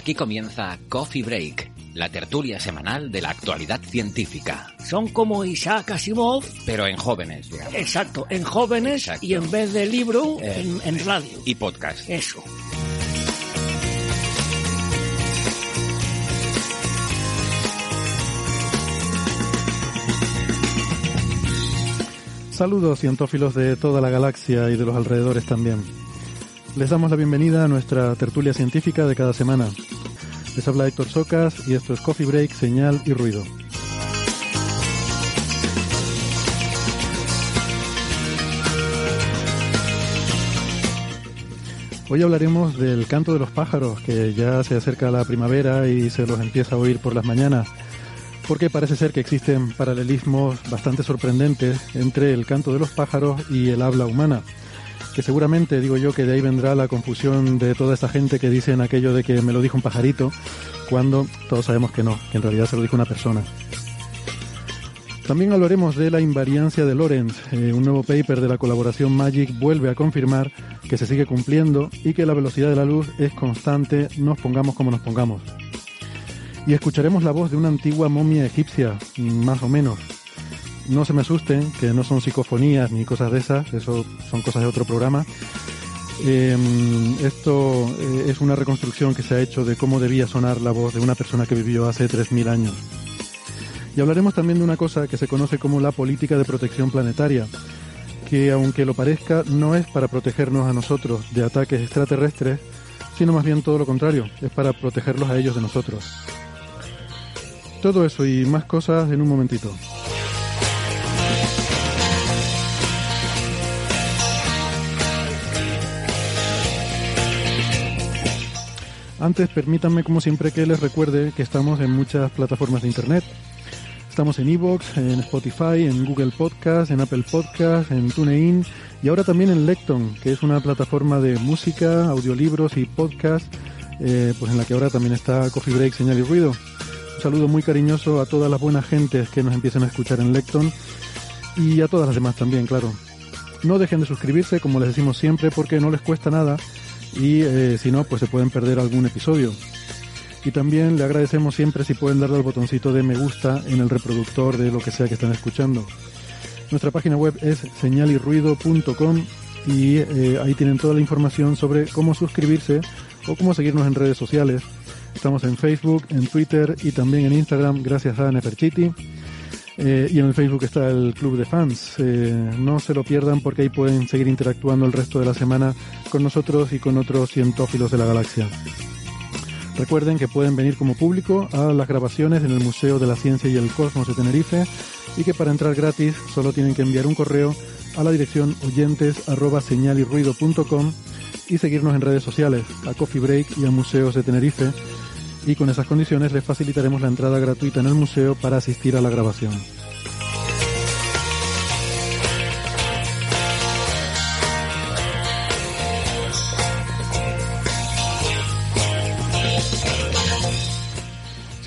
Aquí comienza Coffee Break, la tertulia semanal de la actualidad científica. Son como Isaac Asimov, Pero en jóvenes, digamos. exacto, en jóvenes Exacto. y en vez de libro, Eh, en, en radio. Y podcast. Eso. Saludos cientófilos de toda la galaxia y de los alrededores también. Les damos la bienvenida a nuestra tertulia científica de cada semana. Les habla Héctor Socas y esto es Coffee Break, Señal y Ruido. Hoy hablaremos del canto de los pájaros, que ya se acerca la primavera y se los empieza a oír por las mañanas porque parece ser que existen paralelismos bastante sorprendentes entre el canto de los pájaros y el habla humana. Seguramente digo yo que de ahí vendrá la confusión de toda esta gente que dicen aquello de que me lo dijo un pajarito, cuando todos sabemos que no, que en realidad se lo dijo una persona. También hablaremos de la invariancia de Lorentz. Eh, un nuevo paper de la colaboración Magic vuelve a confirmar que se sigue cumpliendo y que la velocidad de la luz es constante, nos pongamos como nos pongamos y escucharemos la voz de una antigua momia egipcia, más o menos. No se me asusten, que no son psicofonías ni cosas de esas, eso son cosas de otro programa. Eh, esto eh, es una reconstrucción que se ha hecho de cómo debía sonar la voz de una persona que vivió hace 3.000 años. Y hablaremos también de una cosa que se conoce como la política de protección planetaria, que aunque lo parezca, no es para protegernos a nosotros de ataques extraterrestres, sino más bien todo lo contrario, es para protegerlos a ellos de nosotros. Todo eso y más cosas en un momentito. Antes, permítanme como siempre que les recuerde que estamos en muchas plataformas de internet. Estamos en Evox, en Spotify, en Google Podcast, en Apple Podcast, en TuneIn y ahora también en Lecton, que es una plataforma de música, audiolibros y podcast, eh, pues en la que ahora también está Coffee Break, Señal y Ruido. Un saludo muy cariñoso a todas las buenas gentes que nos empiezan a escuchar en Lecton y a todas las demás también, claro. No dejen de suscribirse, como les decimos siempre, porque no les cuesta nada y eh, si no, pues se pueden perder algún episodio. Y también le agradecemos siempre si pueden darle al botoncito de me gusta en el reproductor de lo que sea que están escuchando. Nuestra página web es señalirruido.com y eh, ahí tienen toda la información sobre cómo suscribirse o cómo seguirnos en redes sociales. Estamos en Facebook, en Twitter y también en Instagram gracias a Neferchiti. Eh, y en Facebook está el Club de Fans. Eh, no se lo pierdan porque ahí pueden seguir interactuando el resto de la semana con nosotros y con otros cientófilos de la galaxia. Recuerden que pueden venir como público a las grabaciones en el Museo de la Ciencia y el Cosmos de Tenerife y que para entrar gratis solo tienen que enviar un correo a la dirección oyentes arroba y seguirnos en redes sociales, a Coffee Break y a Museos de Tenerife y con esas condiciones les facilitaremos la entrada gratuita en el museo para asistir a la grabación.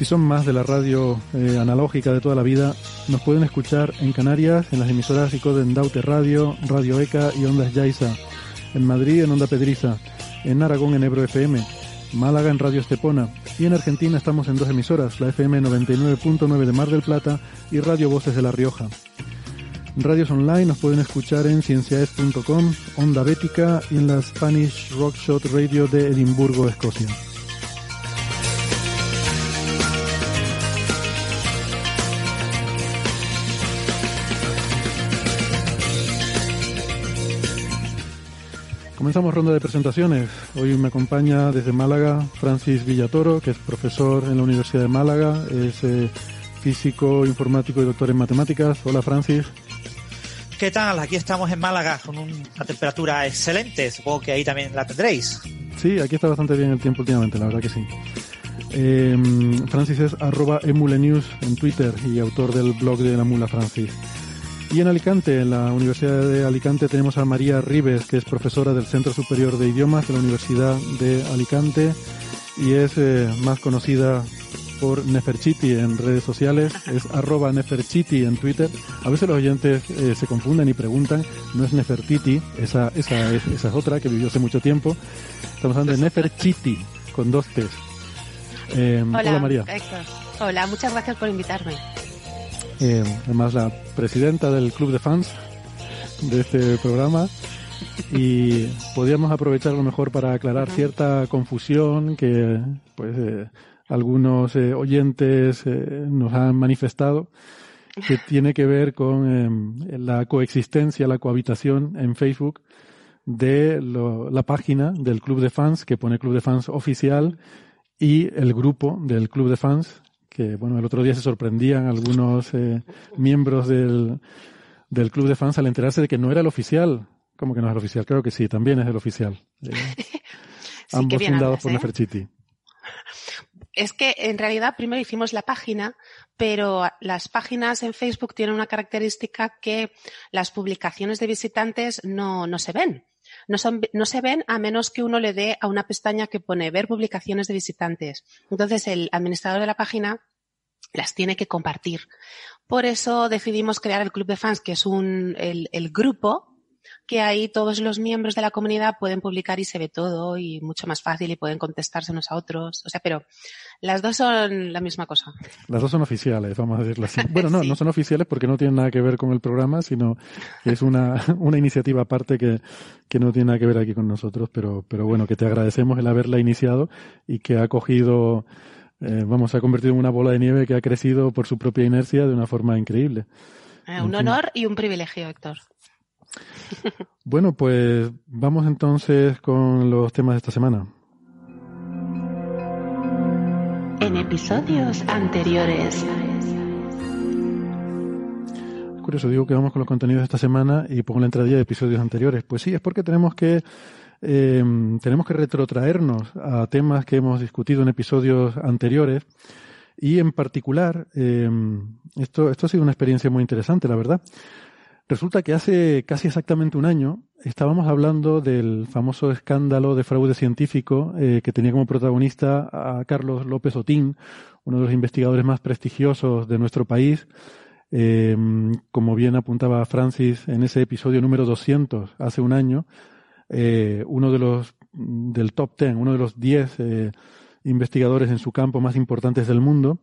Si son más de la radio eh, analógica de toda la vida, nos pueden escuchar en Canarias, en las emisoras ICODEN Daute Radio, Radio ECA y Ondas Yaiza, en Madrid en Onda Pedriza, en Aragón en Ebro FM, Málaga en Radio Estepona y en Argentina estamos en dos emisoras, la FM 99.9 de Mar del Plata y Radio Voces de La Rioja. Radios online nos pueden escuchar en cienciaes.com, Onda Bética y en la Spanish Rockshot Radio de Edimburgo, Escocia. Comenzamos ronda de presentaciones. Hoy me acompaña desde Málaga Francis Villatoro, que es profesor en la Universidad de Málaga, es eh, físico, informático y doctor en matemáticas. Hola Francis. ¿Qué tal? Aquí estamos en Málaga con una temperatura excelente. Supongo que ahí también la tendréis. Sí, aquí está bastante bien el tiempo últimamente, la verdad que sí. Eh, Francis es arroba emulenews en Twitter y autor del blog de la mula Francis. Y en Alicante, en la Universidad de Alicante, tenemos a María Ribes, que es profesora del Centro Superior de Idiomas de la Universidad de Alicante y es eh, más conocida por Neferchiti en redes sociales, es arroba Neferchiti en Twitter. A veces los oyentes eh, se confunden y preguntan, no es Nefertiti, esa, esa, es, esa es otra que vivió hace mucho tiempo. Estamos hablando de Neferchiti, con dos T's. Eh, hola, hola, María. Héctor. Hola, muchas gracias por invitarme. Eh, además la presidenta del club de fans de este programa. Y podríamos aprovechar lo mejor para aclarar cierta confusión que pues eh, algunos eh, oyentes nos han manifestado que tiene que ver con eh, la coexistencia, la cohabitación en Facebook de lo, la página del club de fans que pone club de fans oficial y el grupo del club de fans que bueno el otro día se sorprendían algunos eh, miembros del, del club de fans al enterarse de que no era el oficial como que no es el oficial creo que sí también es el oficial eh, Sí, ambos fundados hablas, por ¿eh? Neferchiti Es que en realidad primero hicimos la página, pero las páginas en Facebook tienen una característica que las publicaciones de visitantes no, no se ven. No, son, no se ven a menos que uno le dé a una pestaña que pone ver publicaciones de visitantes. Entonces el administrador de la página las tiene que compartir. Por eso decidimos crear el club de fans, que es un, el, el grupo que ahí todos los miembros de la comunidad pueden publicar y se ve todo y mucho más fácil y pueden contestarse unos a otros. O sea, pero las dos son la misma cosa. Las dos son oficiales, vamos a decirlo así. Bueno, no, Sí. no son oficiales porque no tienen nada que ver con el programa, sino que es una, una iniciativa aparte que, que no tiene nada que ver aquí con nosotros, pero, pero bueno, que te agradecemos el haberla iniciado y que ha cogido, eh, vamos, se ha convertido en una bola de nieve que ha crecido por su propia inercia de una forma increíble. Eh, un honor y un privilegio, Héctor. Bueno, pues vamos entonces con los temas de esta semana. En episodios anteriores. Es curioso, digo que vamos con los contenidos de esta semana y pongo la entradilla de episodios anteriores. Pues sí, es porque tenemos que eh, tenemos que retrotraernos a temas que hemos discutido en episodios anteriores y en particular eh, esto esto ha sido una experiencia muy interesante, la verdad. Resulta que hace casi exactamente un año estábamos hablando del famoso escándalo de fraude científico eh, que tenía como protagonista a Carlos López Otín, uno de los investigadores más prestigiosos de nuestro país. Eh, como bien apuntaba Francis en ese episodio número 200 hace un año, eh, uno de los del top 10, uno de los 10 eh, investigadores en su campo más importantes del mundo.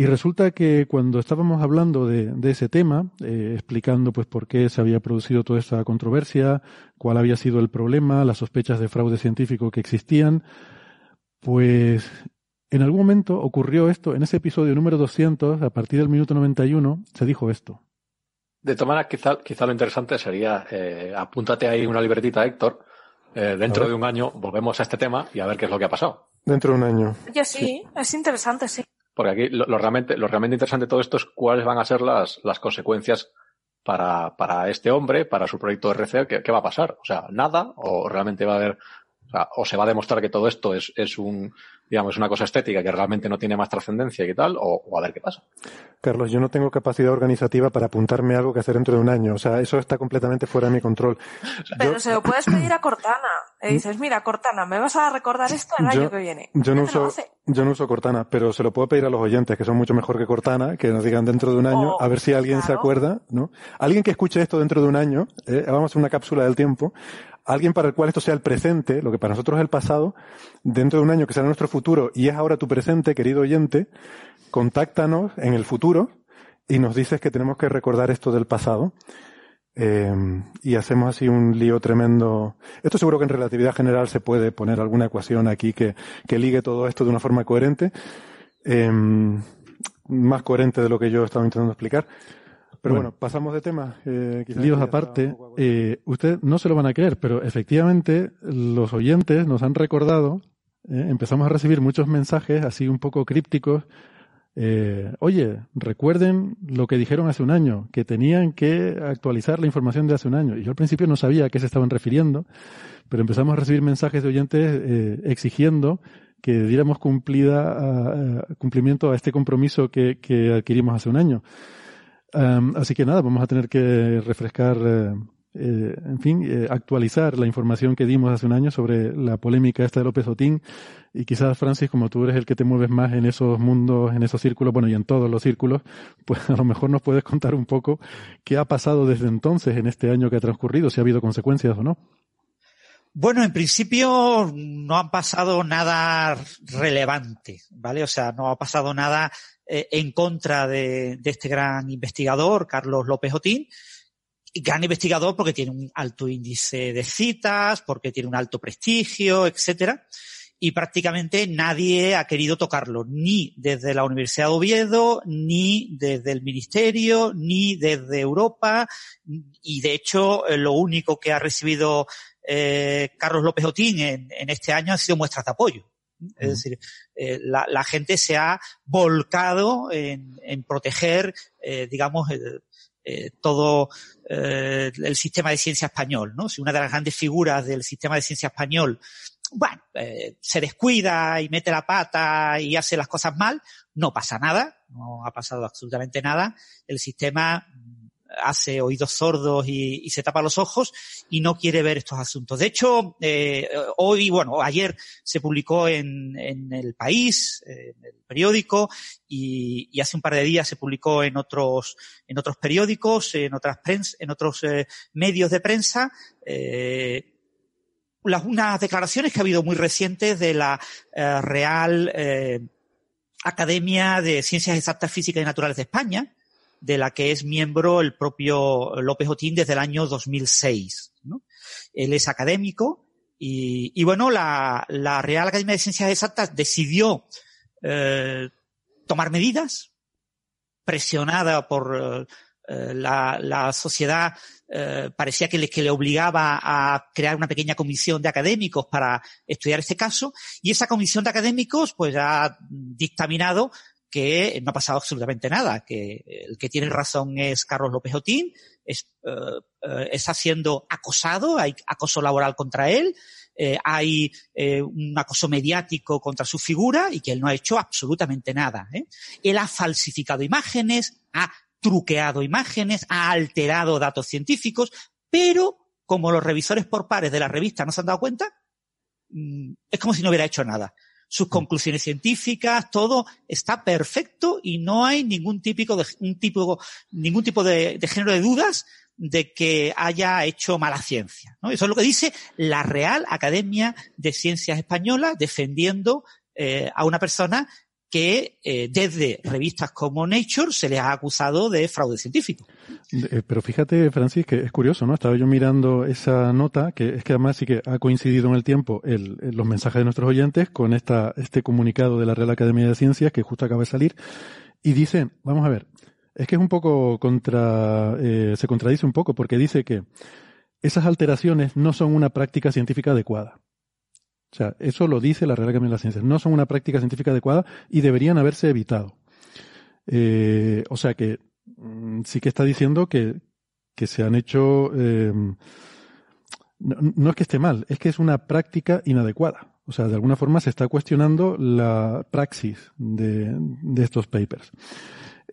Y resulta que cuando estábamos hablando de, de ese tema, eh, explicando pues por qué se había producido toda esta controversia, cuál había sido el problema, las sospechas de fraude científico que existían, pues en algún momento ocurrió esto, en ese episodio número 200, a partir del minuto 91, se dijo esto. De todas maneras, quizá, quizá lo interesante sería, eh, apúntate ahí una libretita, Héctor. Eh, dentro de un año volvemos a este tema y a ver qué es lo que ha pasado. Dentro de un año. Oye, sí, es interesante, sí. Porque aquí lo, realmente, lo realmente interesante de todo esto es cuáles van a ser las, las consecuencias para, para este hombre, para su proyecto RC, ¿qué, qué va a pasar? O sea, nada, o realmente va a haber, o, sea, o se va a demostrar que todo esto es, es un, digamos, una cosa estética que realmente no tiene más trascendencia y tal, o, o a ver qué pasa. Carlos, yo no tengo capacidad organizativa para apuntarme a algo que hacer dentro de un año. O sea, eso está completamente fuera de mi control. Pero Yo- se lo puedes pedir a Cortana. Le dices, mira, Cortana, me vas a recordar esto el Yo- año que viene. Yo no, uso, yo no uso Cortana, pero se lo puedo pedir a los oyentes, que son mucho mejor que Cortana, que nos digan dentro de un año, Oh, a ver si alguien se acuerda, ¿no? Alguien que escuche esto dentro de un año, eh, vamos a hacer una cápsula del tiempo, alguien para el cual esto sea el presente, lo que para nosotros es el pasado, dentro de un año que será nuestro futuro y es ahora tu presente, querido oyente, contáctanos en el futuro y nos dices que tenemos que recordar esto del pasado. Eh, y hacemos así un lío tremendo. Esto seguro que en relatividad general se puede poner alguna ecuación aquí que, que ligue todo esto de una forma coherente, eh, más coherente de lo que yo estaba intentando explicar. Pero Bueno. bueno, pasamos de tema. Eh, Líos aparte, eh, usted no se lo van a creer, pero efectivamente los oyentes nos han recordado, eh, empezamos a recibir muchos mensajes así un poco crípticos. eh, Oye, recuerden lo que dijeron hace un año, que tenían que actualizar la información de hace un año. Y yo al principio no sabía a qué se estaban refiriendo, pero empezamos a recibir mensajes de oyentes eh, exigiendo que diéramos cumplida, a- a- cumplimiento a este compromiso que, que adquirimos hace un año. Um, así que nada, vamos a tener que refrescar, eh, eh, en fin, eh, actualizar la información que dimos hace un año sobre la polémica esta de López Otín. Y quizás, Francis, como tú eres el que te mueves más en esos mundos, en esos círculos, bueno, y en todos los círculos, pues a lo mejor nos puedes contar un poco qué ha pasado desde entonces, en este año que ha transcurrido, si ha habido consecuencias o no. Bueno, en principio no ha pasado nada relevante, ¿vale? O sea, no ha pasado nada eh, en contra de, de este gran investigador, Carlos López Otín. Gran investigador porque tiene un alto índice de citas, porque tiene un alto prestigio, etcétera. Y prácticamente nadie ha querido tocarlo, ni desde la Universidad de Oviedo, ni desde el Ministerio, ni desde Europa. Y de hecho, eh, lo único que ha recibido eh, Carlos López Otín en, en este año han sido muestras de apoyo. Es decir, eh, la, la gente se ha volcado en, en proteger, eh, digamos, el- eh, todo el sistema de ciencia español, ¿no? Si una de las grandes figuras del sistema de ciencia español, bueno, se descuida y mete la pata y hace las cosas mal, no pasa nada, no ha pasado absolutamente nada. El sistema hace oídos sordos y, y se tapa los ojos y no quiere ver estos asuntos. De hecho, eh, hoy, bueno, ayer se publicó en, en el país, en el periódico, y, y hace un par de días se publicó en otros, en otros periódicos, en otras prens- en otros eh, medios de prensa, eh, las, unas declaraciones que ha habido muy recientes de la eh, Real eh, Academia de Ciencias Exactas, Físicas y Naturales de España, de la que es miembro el propio López Otín desde el año 2006. ¿no? Él es académico y, y bueno, la, la Real Academia de Ciencias Exactas decidió eh, tomar medidas, presionada por eh, la, la sociedad, eh, parecía que le, que le obligaba a crear una pequeña comisión de académicos para estudiar este caso, y esa comisión de académicos pues ha dictaminado que no ha pasado absolutamente nada, que el que tiene razón es Carlos López Otín, es, eh, eh, está siendo acosado, hay acoso laboral contra él, eh, hay un acoso mediático contra su figura y que él no ha hecho absolutamente nada. Él ha falsificado imágenes, ha truqueado imágenes, ha alterado datos científicos, pero como los revisores por pares de la revista no se han dado cuenta, mm, es como si no hubiera hecho nada. Sus conclusiones científicas, todo está perfecto y no hay ningún típico de, un tipo, ningún tipo de, de género de dudas de que haya hecho mala ciencia. ¿no? Eso es lo que dice la Real Academia de Ciencias Española defendiendo eh, a una persona que eh, desde revistas como Nature se le ha acusado de fraude científico. Eh, Pero fíjate, Francis, que es curioso, ¿no? Estaba yo mirando esa nota, que es que además sí que ha coincidido en el tiempo los mensajes de nuestros oyentes con esta, este comunicado de la Real Academia de Ciencias que justo acaba de salir. Y dicen, vamos a ver, es que es un poco contra, eh, se contradice un poco porque dice que esas alteraciones no son una práctica científica adecuada. O sea, eso lo dice la Real Academia de las Ciencias. No son una práctica científica adecuada y deberían haberse evitado. Eh, o sea que mm, sí que está diciendo que, que se han hecho. eh, no, es que esté mal, es que es una práctica inadecuada. O sea, de alguna forma se está cuestionando la praxis de, de estos papers.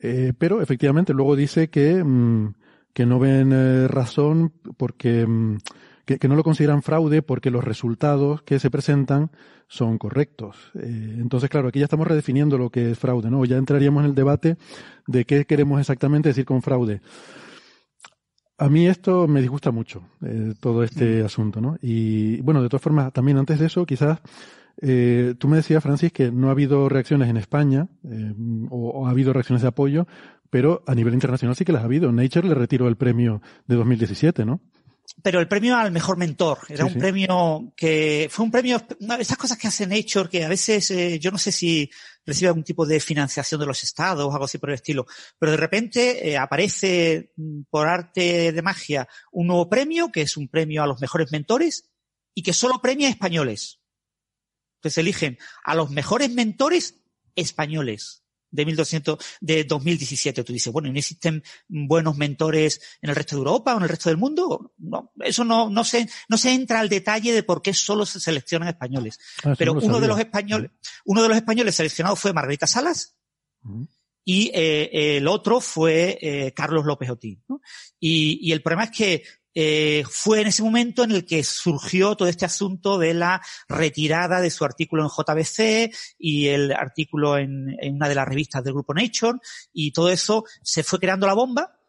Eh, pero efectivamente luego dice que, mm, que no ven razón porque mm, que, que no lo consideran fraude porque los resultados que se presentan son correctos. Eh, entonces, claro, aquí ya estamos redefiniendo lo que es fraude, ¿no? Ya entraríamos en el debate de qué queremos exactamente decir con fraude. A mí esto me disgusta mucho, eh, todo este asunto, ¿no? Y bueno, de todas formas, también antes de eso, quizás eh, tú me decías, Francis, que no ha habido reacciones en España, eh, o, o ha habido reacciones de apoyo, pero a nivel internacional sí que las ha habido. Nature le retiró el premio de 2017, ¿no? Pero el premio al mejor mentor era Sí, un sí. premio que fue un premio una de esas cosas que hace Nature que a veces eh, yo no sé si recibe algún tipo de financiación de los estados, algo así por el estilo. Pero de repente eh, aparece mm, por arte de magia un nuevo premio, que es un premio a los mejores mentores, y que solo premia a españoles. Entonces eligen a los mejores mentores españoles de 1200, de 2017. Tú dices, bueno, ¿y no existen buenos mentores en el resto de Europa o en el resto del mundo? No, eso no, no se, no se entra al detalle de por qué solo se seleccionan españoles. Ah, Pero uno de los españoles, uno de los españoles seleccionados fue Margarita Salas, y eh, el otro fue eh, Carlos López Otín. ¿no? Y, y el problema es que eh, fue en ese momento en el que surgió todo este asunto de la retirada de su artículo en JBC y el artículo en, una de las revistas del grupo Nature y todo eso se fue creando la bomba.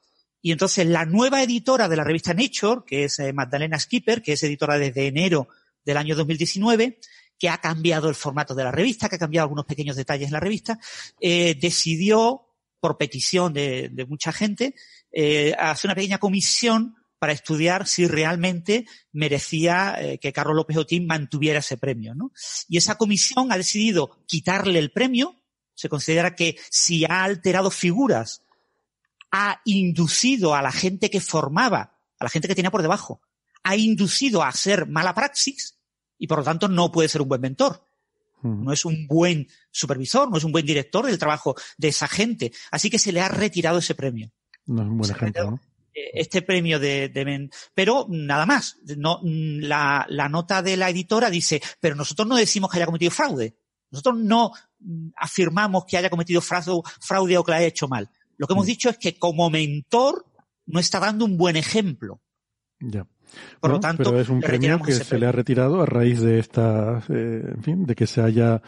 Y entonces la nueva editora de la revista Nature, que es eh, Magdalena Skipper, que es editora desde enero del año 2019, que ha cambiado el formato de la revista, que ha cambiado algunos pequeños detalles en la revista, eh, decidió, por petición de, de mucha gente, eh, hacer una pequeña comisión para estudiar si realmente merecía eh, que Carlos López Otín mantuviera ese premio. ¿no? Y esa comisión ha decidido quitarle el premio. Se considera que si ha alterado figuras, ha inducido a la gente que formaba, a la gente que tenía por debajo, ha inducido a hacer mala praxis y por lo tanto no puede ser un buen mentor. No es un buen supervisor, no es un buen director del trabajo de esa gente. Así que se le ha retirado ese premio. No es un buen Se ejemplo, ¿no? Este premio de, de men- pero nada más. No, la, la nota de la editora dice, pero nosotros no decimos que haya cometido fraude. Nosotros no mm, afirmamos que haya cometido fraude, fraude o que lo haya hecho mal. Lo que hemos Mm. dicho es que como mentor no está dando un buen ejemplo. Ya. Por Bueno, lo tanto, pero es un premio que se premio. le ha retirado a raíz de esta, eh, en fin, de que se haya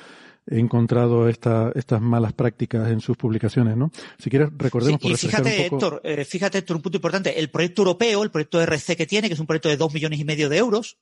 encontrado esta, estas malas prácticas en sus publicaciones, ¿no? Si quieres, recordemos Sí, por y fíjate, un poco. Héctor, eh, fíjate, Héctor, un punto importante. El proyecto europeo, el proyecto RC que tiene, que es un proyecto de dos millones y medio de euros,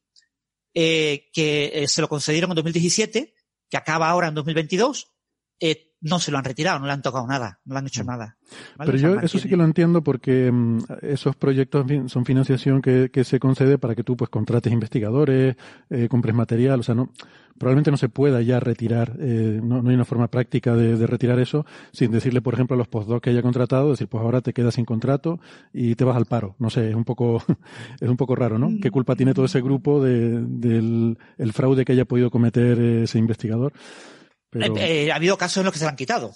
eh, que eh, se lo concedieron en 2017, que acaba ahora en 2022, eh, no se lo han retirado, no le han tocado nada, no le han hecho nada. ¿vale? Pero yo eso sí que lo entiendo porque mm, esos proyectos son financiación que, que se concede para que tú pues contrates investigadores, eh, compres material, o sea, no probablemente no se pueda ya retirar, eh, no, no hay una forma práctica de, de retirar eso sin decirle, por ejemplo, a los postdocs que haya contratado, decir, pues ahora te quedas sin contrato y te vas al paro. No sé, es un poco es un poco raro, ¿no? ¿Qué culpa tiene todo ese grupo de, del el fraude que haya podido cometer ese investigador? Pero, Eh, eh, ha habido casos en los que se lo han quitado.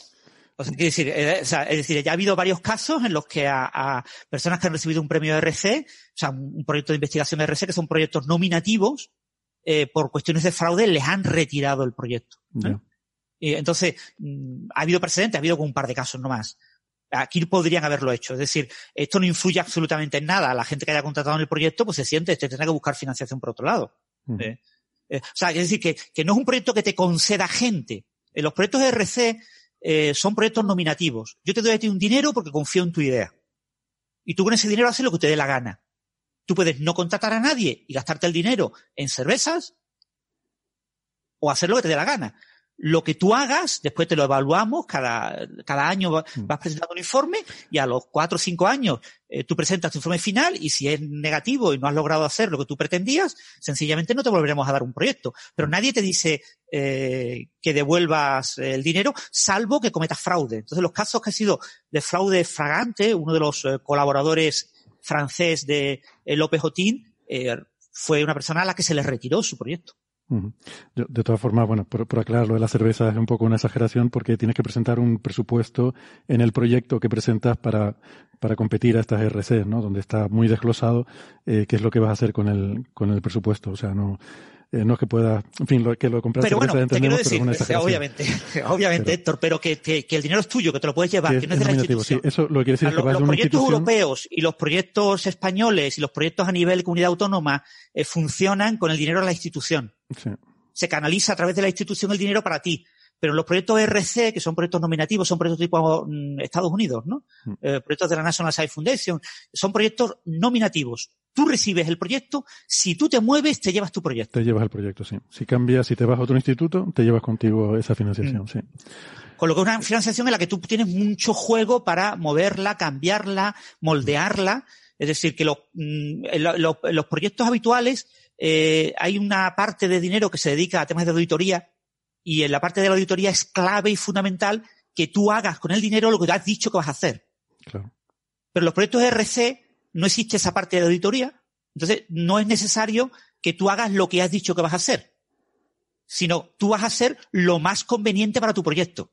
O sea, decir, eh, o sea, es decir, ya ha habido varios casos en los que a, a personas que han recibido un premio de RC, o sea, un, un proyecto de investigación de RC, que son proyectos nominativos, eh, por cuestiones de fraude, les han retirado el proyecto. entonces, mm, ha habido precedentes, ha habido como un par de casos nomás. Aquí podrían haberlo hecho. Es decir, esto no influye absolutamente en nada. La gente que haya contratado en el proyecto, pues se siente, este tendrá que buscar financiación por otro lado. Eh, eh, o sea, es decir, que, que no es un proyecto que te conceda gente. Los proyectos de RC eh, son proyectos nominativos. Yo te doy a ti un dinero porque confío en tu idea. Y tú con ese dinero haces lo que te dé la gana. Tú puedes no contratar a nadie y gastarte el dinero en cervezas o hacer lo que te dé la gana. Lo que tú hagas, después te lo evaluamos, cada, cada año Mm. vas presentando un informe y a los cuatro o cinco años eh, tú presentas tu informe final y si es negativo y no has logrado hacer lo que tú pretendías, sencillamente no te volveremos a dar un proyecto. Pero nadie te dice eh, que devuelvas el dinero, salvo que cometas fraude. Entonces los casos que ha sido de fraude fragante, uno de los eh, colaboradores francés de eh, López Otín, eh, fue una persona a la que se le retiró su proyecto. De todas formas, bueno, por, por aclarar lo de la cerveza es un poco una exageración porque tienes que presentar un presupuesto en el proyecto que presentas para, para competir a estas RC, ¿no? Donde está muy desglosado eh, qué es lo que vas a hacer con el, con el presupuesto. O sea, no, eh, no es que pueda, en fin, lo, que lo comprar Pero bueno, te quiero pero decir, exageración. obviamente, obviamente, Pero- Héctor, pero que, que- que el dinero es tuyo, que te lo puedes llevar, Que no es es de la nominativo, sí. institución. Eso lo que decir es que los de proyectos institución. europeos y los proyectos españoles y los proyectos a nivel comunidad autónoma eh, funcionan con el dinero de la institución. Sí. Se canaliza a través de la institución el dinero para ti. Pero los proyectos RC, que son proyectos nominativos, son proyectos tipo mm, Estados Unidos, ¿no? Mm. Eh, proyectos de la National Science Foundation, son proyectos nominativos. Tú recibes el proyecto, si tú te mueves, te llevas tu proyecto. Te llevas el proyecto, sí. Si cambias, si te vas a otro instituto, te llevas contigo esa financiación, Mm. sí. Con lo que es una financiación en la que tú tienes mucho juego para moverla, cambiarla, moldearla. Es decir, que los, en lo- lo- en los proyectos habituales eh, hay una parte de dinero que se dedica a temas de auditoría y en la parte de la auditoría es clave y fundamental que tú hagas con el dinero lo que te has dicho que vas a hacer. Claro. Pero en los proyectos RC no existe esa parte de auditoría, entonces no es necesario que tú hagas lo que has dicho que vas a hacer, sino tú vas a hacer lo más conveniente para tu proyecto.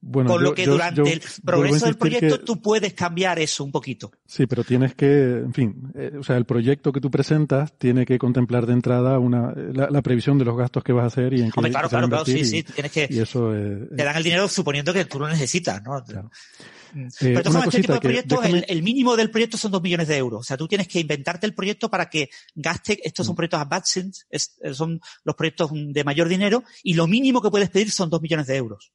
Bueno, Con yo- lo que yo- durante yo el progreso del proyecto que- tú puedes cambiar eso un poquito. Sí, pero tienes que, en fin, eh, o sea, el proyecto que tú presentas tiene que contemplar de entrada una, la, la previsión de los gastos que vas a hacer y en qué Hombre, claro, qué a claro, claro, sí, invertir sí, tienes que, y, y eso eh, te dan el dinero suponiendo que tú lo necesitas, ¿no? Claro. Mm. Eh, Pero formas, este tipo de proyectos, déjame- el, el mínimo del proyecto son dos millones de euros. O sea, tú tienes que inventarte el proyecto para que gaste, estos Mm. son proyectos advanced, es- son los proyectos de mayor dinero, y lo mínimo que puedes pedir son dos millones de euros.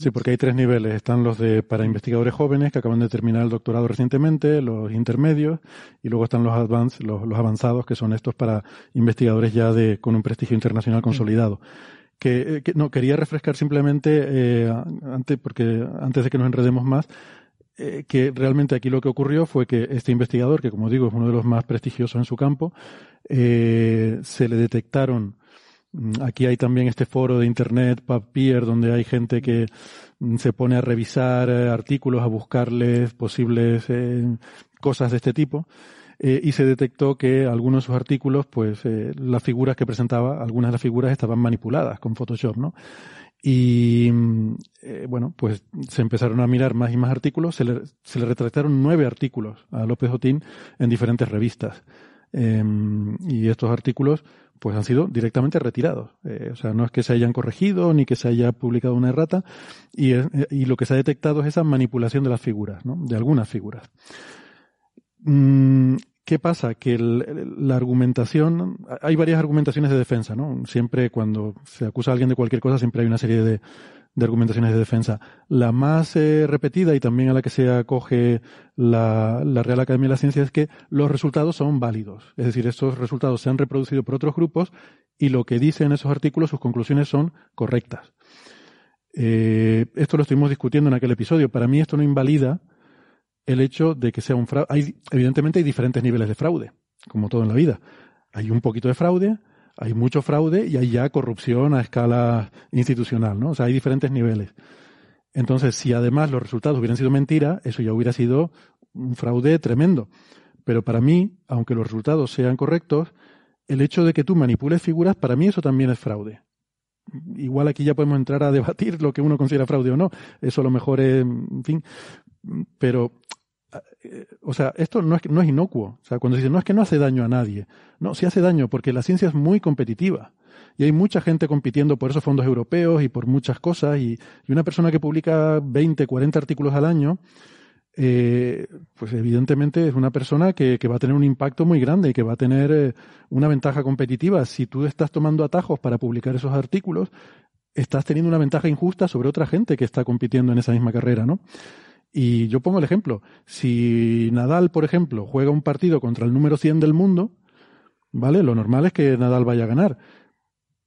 Sí, porque hay tres niveles. Están los de para investigadores jóvenes que acaban de terminar el doctorado recientemente, los intermedios, y luego están los advanced, los, avanzados, que son estos para investigadores ya de con un prestigio internacional consolidado. Que, eh, no quería refrescar simplemente eh, antes, porque antes de que nos enredemos más, eh, que realmente aquí lo que ocurrió fue que este investigador, que como digo es uno de los más prestigiosos en su campo, eh, se le detectaron Aquí hay también este foro de internet, PubPeer, donde hay gente que mm, se pone a revisar eh, artículos, a buscarles posibles eh, cosas de este tipo. eh, y se detectó que algunos de sus artículos, pues las figuras que presentaba, algunas de las figuras estaban manipuladas con Photoshop, ¿no? Y mm, bueno, pues se empezaron a mirar más y más artículos, se le, se le retrataron nueve artículos a López Otín en diferentes revistas. Em, y estos artículos pues han sido directamente retirados. Eh, o sea, no es que se hayan corregido ni que se haya publicado una errata y, eh, y lo que se ha detectado es esa manipulación de las figuras, ¿no? de algunas figuras. Mm, ¿Qué pasa? Que la argumentación, hay varias argumentaciones de defensa, ¿no? Siempre cuando se acusa a alguien de cualquier cosa, siempre hay una serie de, de argumentaciones de defensa. La más eh, repetida y también a la que se acoge la, la Real Academia de la Ciencia es que los resultados son válidos. Es decir, estos resultados se han reproducido por otros grupos y lo que dicen esos artículos, sus conclusiones son correctas. Eh, esto lo estuvimos discutiendo en aquel episodio. Para mí esto no invalida el hecho de que sea un fraude. Hay, evidentemente hay diferentes niveles de fraude, como todo en la vida. Hay un poquito de fraude, hay mucho fraude y hay ya corrupción a escala institucional, ¿no? O sea, hay diferentes niveles. Entonces, si además los resultados hubieran sido mentira, eso ya hubiera sido un fraude tremendo. Pero para mí, aunque los resultados sean correctos, el hecho de que tú manipules figuras, para mí eso también es fraude. Igual aquí ya podemos entrar a debatir lo que uno considera fraude o no. Eso a lo mejor es, en fin, pero o sea, esto no es, no es inocuo. O sea, cuando se dice, no es que no hace daño a nadie. No, sí hace daño porque la ciencia es muy competitiva. Y hay mucha gente compitiendo por esos fondos europeos y por muchas cosas. Y, y una persona que publica 20, 40 artículos al año, eh, pues evidentemente es una persona que, que va a tener un impacto muy grande y que va a tener eh, una ventaja competitiva. Si tú estás tomando atajos para publicar esos artículos, estás teniendo una ventaja injusta sobre otra gente que está compitiendo en esa misma carrera, ¿no? Y yo pongo el ejemplo. Si Nadal, por ejemplo, juega un partido contra el número 100 del mundo, ¿vale? Lo normal es que Nadal vaya a ganar.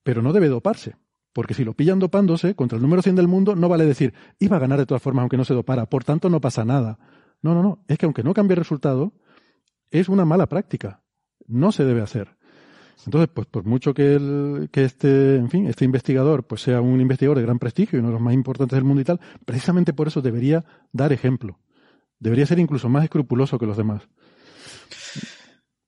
Pero no debe doparse. Porque si lo pillan dopándose contra el número 100 del mundo, no vale decir, iba a ganar de todas formas aunque no se dopara. Por tanto, no pasa nada. No, no, no. Es que aunque no cambie el resultado, es una mala práctica. No se debe hacer. Entonces, pues por mucho que, el, que este, en fin, este investigador pues sea un investigador de gran prestigio y uno de los más importantes del mundo y tal, precisamente por eso debería dar ejemplo. Debería ser incluso más escrupuloso que los demás.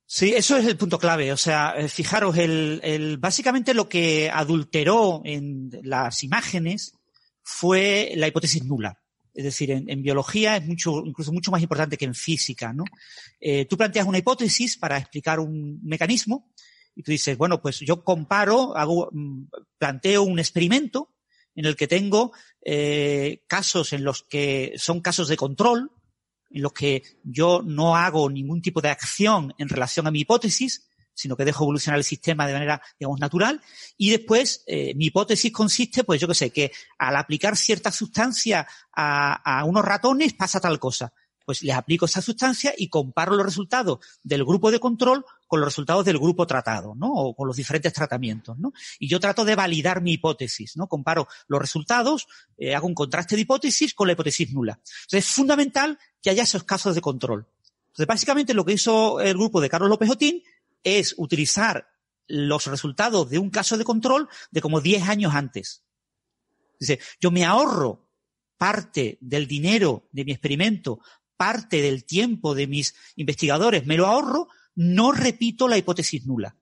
Sí, eso es el punto clave. O sea, eh, fijaros, el, básicamente lo que adulteró en las imágenes fue la hipótesis nula. Es decir, en, en biología es mucho, incluso mucho más importante que en física, ¿no? Eh, tú planteas una hipótesis para explicar un mecanismo y tú dices, bueno, pues yo comparo, hago, mm, planteo un experimento en el que tengo eh, casos en los que son casos de control, en los que yo no hago ningún tipo de acción en relación a mi hipótesis, sino que dejo evolucionar el sistema de manera, digamos, natural. Y después, eh, mi hipótesis consiste, pues yo qué sé, que al aplicar cierta sustancia a, a unos ratones pasa tal cosa. Pues les aplico esa sustancia y comparo los resultados del grupo de control con los resultados del grupo tratado, ¿no? O con los diferentes tratamientos, ¿no? Y yo trato de validar mi hipótesis, ¿no? Comparo los resultados, eh, hago un contraste de hipótesis con la hipótesis nula. Entonces es fundamental que haya esos casos de control. Entonces básicamente lo que hizo el grupo de Carlos López Otín es utilizar los resultados de un caso de control de como 10 años antes. Dice, yo me ahorro parte del dinero de mi experimento, parte del tiempo de mis investigadores, me lo ahorro, no repito la hipótesis nula.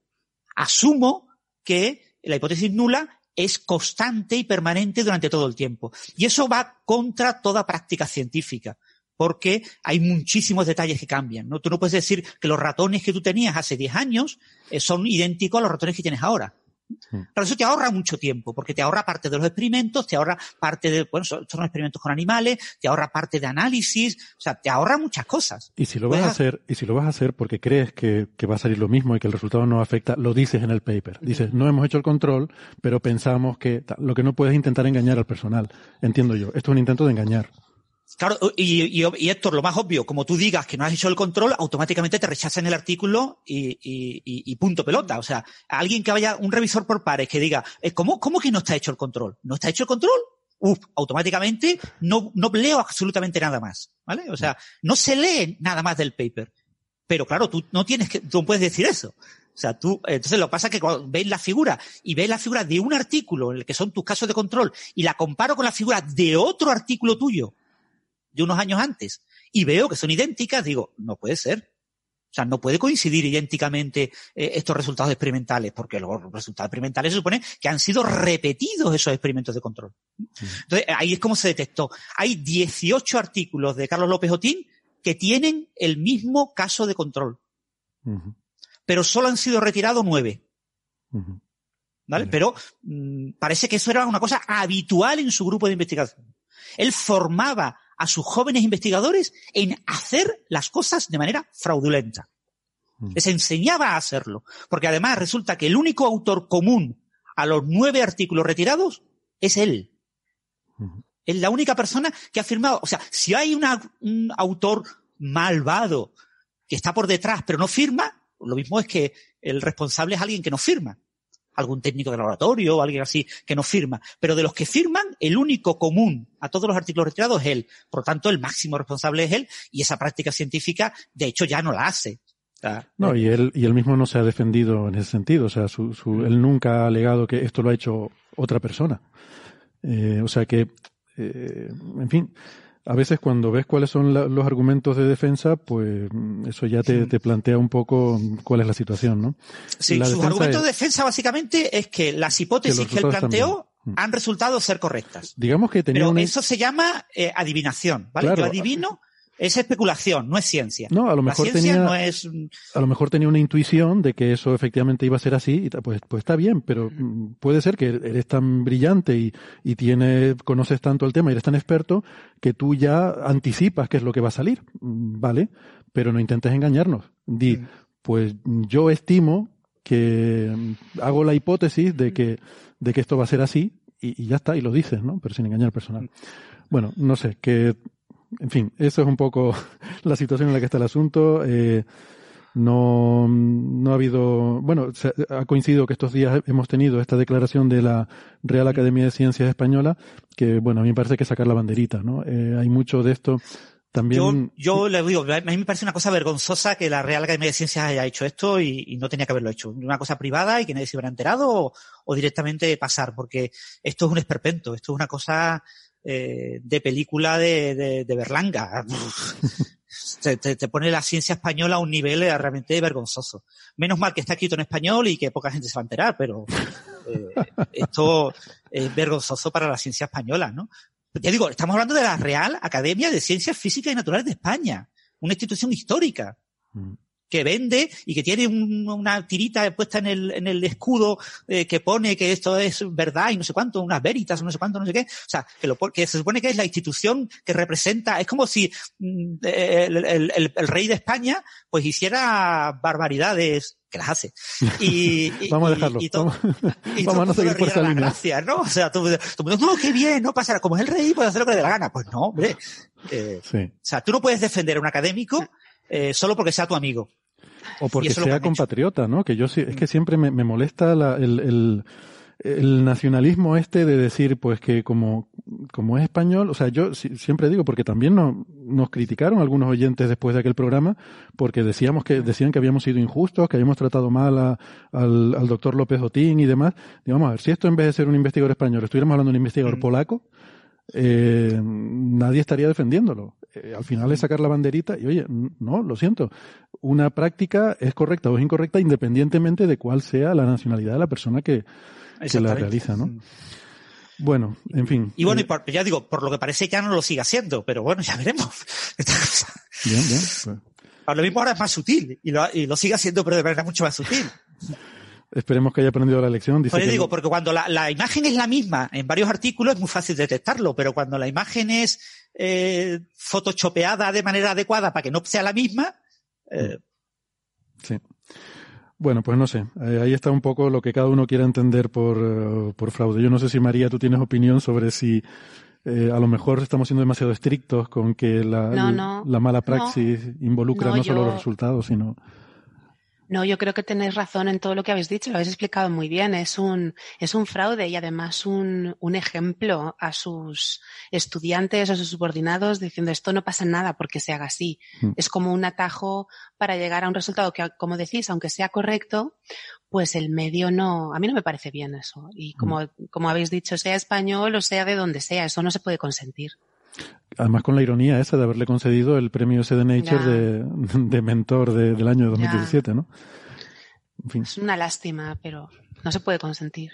Asumo que la hipótesis nula es constante y permanente durante todo el tiempo. Y eso va contra toda práctica científica, porque hay muchísimos detalles que cambian. ¿no? Tú no puedes decir que los ratones que tú tenías hace 10 años eh, son idénticos a los ratones que tienes ahora. Pero eso te ahorra mucho tiempo, porque te ahorra parte de los experimentos, te ahorra parte de, bueno, son, son experimentos con animales, te ahorra parte de análisis, o sea, te ahorra muchas cosas. Y si lo vas a hacer, y si lo vas a hacer porque crees que, que va a salir lo mismo y que el resultado no afecta, lo dices en el paper. Dices, no hemos hecho el control, pero pensamos que lo que no puedes intentar engañar al personal. Entiendo yo. Esto es un intento de engañar. Claro, y, y, y, Héctor, lo más obvio, como tú digas que no has hecho el control, automáticamente te rechazan el artículo y, y, punto pelota. O sea, alguien que vaya, un revisor por pares que diga, eh, ¿cómo, ¿cómo que no está hecho el control? ¿No está hecho el control? Uf, automáticamente no, no leo absolutamente nada más. ¿Vale? O sea, no se lee nada más del paper. Pero claro, tú no tienes que, tú puedes decir eso. O sea, tú, entonces lo que pasa es que cuando ves la figura y ves la figura de un artículo en el que son tus casos de control y la comparo con la figura de otro artículo tuyo de unos años antes y veo que son idénticas, digo, no puede ser. O sea, no puede coincidir idénticamente eh, estos resultados experimentales, porque los resultados experimentales se supone que han sido repetidos esos experimentos de control. Entonces, ahí es como se detectó. Hay 18 artículos de Carlos López Otín que tienen el mismo caso de control. Pero solo han sido retirados nueve. ¿Vale? Pero mm, parece que eso era una cosa habitual en su grupo de investigación. Él formaba a sus jóvenes investigadores en hacer las cosas de manera fraudulenta. Mm. Les enseñaba a hacerlo. Porque además resulta que el único autor común a los nueve artículos retirados es él. Es la única persona que ha firmado. O sea, si hay un autor malvado que está por detrás pero no firma, lo mismo es que el responsable es alguien que no firma algún técnico de laboratorio o alguien así que no firma. Pero de los que firman, el único común a todos los artículos retirados es él. Por lo tanto, el máximo responsable es él y esa práctica científica, de hecho, ya no la hace. No, y él, y él mismo no se ha defendido en ese sentido. O sea, su, su, él nunca ha alegado que esto lo ha hecho otra persona. Eh, o sea que, eh, en fin, a veces cuando ves cuáles son los argumentos de defensa, pues mm, eso ya te, plantea un poco cuál es la situación, ¿no? Sí, sus argumentos de defensa básicamente es que las hipótesis que, él planteó mm. han resultado ser correctas. Digamos que tenía Pero eso se llama eh, adivinación, ¿vale? Yo adivino es especulación, no es ciencia. No, a lo mejor tenía, no es... a lo mejor tenía una intuición de que eso efectivamente iba a ser así, y pues, pues está bien, pero mm, puede ser que eres tan brillante y, y tiene, conoces tanto el tema y eres tan experto que tú ya anticipas qué es lo que va a salir, mm, ¿vale? Pero no intentes engañarnos. Di, mm. pues yo estimo que hago la hipótesis de que, de que esto va a ser así y, y ya está, y lo dices, ¿no? Pero sin engañar al personal. Bueno, no sé, que en fin, eso es un poco la situación en la que está el asunto. Eh, no, no ha habido, bueno, ha coincidido que estos días hemos tenido esta declaración de la Real Academia de Ciencias Española, que bueno, a mí me parece que sacar la banderita, ¿no? Eh, hay mucho de esto también. Yo, yo le digo, a mí me parece una cosa vergonzosa que la Real Academia de Ciencias haya hecho esto y, no tenía que haberlo hecho. Una cosa privada y que nadie se hubiera enterado o, o directamente pasar, porque esto es un esperpento, esto es una cosa eh, de película de, de, Berlanga. te, te, pone la ciencia española a un nivel eh, realmente vergonzoso. Menos mal que está escrito en español y que poca gente se va a enterar, pero eh, esto es vergonzoso para la ciencia española, ¿no? Ya digo, estamos hablando de la Real Academia de Ciencias Físicas y Naturales de España, una institución histórica. Mm que vende y que tiene una tirita puesta en el, en el escudo eh, que pone que esto es verdad y no sé cuánto, unas veritas, no sé cuánto, no sé qué. O sea, que, lo, que se supone que es la institución que representa, es como si mm, el, el, el, rey de España pues hiciera barbaridades que las hace. Y, vamos a dejarlo. Y, vamos, y vamos a no seguir por esa línea. Gracias, ¿no? O sea, tú, tú, no, qué bien, no pasará. Como es el rey, puede hacer lo que le dé la gana. Pues no, hombre. Eh, sí. O sea, tú no puedes defender a un académico eh, solo porque sea tu amigo. O porque sea compatriota, ¿no? Que yo es que mm. siempre me, molesta el, el nacionalismo este de decir pues que como, como es español, o sea, yo siempre digo, porque también nos, nos criticaron algunos oyentes después de aquel programa, porque decíamos que, decían que habíamos sido injustos, que habíamos tratado mal a, al, al doctor López Otín y demás. Digamos, a ver, si esto en vez de ser un investigador español, estuviéramos hablando de un investigador mm. polaco, eh, nadie estaría defendiéndolo. Eh, al final es sacar la banderita y oye, no, lo siento. Una práctica es correcta o es incorrecta independientemente de cuál sea la nacionalidad de la persona que, que la realiza, ¿no? Bueno, en fin. Y bueno, y ya digo, por lo que parece ya no lo sigue haciendo, pero bueno, ya veremos. Bien, bien. Pues. Lo mismo ahora es más sutil y lo, y lo sigue haciendo, pero de verdad mucho más sutil. Esperemos que haya aprendido la lección. Dice pues digo, porque cuando la, la, imagen es la misma en varios artículos es muy fácil detectarlo, pero cuando la imagen es eh, photoshopeada de manera adecuada para que no sea la misma. Eh... Sí. Bueno, pues no sé. Eh, ahí está un poco lo que cada uno quiera entender por, uh, por fraude. Yo no sé si María, tú tienes opinión sobre si eh, a lo mejor estamos siendo demasiado estrictos con que la, no, no, la mala praxis involucra no, solo yo... los resultados, sino no, yo creo que tenéis razón en todo lo que habéis dicho, lo habéis explicado muy bien. Es un, es un fraude y además un, un ejemplo a sus estudiantes, a sus subordinados, diciendo esto no pasa nada porque se haga así. Mm. Es como un atajo para llegar a un resultado que, como decís, aunque sea correcto, pues el medio no, a mí no me parece bien eso. Y como, mm. como habéis dicho, sea español o sea de donde sea, eso no se puede consentir. Además con la ironía esa de haberle concedido el premio ese de Nature de, de, mentor de, del año 2017, ya. ¿no? En fin. Es una lástima, pero no se puede consentir.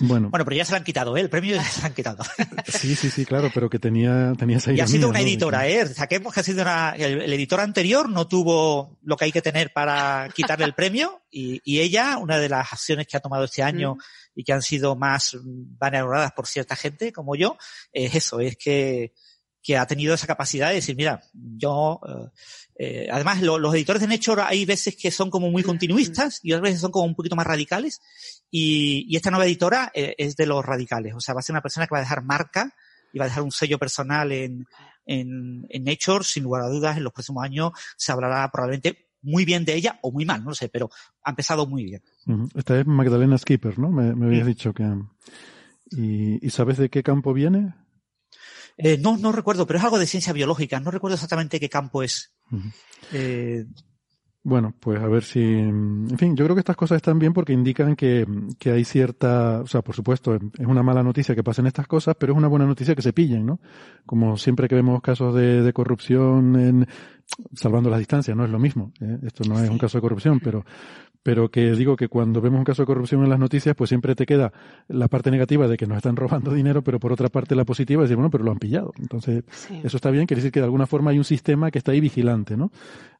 Bueno. bueno, pero ya se lo han quitado, ¿eh? El premio ya se lo han quitado. Sí, sí, sí, claro, pero que tenía, tenía esa ironía, Y ha sido una ¿no? editora, ¿eh? Saquemos que ha sido una, el, el, editor anterior no tuvo lo que hay que tener para quitarle el premio y, y ella, una de las acciones que ha tomado este año mm. y que han sido más valoradas por cierta gente como yo, es eso, es que, que ha tenido esa capacidad de decir, mira, yo, eh, eh, además lo, los editores de Nature hay veces que son como muy continuistas y otras veces son como un poquito más radicales y, y esta nueva editora eh, es de los radicales, o sea, va a ser una persona que va a dejar marca y va a dejar un sello personal en, en, en Nature, sin lugar a dudas, en los próximos años se hablará probablemente muy bien de ella o muy mal, no lo sé, pero ha empezado muy bien. Esta es Magdalena Skipper, ¿no? Me, me habías sí. dicho que... ¿Y, ¿Y sabes de qué campo viene? Eh, no, no recuerdo, pero es algo de ciencia biológica. No recuerdo exactamente qué campo es. Uh -huh. eh, bueno, pues a ver si, en fin, yo creo que estas cosas están bien porque indican que, que, hay cierta, o sea, por supuesto, es una mala noticia que pasen estas cosas, pero es una buena noticia que se pillen, ¿no? Como siempre que vemos casos de, de corrupción en, salvando las distancias, no es lo mismo, ¿eh? esto no es un caso de corrupción, pero, pero que digo que cuando vemos un caso de corrupción en las noticias, pues siempre te queda la parte negativa de que nos están robando dinero, pero por otra parte la positiva es decir, bueno, pero lo han pillado. Entonces, sí. eso está bien, quiere decir que de alguna forma hay un sistema que está ahí vigilante, ¿no?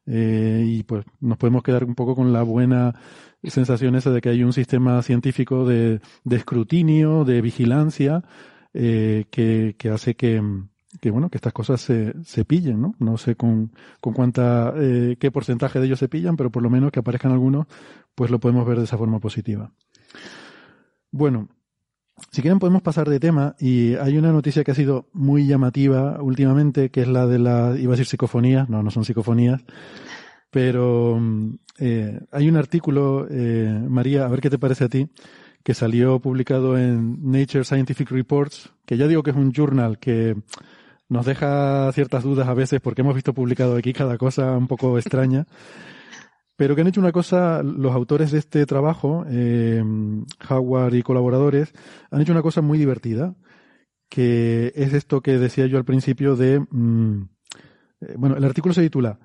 Eh, y pues nos podemos quedar un poco con la buena sensación esa de que hay un sistema científico de, de escrutinio, de vigilancia, eh, que, que hace que, que bueno, que estas cosas se, se pillen, ¿no? No sé con, con cuánta, eh, qué porcentaje de ellos se pillan, pero por lo menos que aparezcan algunos, pues lo podemos ver de esa forma positiva. Bueno, si quieren podemos pasar de tema y hay una noticia que ha sido muy llamativa últimamente, que es la de la, iba a decir psicofonías, no, no son psicofonías, pero eh, hay un artículo, eh, María, a ver qué te parece a ti, que salió publicado en Nature Scientific Reports, que ya digo que es un journal que nos deja ciertas dudas a veces porque hemos visto publicado aquí cada cosa un poco extraña, pero que han hecho una cosa, los autores de este trabajo, eh, Howard y colaboradores, han hecho una cosa muy divertida, que es esto que decía yo al principio de, mmm, eh, bueno, el artículo se titula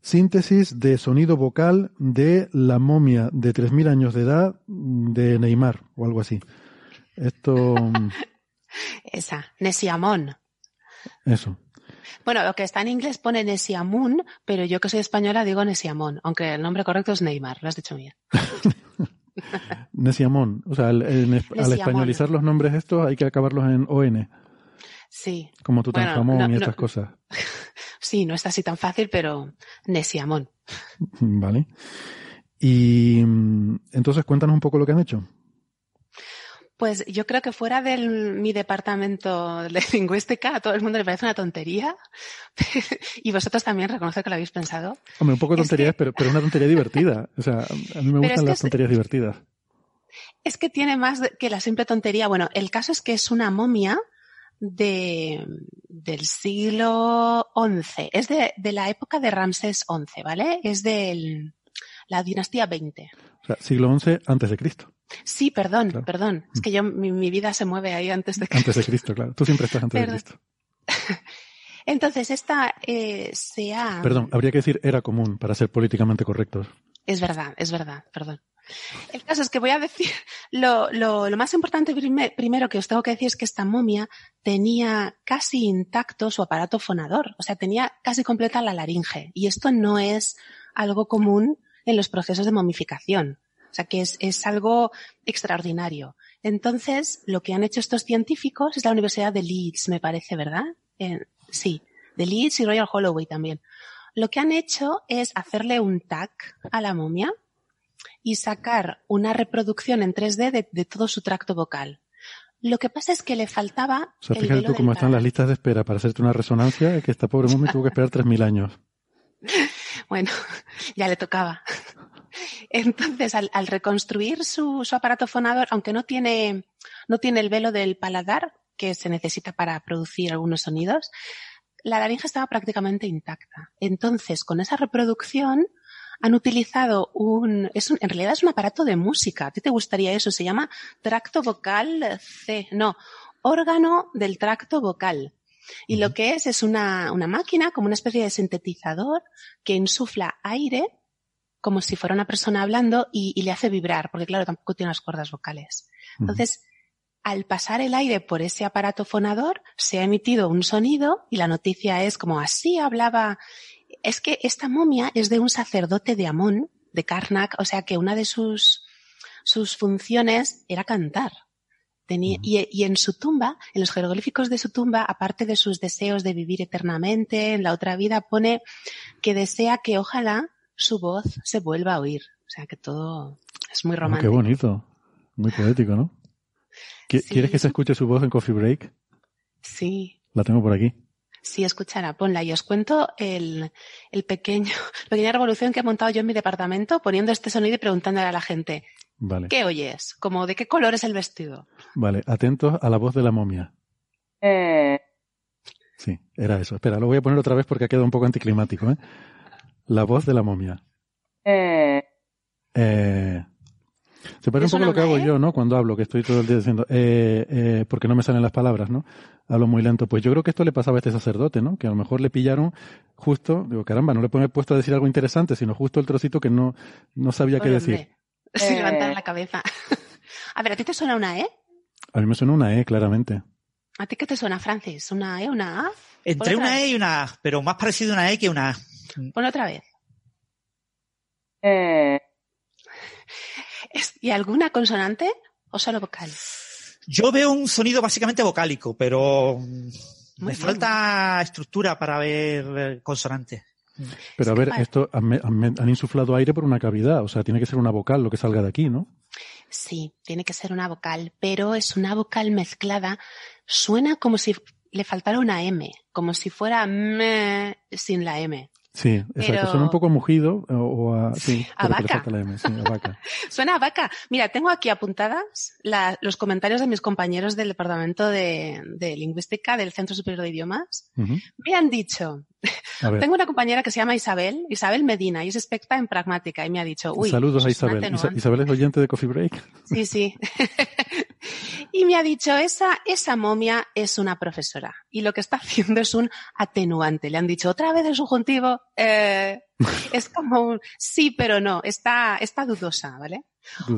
Síntesis de sonido vocal de la momia de 3.000 años de edad de Neymar o algo así. Esto. Esa, Nesiamón. Eso. Bueno, lo que está en inglés pone Nesiamun, pero yo que soy española digo Nesiamón, aunque el nombre correcto es Neymar, lo has dicho bien. Nesiamón. O sea, el, el, Nesiamón. al españolizar los nombres estos hay que acabarlos en ON. Sí. Como Tutankamón bueno, no, y estas no. cosas. Sí, no está así tan fácil, pero Nesiamón. Vale. Y entonces cuéntanos un poco lo que han hecho. Pues yo creo que fuera de mi departamento de lingüística a todo el mundo le parece una tontería y vosotros también reconocer que lo habéis pensado. Hombre, un poco de tonterías, que... pero, pero una tontería divertida. O sea, a mí me gustan las tonterías divertidas. Es que tiene más que la simple tontería. Bueno, el caso es que es una momia de, del siglo XI. Es de, de la época de Ramsés XI, ¿vale? Es de la dinastía XX. O sea, siglo XI antes de Cristo. Sí, perdón, Claro. perdón. Es que yo, mi, mi vida se mueve ahí antes de que... Antes de Cristo, claro. Tú siempre estás antes de. Cristo. Entonces, esta eh, se ha... Perdón, habría que decir era común para ser políticamente correctos. Es verdad, es verdad, perdón. El caso es que voy a decir, lo, lo, lo más importante prime- primero que os tengo que decir es que esta momia tenía casi intacto su aparato fonador, o sea, tenía casi completa la laringe. Y esto no es algo común en los procesos de momificación. O sea, que es, es algo extraordinario. Entonces, lo que han hecho estos científicos es la Universidad de Leeds, me parece, ¿verdad? Eh, sí, de Leeds y Royal Holloway también. Lo que han hecho es hacerle un tag a la momia y sacar una reproducción en 3D de, de todo su tracto vocal. Lo que pasa es que le faltaba O sea, el fíjate tú cómo están las listas de espera para hacerte una resonancia, que esta pobre momia tuvo que esperar 3.000 años. Bueno, ya le tocaba. Entonces, al, al reconstruir su, su aparato fonador, aunque no tiene, no tiene el velo del paladar que se necesita para producir algunos sonidos, la laringe estaba prácticamente intacta. Entonces, con esa reproducción, han utilizado un, es un, en realidad es un aparato de música. ¿A ti te gustaría eso? Se llama tracto vocal C, no, órgano del tracto vocal. Y lo que es es una, una máquina como una especie de sintetizador que insufla aire como si fuera una persona hablando y, y le hace vibrar, porque claro, tampoco tiene las cuerdas vocales. Entonces, al pasar el aire por ese aparato fonador, se ha emitido un sonido y la noticia es como así hablaba. Es que esta momia es de un sacerdote de Amón, de Karnak, o sea que una de sus, sus funciones era cantar. Tenía, y, y en su tumba, en los jeroglíficos de su tumba, aparte de sus deseos de vivir eternamente en la otra vida, pone que desea que ojalá su voz se vuelva a oír. O sea que todo es muy Ah, qué romántico. bonito. Muy poético, ¿no? ¿Qui- Sí. ¿Quieres que se escuche su voz en Coffee Break? Sí, La tengo por aquí. sí, escuchará, ponla. Y os cuento el, el pequeño, pequeña revolución que he montado yo en mi departamento poniendo este sonido y preguntándole a la gente, Vale. ¿qué oyes? Como, ¿de qué color es el vestido? Vale, atentos a la voz de la momia. Sí, era eso. Espera, lo voy a poner otra vez porque ha quedado un poco anticlimático, ¿eh? La voz de la momia. Eh, se parece un ¿Te poco a lo que hago una E? yo, ¿no? Cuando hablo, que estoy todo el día diciendo, eh, eh, porque no me salen las palabras, ¿no? Hablo muy lento. Pues yo creo que esto le pasaba a este sacerdote, ¿no? Que a lo mejor le pillaron justo, digo, caramba, no le pone puesto a decir algo interesante, sino justo el trocito que no, no sabía qué decir. Sí, levantar la cabeza. a ver, ¿a ti te suena una E? A mí me suena una E, claramente. ¿A ti qué te suena, Francis? ¿Una E, una A? Entre una vez. E y una A, pero más parecido a una E que una A. Pon otra vez. Es- ¿Y alguna consonante o solo vocal? Yo veo un sonido básicamente vocálico, pero mm, Muy me bien. falta estructura para ver eh, consonantes. Pero a ver, esto han, han- han insuflado aire por una cavidad, o sea, tiene que ser una vocal lo que salga de aquí, ¿no? Sí, tiene que ser una vocal, pero es una vocal mezclada. Suena como si le faltara una M, como si fuera me sin la M. Sí, exacto. Pero- Suena un poco mugido o, o a, sí, A vaca. falta la M, sí, a vaca. Suena a vaca. Mira, tengo aquí apuntadas la- los comentarios de mis compañeros del Departamento de, de Lingüística del Centro Superior de Idiomas. Me han dicho, tengo una compañera que se llama Isabel, Isabel Medina, y es experta en pragmática, y me ha dicho, uy, saludos a Isabel. Isa-. Isabel es oyente de Coffee Break. Sí, sí. Y me ha dicho, esa, esa momia es una profesora. Y lo que está haciendo es un atenuante. Le han dicho, otra vez el subjuntivo. Eh, es como un sí, pero no. Está, está dudosa, ¿vale?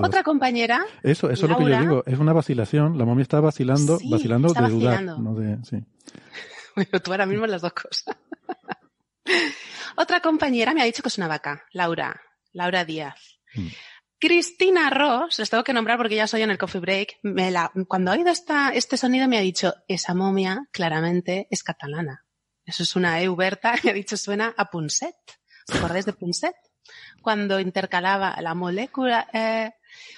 Otra compañera, Eso, eso es lo que yo digo, es una vacilación. La momia está vacilando, Sí, vacilando está de dudar, vacilando. no de, sí. bueno, tú ahora mismo las dos cosas. Otra compañera me ha dicho que es una vaca, Laura, Laura Díaz. Mm. Cristina Ross, les tengo que nombrar porque ya soy en el coffee break, me la, cuando ha oído esta, este sonido me ha dicho, esa momia claramente es catalana. Eso es una E Uberta, me ha dicho suena a Punset. ¿Os acordáis de Punset? Cuando intercalaba la molécula, eh,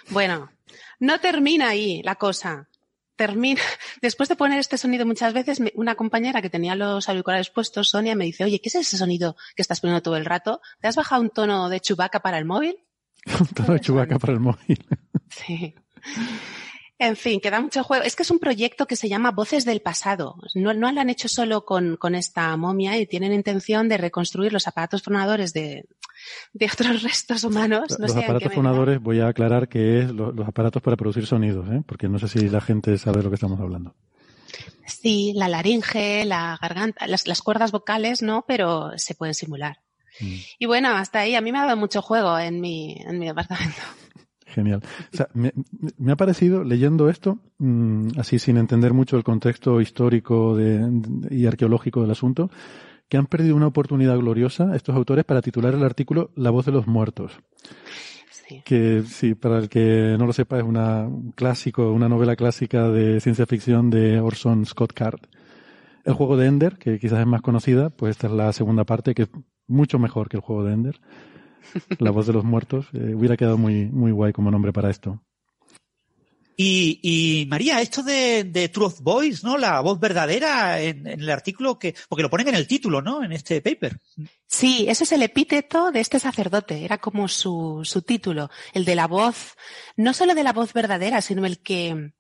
bueno, no termina ahí la cosa. Termina, después de poner este sonido muchas veces, una compañera que tenía los auriculares puestos, Sonia, me dice, oye, ¿qué es ese sonido que estás poniendo todo el rato? ¿Te has bajado un tono de chubaca para el móvil? De chubaca para el móvil. Sí. En fin, queda mucho juego. Es que es un proyecto que se llama Voces del Pasado. No, no lo han hecho solo con, con esta momia y tienen intención de reconstruir los aparatos fonadores de, de otros restos humanos. No los sé aparatos fonadores voy a aclarar que es lo- los aparatos para producir sonidos, ¿eh? porque no sé si la gente sabe de lo que estamos hablando. Sí, la laringe, la garganta, las, las cuerdas vocales no, pero se pueden simular. Mm. Y bueno, hasta ahí a mí me ha dado mucho juego en mi, en mi departamento. Genial. O sea, me, me ha parecido, leyendo esto, mm, así sin entender mucho el contexto histórico de- de- y arqueológico del asunto, que han perdido una oportunidad gloriosa estos autores para titular el artículo La voz de los muertos. Sí. Que, sí, para el que no lo sepa, es una, un clásico, una novela clásica de ciencia ficción de Orson Scott Card. El juego de Ender, que quizás es más conocida, pues esta es la segunda parte, que es mucho mejor que el juego de Ender. La voz de los muertos. eh, hubiera quedado muy, muy guay como nombre para esto. Y, y María, esto de, de Truth Voice, ¿no? La voz verdadera en, en el artículo que, porque lo ponen en el título, ¿no? En este paper. Sí, ese es el epíteto de este sacerdote, era como su, su título, el de la voz, no solo de la voz verdadera, sino el que,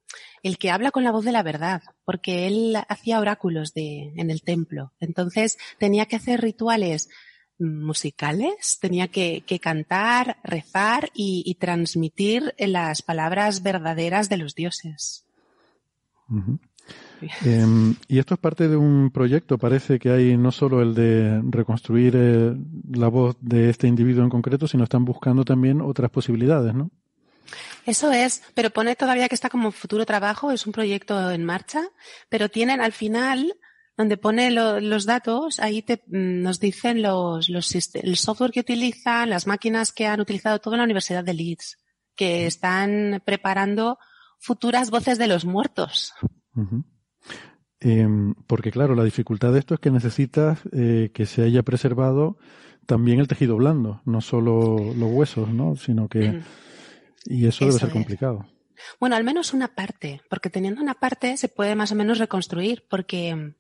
el que habla con la voz de la verdad, porque él hacía oráculos de, en el templo. Entonces tenía que hacer rituales musicales, tenía que, que cantar, rezar y, y transmitir las palabras verdaderas de los dioses. Em, y esto es parte de un proyecto, parece que hay no solo el de reconstruir eh, la voz de este individuo en concreto, sino están buscando también otras posibilidades, ¿no? Eso es, pero pone todavía que está como futuro trabajo, es un proyecto en marcha, pero tienen al final, donde pone lo- los datos, ahí te, mm, nos dicen los, los el software que utilizan, las máquinas que han utilizado todo en la Universidad de Leeds, que están preparando futuras voces de los muertos. Em, porque claro, la dificultad de esto es que necesitas eh, que se haya preservado también el tejido blando, no solo los huesos, ¿no? Sino que... Y eso, debe ser es. complicado. Bueno, al menos una parte, porque teniendo una parte se puede más o menos reconstruir, porque mm,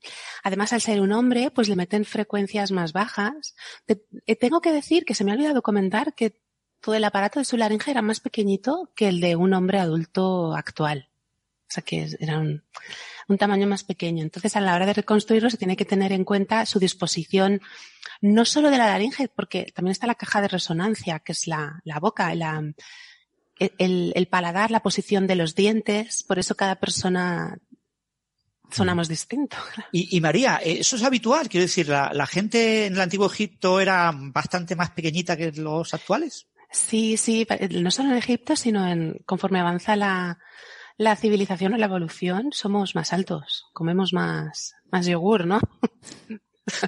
además al ser un hombre, pues le meten frecuencias más bajas. Te- eh, tengo que decir que se me ha olvidado comentar que todo el aparato de su laringe era más pequeñito que el de un hombre adulto actual. O sea que era un, un tamaño más pequeño. Entonces, a la hora de reconstruirlo se tiene que tener en cuenta su disposición, no solo de la laringe, porque también está la caja de resonancia, que es la, la boca, la, el, el paladar, la posición de los dientes, por eso cada persona sonamos distinto. Y, y María, eh, eso es habitual, quiero decir, la, la gente en el antiguo Egipto era bastante más pequeñita que los actuales. Sí, sí, no solo en Egipto, sino en conforme avanza la, la civilización o la evolución, somos más altos, comemos más, más yogur, ¿no?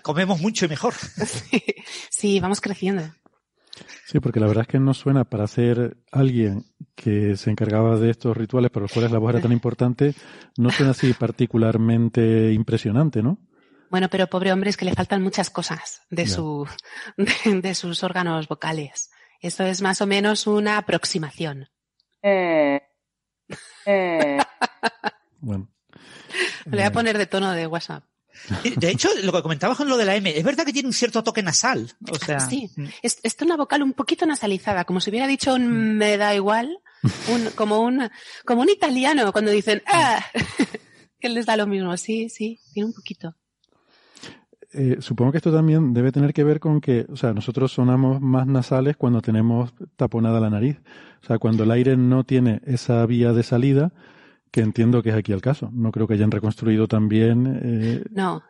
Comemos mucho y mejor. Sí, sí, vamos creciendo. Sí, porque la verdad es que no suena para ser alguien que se encargaba de estos rituales para los cuales la voz era tan importante, no suena así particularmente impresionante, ¿no? Bueno, pero pobre hombre, es que le faltan muchas cosas de, su, de, de sus órganos vocales. Eso es más o menos una aproximación. Bueno. Le voy a poner de tono de WhatsApp. De hecho, lo que comentabas con lo de la M, es verdad que tiene un cierto toque nasal. O sea, Sí, es, es una vocal un poquito nasalizada, como si hubiera dicho un me da igual, un, como un, como un italiano cuando dicen, ah, que les da lo mismo. Sí, sí, tiene un poquito. Eh, supongo que esto también debe tener que ver con que, o sea, nosotros sonamos más nasales cuando tenemos taponada la nariz. O sea, cuando el aire no tiene esa vía de salida, que entiendo que es aquí el caso. No creo que hayan reconstruido también. Eh, No,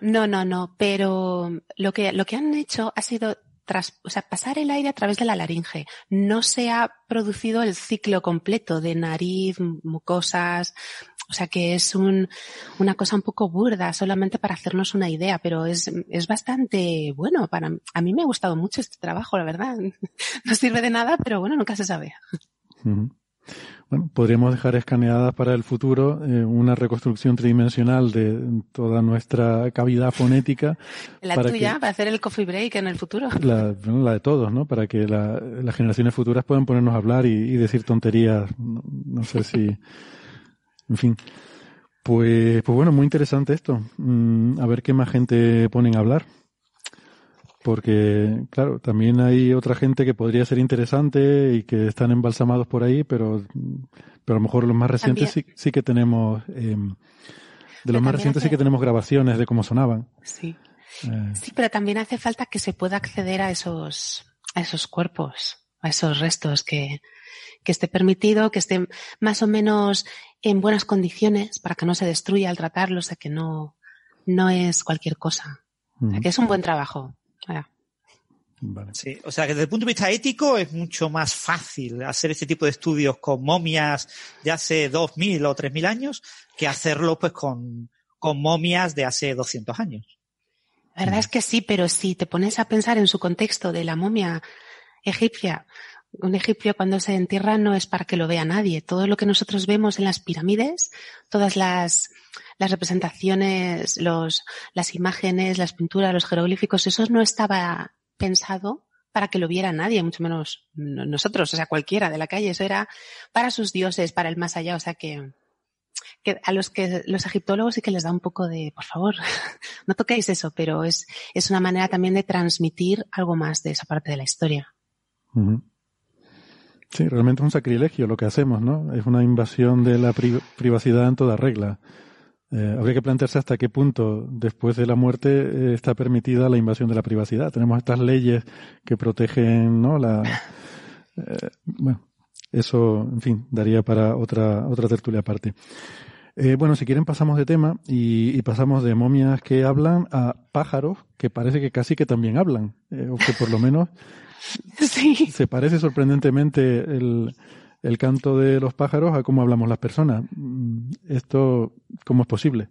no, no, no, pero lo que, lo que han hecho ha sido tras, o sea, pasar el aire a través de la laringe. No se ha producido el ciclo completo de nariz, mucosas, o sea que es un, una cosa un poco burda, solamente para hacernos una idea, pero es, es bastante bueno. Para, a mí me ha gustado mucho este trabajo, la verdad. No sirve de nada, pero bueno, nunca se sabe. Bueno, podríamos dejar escaneada para el futuro eh, una reconstrucción tridimensional de toda nuestra cavidad fonética. La para tuya, que- para hacer el coffee break en el futuro. la, bueno, la de todos, ¿no? Para que la- las generaciones futuras puedan ponernos a hablar y, y decir tonterías. No, no sé si. En fin. Pues, pues bueno, muy interesante esto. Mm, a ver qué más gente ponen a hablar. Porque, claro, también hay otra gente que podría ser interesante y que están embalsamados por ahí, pero, pero a lo mejor los más recientes sí, sí, que tenemos, eh, de los más recientes sí que tenemos grabaciones de cómo sonaban. Sí. Eh. Sí, pero también hace falta que se pueda acceder a esos, a esos cuerpos, a esos restos, que, que esté permitido, que esté más o menos en buenas condiciones para que no se destruya al tratarlos, o sea, que no, no es cualquier cosa. O sea, que es un buen trabajo. Vale. Sí, o sea que desde el punto de vista ético es mucho más fácil hacer este tipo de estudios con momias de hace 2.000 o 3.000 años que hacerlo pues con, con momias de hace 200 años. La verdad es que sí, pero si te pones a pensar en su contexto de la momia egipcia, un egipcio cuando se entierra no es para que lo vea nadie. Todo lo que nosotros vemos en las pirámides, todas las, representaciones, los, las imágenes, las pinturas, los jeroglíficos, eso no estaba pensado para que lo viera nadie, mucho menos nosotros, o sea, cualquiera de la calle. Eso era para sus dioses, para el más allá. O sea que, que a los que los egiptólogos sí que les da un poco de, por favor, no toquéis eso, pero es, es una manera también de transmitir algo más de esa parte de la historia. Sí, realmente es un sacrilegio lo que hacemos, ¿no? Es una invasión de la privacidad en toda regla. Eh, habría que plantearse hasta qué punto después de la muerte eh, está permitida la invasión de la privacidad. Tenemos estas leyes que protegen, ¿no? La, eh, bueno, eso, en fin, daría para otra, otra tertulia aparte. Eh, bueno, si quieren pasamos de tema y, y, pasamos de momias que hablan a pájaros que parece que casi que también hablan, eh, o que por lo menos sí. se parece sorprendentemente el, el canto de los pájaros a cómo hablamos las personas. ¿Esto cómo es posible?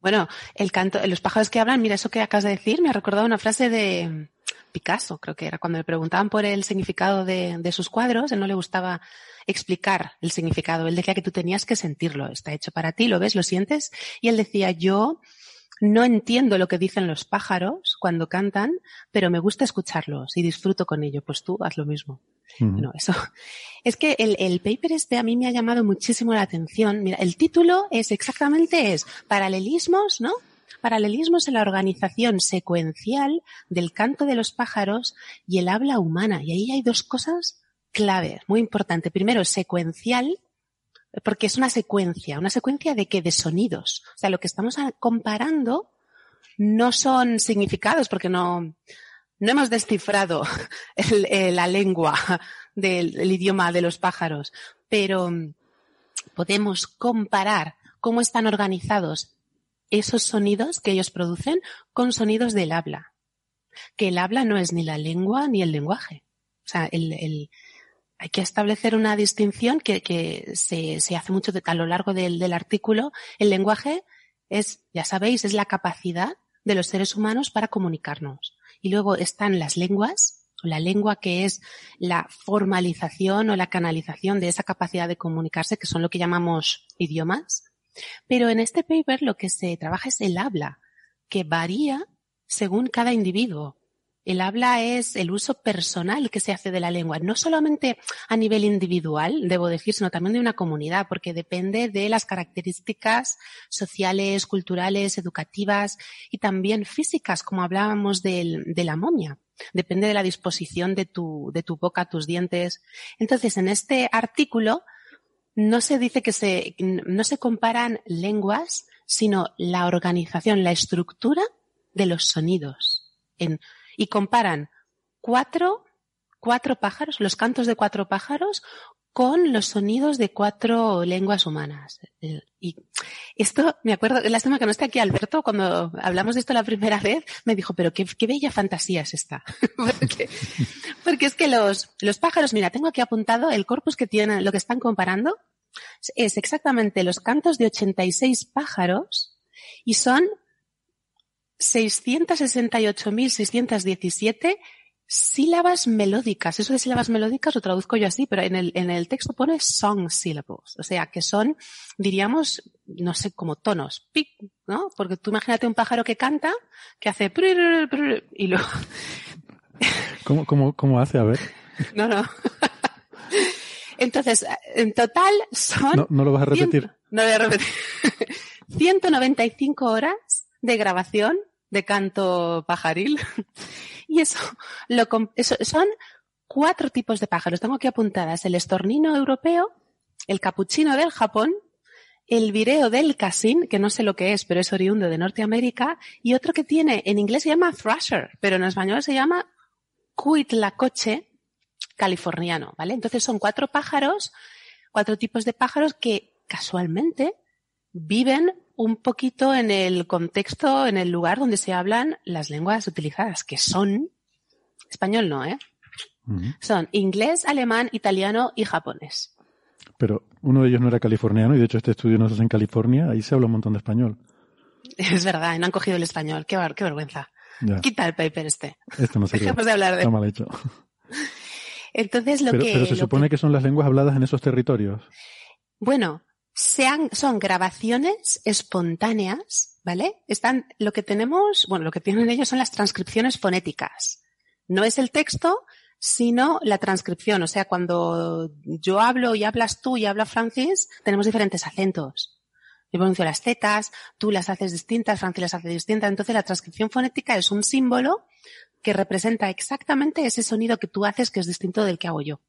Bueno, el canto, los pájaros que hablan, mira, eso que acabas de decir, me ha recordado una frase de Picasso, creo que era, cuando le preguntaban por el significado de, de sus cuadros, él no le gustaba explicar el significado. Él decía que tú tenías que sentirlo. Está hecho para ti, lo ves, lo sientes. Y él decía, yo no entiendo lo que dicen los pájaros cuando cantan, pero me gusta escucharlos y disfruto con ello. Pues tú haz lo mismo. Uh -huh. Bueno, eso. Es que el, el, paper este a mí me ha llamado muchísimo la atención. Mira, el título es exactamente es paralelismos, ¿no? Paralelismos en la organización secuencial del canto de los pájaros y el habla humana. Y ahí hay dos cosas clave, muy importante. Primero, secuencial, porque es una secuencia. ¿Una secuencia de qué? De sonidos. O sea, lo que estamos comparando no son significados, porque no, no hemos descifrado el, la lengua del el idioma de los pájaros, pero podemos comparar cómo están organizados esos sonidos que ellos producen con sonidos del habla. Que el habla no es ni la lengua ni el lenguaje. O sea, el, hay que establecer una distinción que, se, hace mucho a lo largo del, del, artículo. El lenguaje es, ya sabéis, es la capacidad de los seres humanos para comunicarnos. Y luego están las lenguas, la lengua que es la formalización o la canalización de esa capacidad de comunicarse, que son lo que llamamos idiomas. Pero en este paper lo que se trabaja es el habla, que varía según cada individuo. El habla es el uso personal que se hace de la lengua, no solamente a nivel individual, debo decir, sino también de una comunidad, porque depende de las características sociales, culturales, educativas y también físicas, como hablábamos de, de la momia. Depende de la disposición de tu, de tu boca, tus dientes. Entonces, en este artículo no se dice que se, no se comparan lenguas, sino la organización, la estructura de los sonidos. En, y comparan cuatro, cuatro pájaros, los cantos de cuatro pájaros con los sonidos de cuatro lenguas humanas. Y esto, me acuerdo, lástima que no esté aquí Alberto, cuando hablamos de esto la primera vez, me dijo, pero qué, qué bella fantasía es esta. porque, porque, es que los, los pájaros, mira, tengo aquí apuntado el corpus que tienen, lo que están comparando, es exactamente los cantos de 86 pájaros y son 668.617 sílabas melódicas. Eso de sílabas melódicas lo traduzco yo así, pero en el, en el texto pone song syllables. O sea, que son, diríamos, no sé, como tonos. Pic, ¿no? Porque tú imagínate un pájaro que canta, que hace y luego... ¿Cómo, cómo, cómo hace? A ver. No, no. Entonces, en total son... No, no lo vas a repetir. 100, no lo voy a repetir. 195 horas de grabación de canto pajaril Y eso, lo, eso son cuatro tipos de pájaros. Tengo aquí apuntadas el estornino europeo, el capuchino del Japón, el vireo del casín, que no sé lo que es, pero es oriundo de Norteamérica, y otro que tiene, en inglés se llama thrasher, pero en español se llama cuitlacoche californiano, ¿vale? Entonces son cuatro pájaros, cuatro tipos de pájaros que casualmente viven un poquito en el contexto, en el lugar donde se hablan las lenguas utilizadas, que son, español no, ¿eh? Son inglés, alemán, italiano y japonés. Pero uno de ellos no era californiano y de hecho este estudio no se hace en California, ahí se habla un montón de español. Es verdad, no han cogido el español, qué, qué vergüenza. Quita el paper este. Este no Dejemos de hablar de Está mal hecho. Entonces lo pero, que... Pero se supone que... son las lenguas habladas en esos territorios. Bueno, sean, son grabaciones espontáneas, ¿vale? Están, lo que tenemos, bueno, lo que tienen ellos son las transcripciones fonéticas. No es el texto, sino la transcripción. O sea, cuando yo hablo y hablas tú y habla Francis, tenemos diferentes acentos. Yo pronuncio las zetas, tú las haces distintas, Francis las hace distintas. Entonces la transcripción fonética es un símbolo que representa exactamente ese sonido que tú haces que es distinto del que hago yo.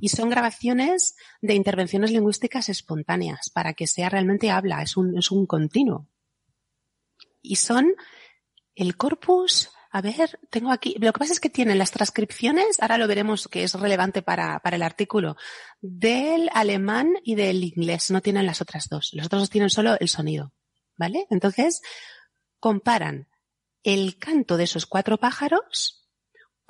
Y son grabaciones de intervenciones lingüísticas espontáneas para que sea realmente habla, es un, es un continuo. Y son el corpus, a ver, tengo aquí, lo que pasa es que tienen las transcripciones, ahora lo veremos que es relevante para, para el artículo, del alemán y del inglés, no tienen las otras dos, los otros dos tienen solo el sonido, ¿vale? Entonces, comparan el canto de esos cuatro pájaros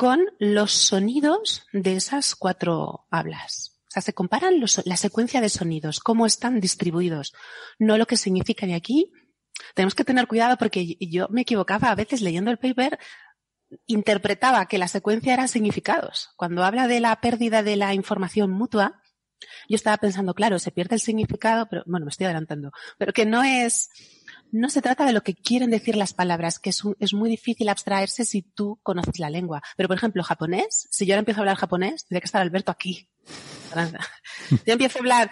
con los sonidos de esas cuatro hablas. O sea, se comparan la secuencia de sonidos, cómo están distribuidos, no lo que significan. Y aquí tenemos que tener cuidado porque yo me equivocaba a veces leyendo el paper, interpretaba que la secuencia era significados. Cuando habla de la pérdida de la información mutua, yo estaba pensando, claro, se pierde el significado, pero bueno, me estoy adelantando, pero que no es, no se trata de lo que quieren decir las palabras, que es, es, muy difícil abstraerse si tú conoces la lengua. Pero, por ejemplo, japonés, si yo ahora empiezo a hablar japonés, tendría que estar Alberto aquí. yo empiezo a hablar,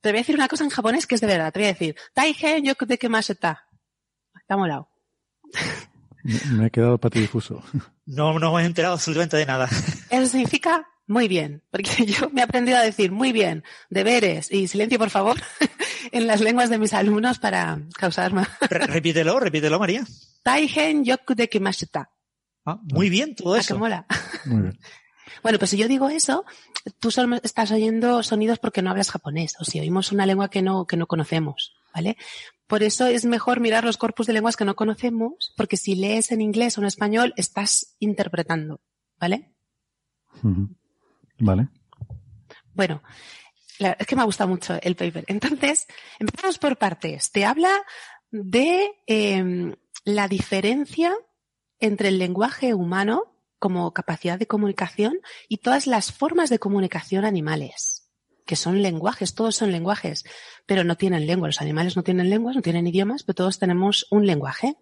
te voy a decir una cosa en japonés que es de verdad, te voy a decir, Taihen yoku de está. Está molado. Me he quedado patidifuso. No, no me he enterado absolutamente de nada. Eso significa muy bien, porque yo me he aprendido a decir muy bien, deberes y silencio, por favor, en las lenguas de mis alumnos para causar más. repítelo, repítelo, María. Taihen yoku de kimashita. Ah, muy bien todo eso. ¿A que mola? Bueno, pues si yo digo eso, tú solo estás oyendo sonidos porque no hablas japonés, o si oímos una lengua que no, que no conocemos, ¿vale? Por eso es mejor mirar los corpus de lenguas que no conocemos, porque si lees en inglés o en español, estás interpretando, ¿vale? Vale. Bueno, es que me ha gustado mucho el paper. Entonces, empezamos por partes. Te habla de eh, la diferencia entre el lenguaje humano como capacidad de comunicación y todas las formas de comunicación animales, que son lenguajes, todos son lenguajes, pero no tienen lengua. Los animales no tienen lenguas, no tienen idiomas, pero todos tenemos un lenguaje.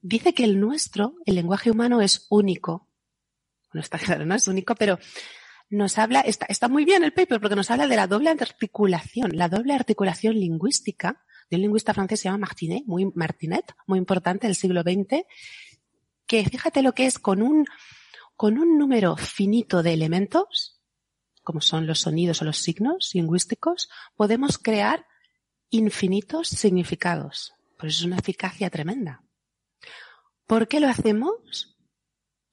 Dice que el nuestro, el lenguaje humano, es único. Bueno, está claro, no es único, pero nos habla, está, está muy bien el paper porque nos habla de la doble articulación, la doble articulación lingüística de un lingüista francés se llama Martinet, muy, Martinet, muy importante del siglo XX, que fíjate lo que es con un, con un número finito de elementos, como son los sonidos o los signos lingüísticos, podemos crear infinitos significados. Por eso es una eficacia tremenda. ¿Por qué lo hacemos?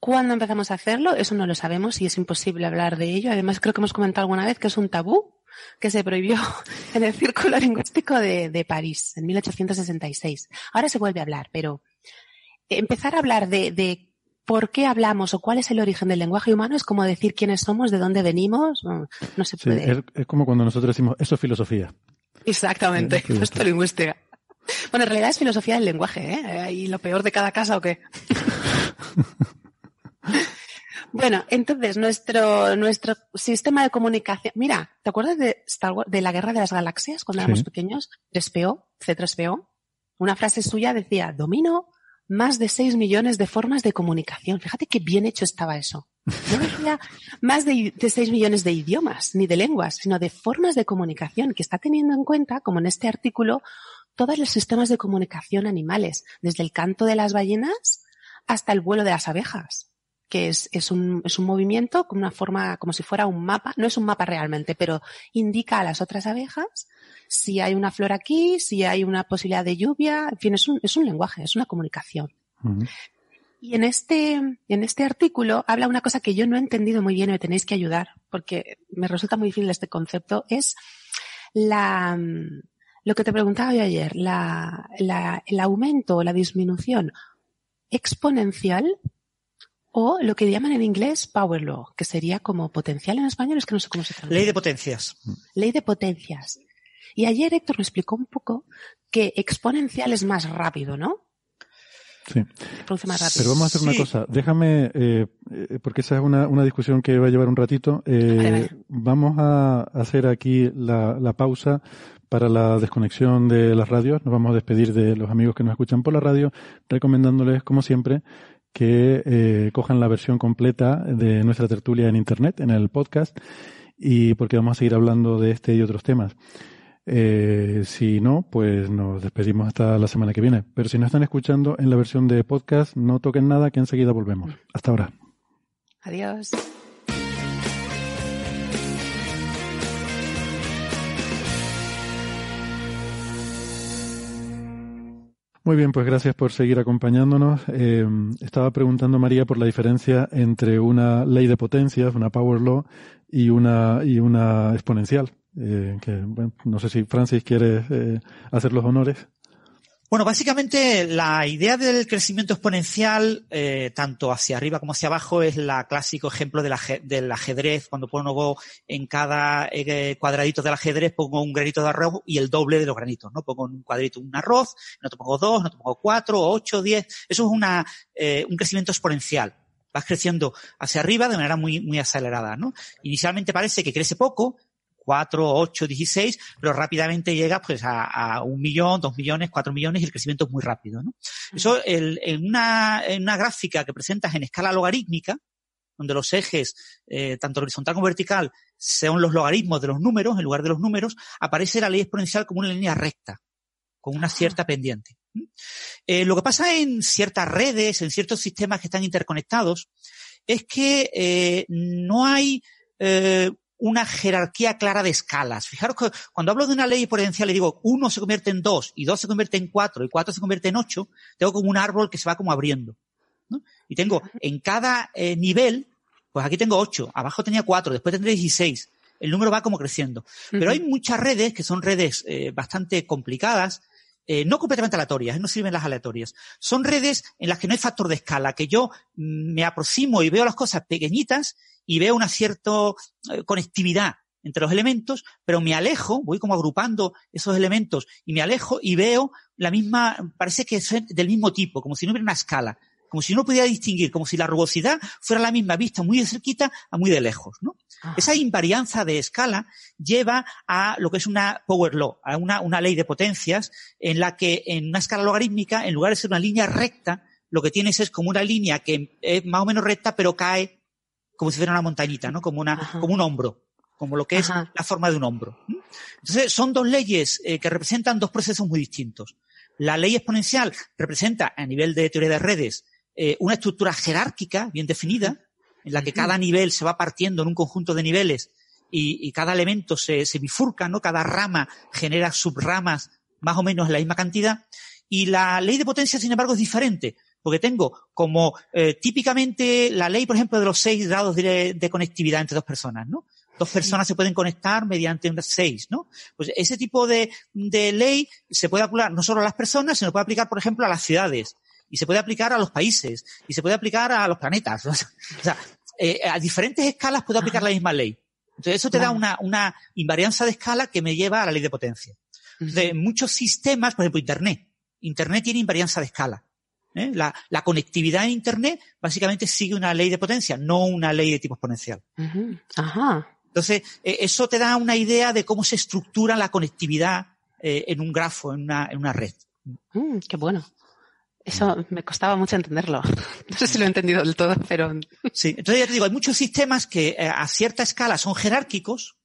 ¿Cuándo empezamos a hacerlo? Eso no lo sabemos y es imposible hablar de ello. Además, creo que hemos comentado alguna vez que es un tabú que se prohibió en el Círculo Lingüístico de, de París en 1866. Ahora se vuelve a hablar, pero empezar a hablar de, de, por qué hablamos o cuál es el origen del lenguaje humano es como decir quiénes somos, de dónde venimos, no, se puede. Sí, es, es, como cuando nosotros decimos, eso es filosofía. Exactamente, sí, esto es lingüística. Bueno, en realidad es filosofía del lenguaje, ¿eh? Y lo peor de cada casa o qué. Bueno, entonces nuestro, nuestro sistema de comunicación. Mira, ¿te acuerdas de Star Wars, de la Guerra de las Galaxias cuando éramos sí. pequeños? 3PO, C3PO. Una frase suya decía, domino más de 6 millones de formas de comunicación. Fíjate qué bien hecho estaba eso. No decía más de, de 6 millones de idiomas, ni de lenguas, sino de formas de comunicación, que está teniendo en cuenta, como en este artículo, todos los sistemas de comunicación animales, desde el canto de las ballenas hasta el vuelo de las abejas. Que es, es, un, es un movimiento con una forma como si fuera un mapa. No es un mapa realmente, pero indica a las otras abejas si hay una flor aquí, si hay una posibilidad de lluvia. En fin, es un, es un lenguaje, es una comunicación. Y en este, en este artículo habla una cosa que yo no he entendido muy bien y me tenéis que ayudar, porque me resulta muy difícil este concepto, es la, lo que te preguntaba yo ayer, la, la, el aumento o la disminución exponencial o lo que llaman en inglés power law, que sería como potencial en español, es que no sé cómo se traduce. Ley de potencias. Ley de potencias. Y ayer Héctor me explicó un poco que exponencial es más rápido, ¿no? Sí. Produce más rápido. Pero vamos a hacer una cosa. Déjame, eh, eh, porque esa es una, una, discusión que va a llevar un ratito. Eh, Vale, vale. Vamos a hacer aquí la, la pausa para la desconexión de las radios. Nos vamos a despedir de los amigos que nos escuchan por la radio, recomendándoles, como siempre, que eh, cojan la versión completa de nuestra tertulia en Internet, en el podcast, y porque vamos a seguir hablando de este y otros temas. Eh, si no, pues nos despedimos hasta la semana que viene. Pero si no están escuchando en la versión de podcast, no toquen nada, que enseguida volvemos. Hasta ahora. Adiós. Muy bien, pues gracias por seguir acompañándonos. Eh, estaba preguntando María por la diferencia entre una ley de potencias, una power law, y una y una exponencial. Eh, que no sé si Francis quiere eh, hacer los honores. Bueno, básicamente la idea del crecimiento exponencial, eh, tanto hacia arriba como hacia abajo, es la clásico ejemplo del, aje- del ajedrez. Cuando pongo en cada eh, cuadradito del ajedrez pongo un granito de arroz y el doble de los granitos, ¿no? Pongo en un cuadrito un arroz, no te pongo dos, no te pongo cuatro, ocho, diez. Eso es una, eh, un crecimiento exponencial. Vas creciendo hacia arriba de manera muy, muy acelerada, ¿no? Inicialmente parece que crece poco, 4, 8, 16, pero rápidamente llega pues a, a un millón, dos millones, cuatro millones y el crecimiento es muy rápido, ¿no? Eso el- en, una, en una gráfica que presentas en escala logarítmica, donde los ejes, eh, tanto horizontal como vertical, son los logaritmos de los números, en lugar de los números, aparece la ley exponencial como una línea recta, con una cierta pendiente. Eh, lo que pasa en ciertas redes, en ciertos sistemas que están interconectados, es que eh, no hay eh, una jerarquía clara de escalas. Fijaros que cuando hablo de una ley exponencial y digo uno se convierte en dos y dos se convierte en cuatro y cuatro se convierte en ocho, tengo como un árbol que se va como abriendo. ¿no? Y tengo en cada eh, nivel, pues aquí tengo ocho, abajo tenía cuatro, después tendré 16. El número va como creciendo. Pero hay muchas redes que son redes eh, bastante complicadas, eh, no completamente aleatorias, no sirven las aleatorias. Son redes en las que no hay factor de escala, que yo mm, me aproximo y veo las cosas pequeñitas y veo una cierta eh, conectividad entre los elementos, pero me alejo, voy como agrupando esos elementos y me alejo y veo la misma, parece que es del mismo tipo, como si no hubiera una escala, como si no pudiera distinguir, como si la rugosidad fuera la misma vista muy de cerquita a muy de lejos, ¿no? Esa invarianza de escala lleva a lo que es una power law, a una, una ley de potencias en la que en una escala logarítmica, en lugar de ser una línea recta, lo que tienes es como una línea que es más o menos recta, pero cae como si fuera una montañita, ¿no? Como una, como un hombro, como lo que es la forma de un hombro. Entonces, son dos leyes eh, que representan dos procesos muy distintos. La ley exponencial representa, a nivel de teoría de redes, eh, una estructura jerárquica bien definida, en la que cada nivel se va partiendo en un conjunto de niveles y, y cada elemento se, se bifurca, ¿no? Cada rama genera subramas más o menos en la misma cantidad. Y la ley de potencia, sin embargo, es diferente, porque tengo como eh, típicamente la ley, por ejemplo, de los seis grados de, de conectividad entre dos personas, ¿no? Dos personas se pueden conectar mediante unas seis, ¿no? Pues ese tipo de, de ley se puede aplicar no solo a las personas, sino puede aplicar, por ejemplo, a las ciudades. Y se puede aplicar a los países. Y se puede aplicar a los planetas. O sea, eh, a diferentes escalas puedo aplicar la misma ley. Entonces eso te da una, una invarianza de escala que me lleva a la ley de potencia. Entonces, en muchos sistemas, por ejemplo, Internet. Internet tiene invarianza de escala. ¿eh? La, la conectividad en Internet básicamente sigue una ley de potencia, no una ley de tipo exponencial. Ajá. Entonces, eh, eso te da una idea de cómo se estructura la conectividad en un grafo, en una, en una red. Mm, qué bueno. Eso me costaba mucho entenderlo. No sé si lo he entendido del todo, pero Sí, entonces ya te digo, hay muchos sistemas que eh, a cierta escala son jerárquicos,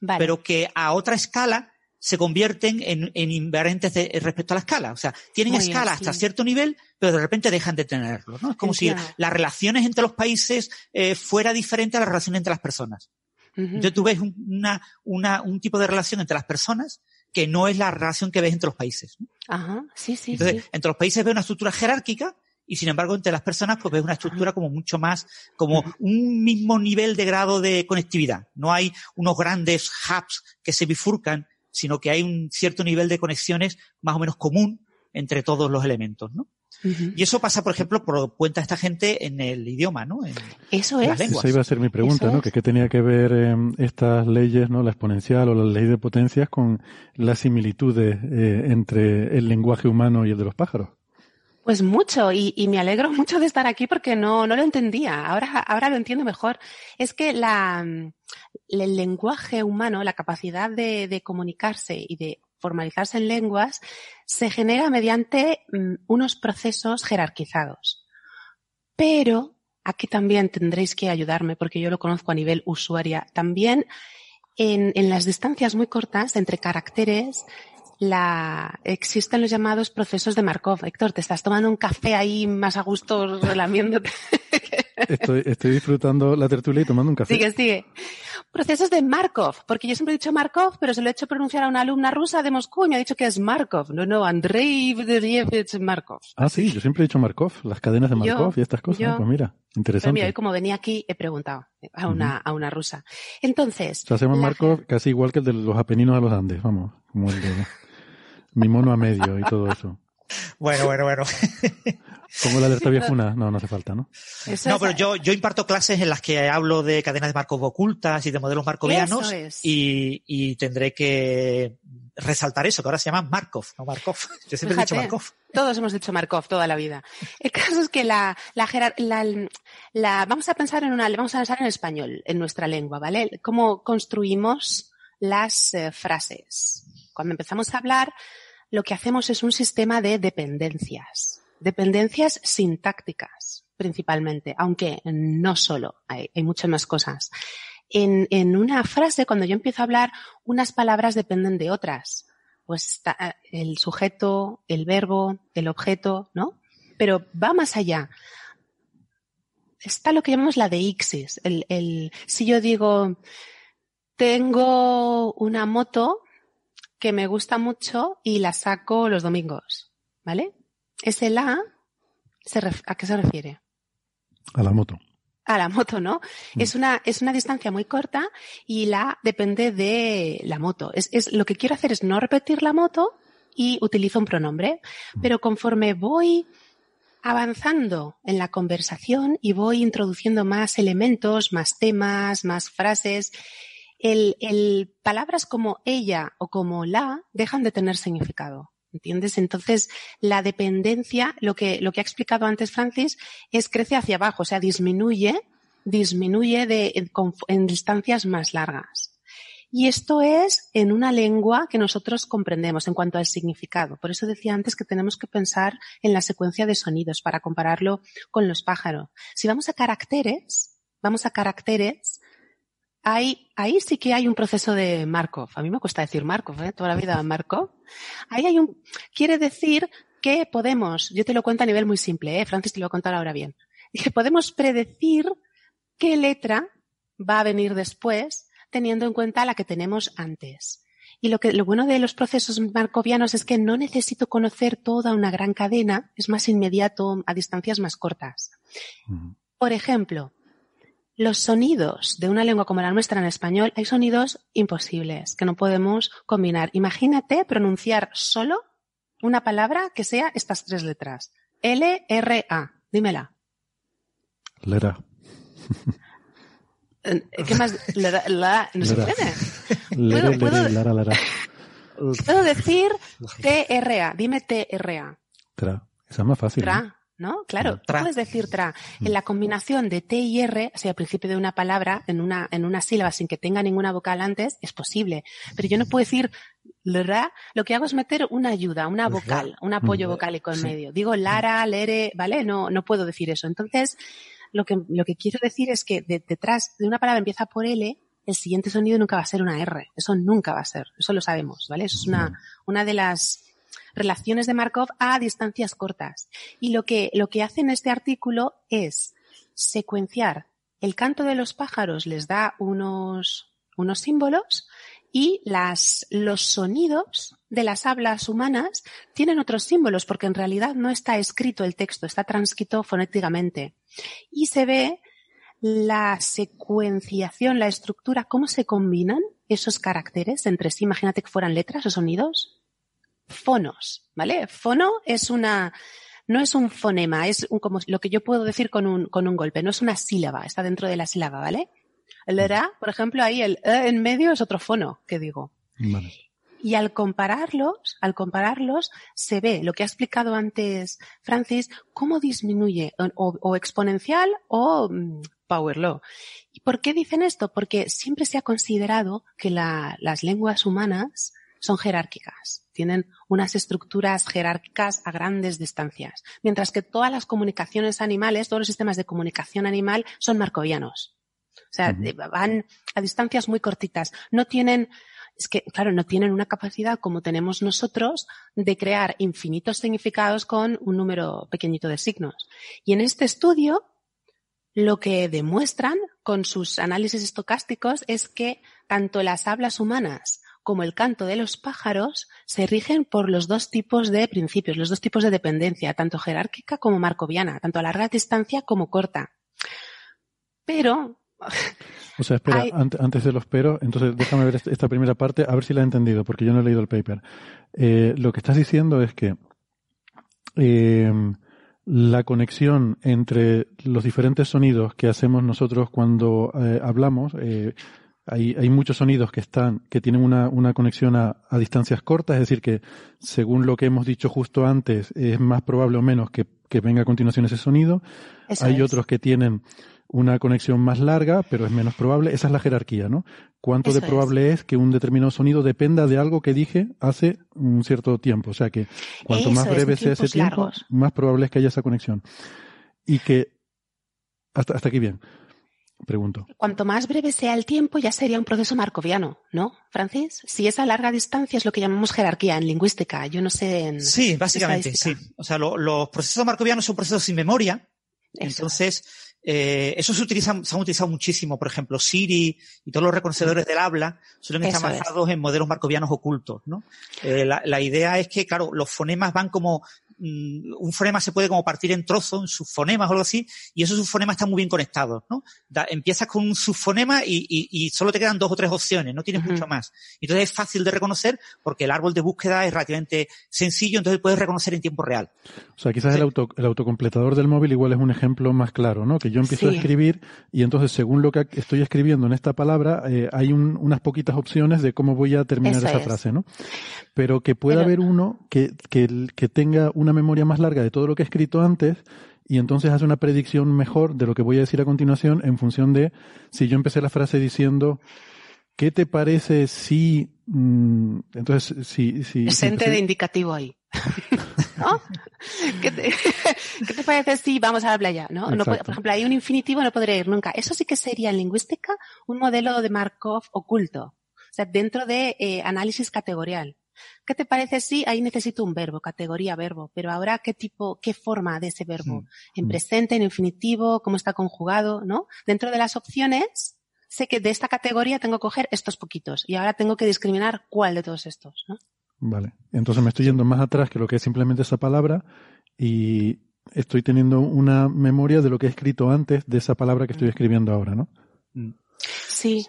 vale. pero que a otra escala se convierten en, en invariantes de- respecto a la escala. O sea, tienen Muy escala así. hasta cierto nivel, pero de repente dejan de tenerlo. ¿no? Es como Entiendo. si las relaciones entre los países eh, fuera diferente a las relaciones entre las personas. Ujú. Entonces tú ves un, una, una, un tipo de relación entre las personas que no es la relación que ves entre los países. Ajá, sí, sí, Entonces, sí. entre los países ves una estructura jerárquica y sin embargo entre las personas pues ves una estructura como mucho más, como un mismo nivel de grado de conectividad. No hay unos grandes hubs que se bifurcan, sino que hay un cierto nivel de conexiones más o menos común entre todos los elementos, ¿no? Y eso pasa, por ejemplo, por cuenta esta gente en el idioma, ¿no? En- Eso es. Esa iba a ser mi pregunta, Eso ¿no? es. Que qué tenía que ver eh, estas leyes, ¿no? La exponencial o la ley de potencias con las similitudes eh, entre el lenguaje humano y el de los pájaros. Pues mucho, y, y me alegro mucho de estar aquí porque no, no lo entendía. Ahora, ahora lo entiendo mejor. Es que la, mm, el lenguaje humano, la capacidad de, de comunicarse y de formalizarse en lenguas, se genera mediante mm, unos procesos jerarquizados. Pero aquí también tendréis que ayudarme porque yo lo conozco a nivel usuaria. También en, en las distancias muy cortas entre caracteres la, existen los llamados procesos de Markov. Héctor, te estás tomando un café ahí más a gusto relamiéndote. Estoy, estoy disfrutando la tertulia y tomando un café. sigue, sigue. Procesos de Markov, porque yo siempre he dicho Markov, pero se lo he hecho pronunciar a una alumna rusa de Moscú y me ha dicho que es Markov. No, no, Andrei Vderievich Markov. Ah, sí, yo siempre he dicho Markov, las cadenas de Yo- Markov y estas cosas. yo- Pues mira, Pero interesante. mira, hoy como venía aquí he preguntado a una, a una rusa. Entonces. O sea, hacemos la- Markov casi igual que el de los Apeninos a los Andes, vamos, como el de mi mono a medio y todo eso. Bueno, bueno, bueno. ¿Pongo la alerta viejuna? No, no hace falta, ¿no? Eso No, es- pero yo, yo imparto clases en las que hablo de cadenas de Markov ocultas y de modelos markovianos Eso es. y, y tendré que resaltar eso, que ahora se llama Markov, no Markov. Yo siempre he dicho Markov. Todos hemos dicho Markov toda la vida. El caso es que la, la, la- vamos a pensar en una, vamos a pensar en español, en nuestra lengua, ¿vale? Cómo construimos las eh, frases. Cuando empezamos a hablar, lo que hacemos es un sistema de dependencias. Dependencias sintácticas, principalmente, aunque no solo, hay, muchas más cosas. En, una frase, cuando yo empiezo a hablar, unas palabras dependen de otras pues está eh, el sujeto, el verbo, el objeto, ¿no? Pero va más allá. Está lo que llamamos la de ixis. El, el, si yo digo, tengo una moto que me gusta mucho y la saco los domingos, ¿vale? Ese la, ¿a qué se refiere? A la moto. A la moto, ¿no? Es una, es una distancia muy corta y la depende de la moto. Es, es, lo que quiero hacer es no repetir la moto y utilizo un pronombre. Pero conforme voy avanzando en la conversación y voy introduciendo más elementos, más temas, más frases, el, el palabras como ella o como la dejan de tener significado. ¿Entiendes? Entonces, la dependencia, lo que, lo que ha explicado antes Francis, es crece hacia abajo, o sea, disminuye, disminuye de, en, en distancias más largas. Y esto es en una lengua que nosotros comprendemos en cuanto al significado. Por eso decía antes que tenemos que pensar en la secuencia de sonidos para compararlo con los pájaros. Si vamos a caracteres, vamos a caracteres, hay, ahí sí que hay un proceso de Markov. A mí me cuesta decir Markov, ¿eh? toda la vida Markov. Ahí hay un, quiere decir que podemos, yo te lo cuento a nivel muy simple, ¿eh? Francis te lo voy a contar ahora bien, que podemos predecir qué letra va a venir después teniendo en cuenta la que tenemos antes. Y lo que, lo bueno de los procesos markovianos es que no necesito conocer toda una gran cadena, es más inmediato a distancias más cortas. Uh -huh. Por ejemplo, los sonidos de una lengua como la nuestra en español, hay sonidos imposibles que no podemos combinar. Imagínate pronunciar solo una palabra que sea estas tres letras. L, R, A. Dímela. Lera. ¿Qué más? La, la, no se puede. Lere, ¿Puedo, lara, lara. puedo decir T-R-A. Dime T-R-A. Tra. Esa es más fácil. Tra. ¿No? Claro, tra. puedes decir tra. En la combinación de T y R, o sea, al principio de una palabra, en una, en una sílaba sin que tenga ninguna vocal antes, es posible. Pero yo no puedo decir ra, lo que hago es meter una ayuda, una vocal, un apoyo vocálico en medio. Digo lara, lere, ¿vale? No, no puedo decir eso. Entonces, lo que, lo que quiero decir es que de, detrás de una palabra empieza por L, el siguiente sonido nunca va a ser una R. Eso nunca va a ser. Eso lo sabemos, ¿vale? Eso es una, una de las relaciones de Markov a distancias cortas. Y lo que, lo que hace en este artículo es secuenciar. El canto de los pájaros les da unos, unos símbolos y las, los sonidos de las hablas humanas tienen otros símbolos porque en realidad no está escrito el texto, está transcrito fonéticamente. Y se ve la secuenciación, la estructura, cómo se combinan esos caracteres entre sí. Imagínate que fueran letras o sonidos. Fonos, ¿vale? Fono es una, no es un fonema, es un, como lo que yo puedo decir con un, con un golpe, no es una sílaba, está dentro de la sílaba, ¿vale? El era, por ejemplo, ahí el e en medio es otro fono que digo. Vale. Y al compararlos, al compararlos, se ve lo que ha explicado antes Francis, cómo disminuye o, o exponencial o mm, power law. ¿Y por qué dicen esto? Porque siempre se ha considerado que la, las lenguas humanas son jerárquicas, tienen unas estructuras jerárquicas a grandes distancias, mientras que todas las comunicaciones animales, todos los sistemas de comunicación animal son marcovianos. O sea, van a distancias muy cortitas. No tienen, es que, claro, no tienen una capacidad como tenemos nosotros de crear infinitos significados con un número pequeñito de signos. Y en este estudio, lo que demuestran con sus análisis estocásticos es que tanto las hablas humanas como el canto de los pájaros se rigen por los dos tipos de principios, los dos tipos de dependencia, tanto jerárquica como marcoviana, tanto a larga distancia como corta. Pero o sea, espera, antes de los pero, entonces déjame ver esta primera parte, a ver si la he entendido, porque yo no he leído el paper. Eh, lo que estás diciendo es que eh, la conexión entre los diferentes sonidos que hacemos nosotros cuando eh, hablamos, eh, hay, hay, muchos sonidos que están, que tienen una, una conexión a, a, distancias cortas, es decir, que según lo que hemos dicho justo antes, es más probable o menos que, que venga a continuación ese sonido. Eso hay es. otros que tienen una conexión más larga, pero es menos probable. Esa es la jerarquía, ¿no? ¿Cuánto Eso de probable es. es. que un determinado sonido dependa de algo que dije hace un cierto tiempo? O sea que cuanto Eso más breve sea ese tiempo, más probable es que haya esa conexión. Y que hasta, hasta aquí bien. Pregunto. Cuanto más breve sea el tiempo, ya sería un proceso marcoviano, ¿no, Francis? Si es a larga distancia es lo que llamamos jerarquía en lingüística. Yo no sé en. Sí, básicamente, sí. O sea, lo- los procesos marcovianos son procesos sin memoria. Eso. Entonces, eh, eso se utiliza, se han utilizado muchísimo. Por ejemplo, Siri y todos los reconocedores del habla suelen estar es. basados en modelos marcovianos ocultos, ¿no? Eh, la, la idea es que, claro, los fonemas van como, un fonema se puede como partir en trozos, en subfonemas o algo así, y esos subfonemas están muy bien conectados, ¿no? Da- empiezas con un subfonema y, y, y solo te quedan dos o tres opciones, no tienes mucho más. Entonces es fácil de reconocer porque el árbol de búsqueda es relativamente sencillo, entonces puedes reconocer en tiempo real. O sea, quizás Sí. el, auto, el autocompletador del móvil igual es un ejemplo más claro, ¿no? Que yo empiezo a escribir y entonces según lo que estoy escribiendo en esta palabra, eh, hay un- unas poquitas opciones de cómo voy a terminar Eso esa es. frase, ¿no? Pero que pueda Pero- haber uno que, que, que tenga una memoria más larga de todo lo que he escrito antes y entonces hace una predicción mejor de lo que voy a decir a continuación en función de si yo empecé la frase diciendo ¿qué te parece si mm, entonces si si, Presente de indicativo ahí. ¿No? ¿Qué te, qué te parece si vamos a la playa? ¿no? No por ejemplo, hay un infinitivo, no podré ir nunca. Eso sí que sería en lingüística un modelo de Markov oculto. O sea, dentro de eh, análisis categorial. ¿Qué te parece si ahí necesito un verbo, categoría verbo? Pero ahora, ¿qué tipo, qué forma de ese verbo? En Mm. presente, en infinitivo, cómo está conjugado, ¿no? Dentro de las opciones, sé que de esta categoría tengo que coger estos poquitos y ahora tengo que discriminar cuál de todos estos, ¿no? Vale. Entonces me estoy yendo más atrás que lo que es simplemente esa palabra y estoy teniendo una memoria de lo que he escrito antes de esa palabra que estoy escribiendo ahora, ¿no? Sí,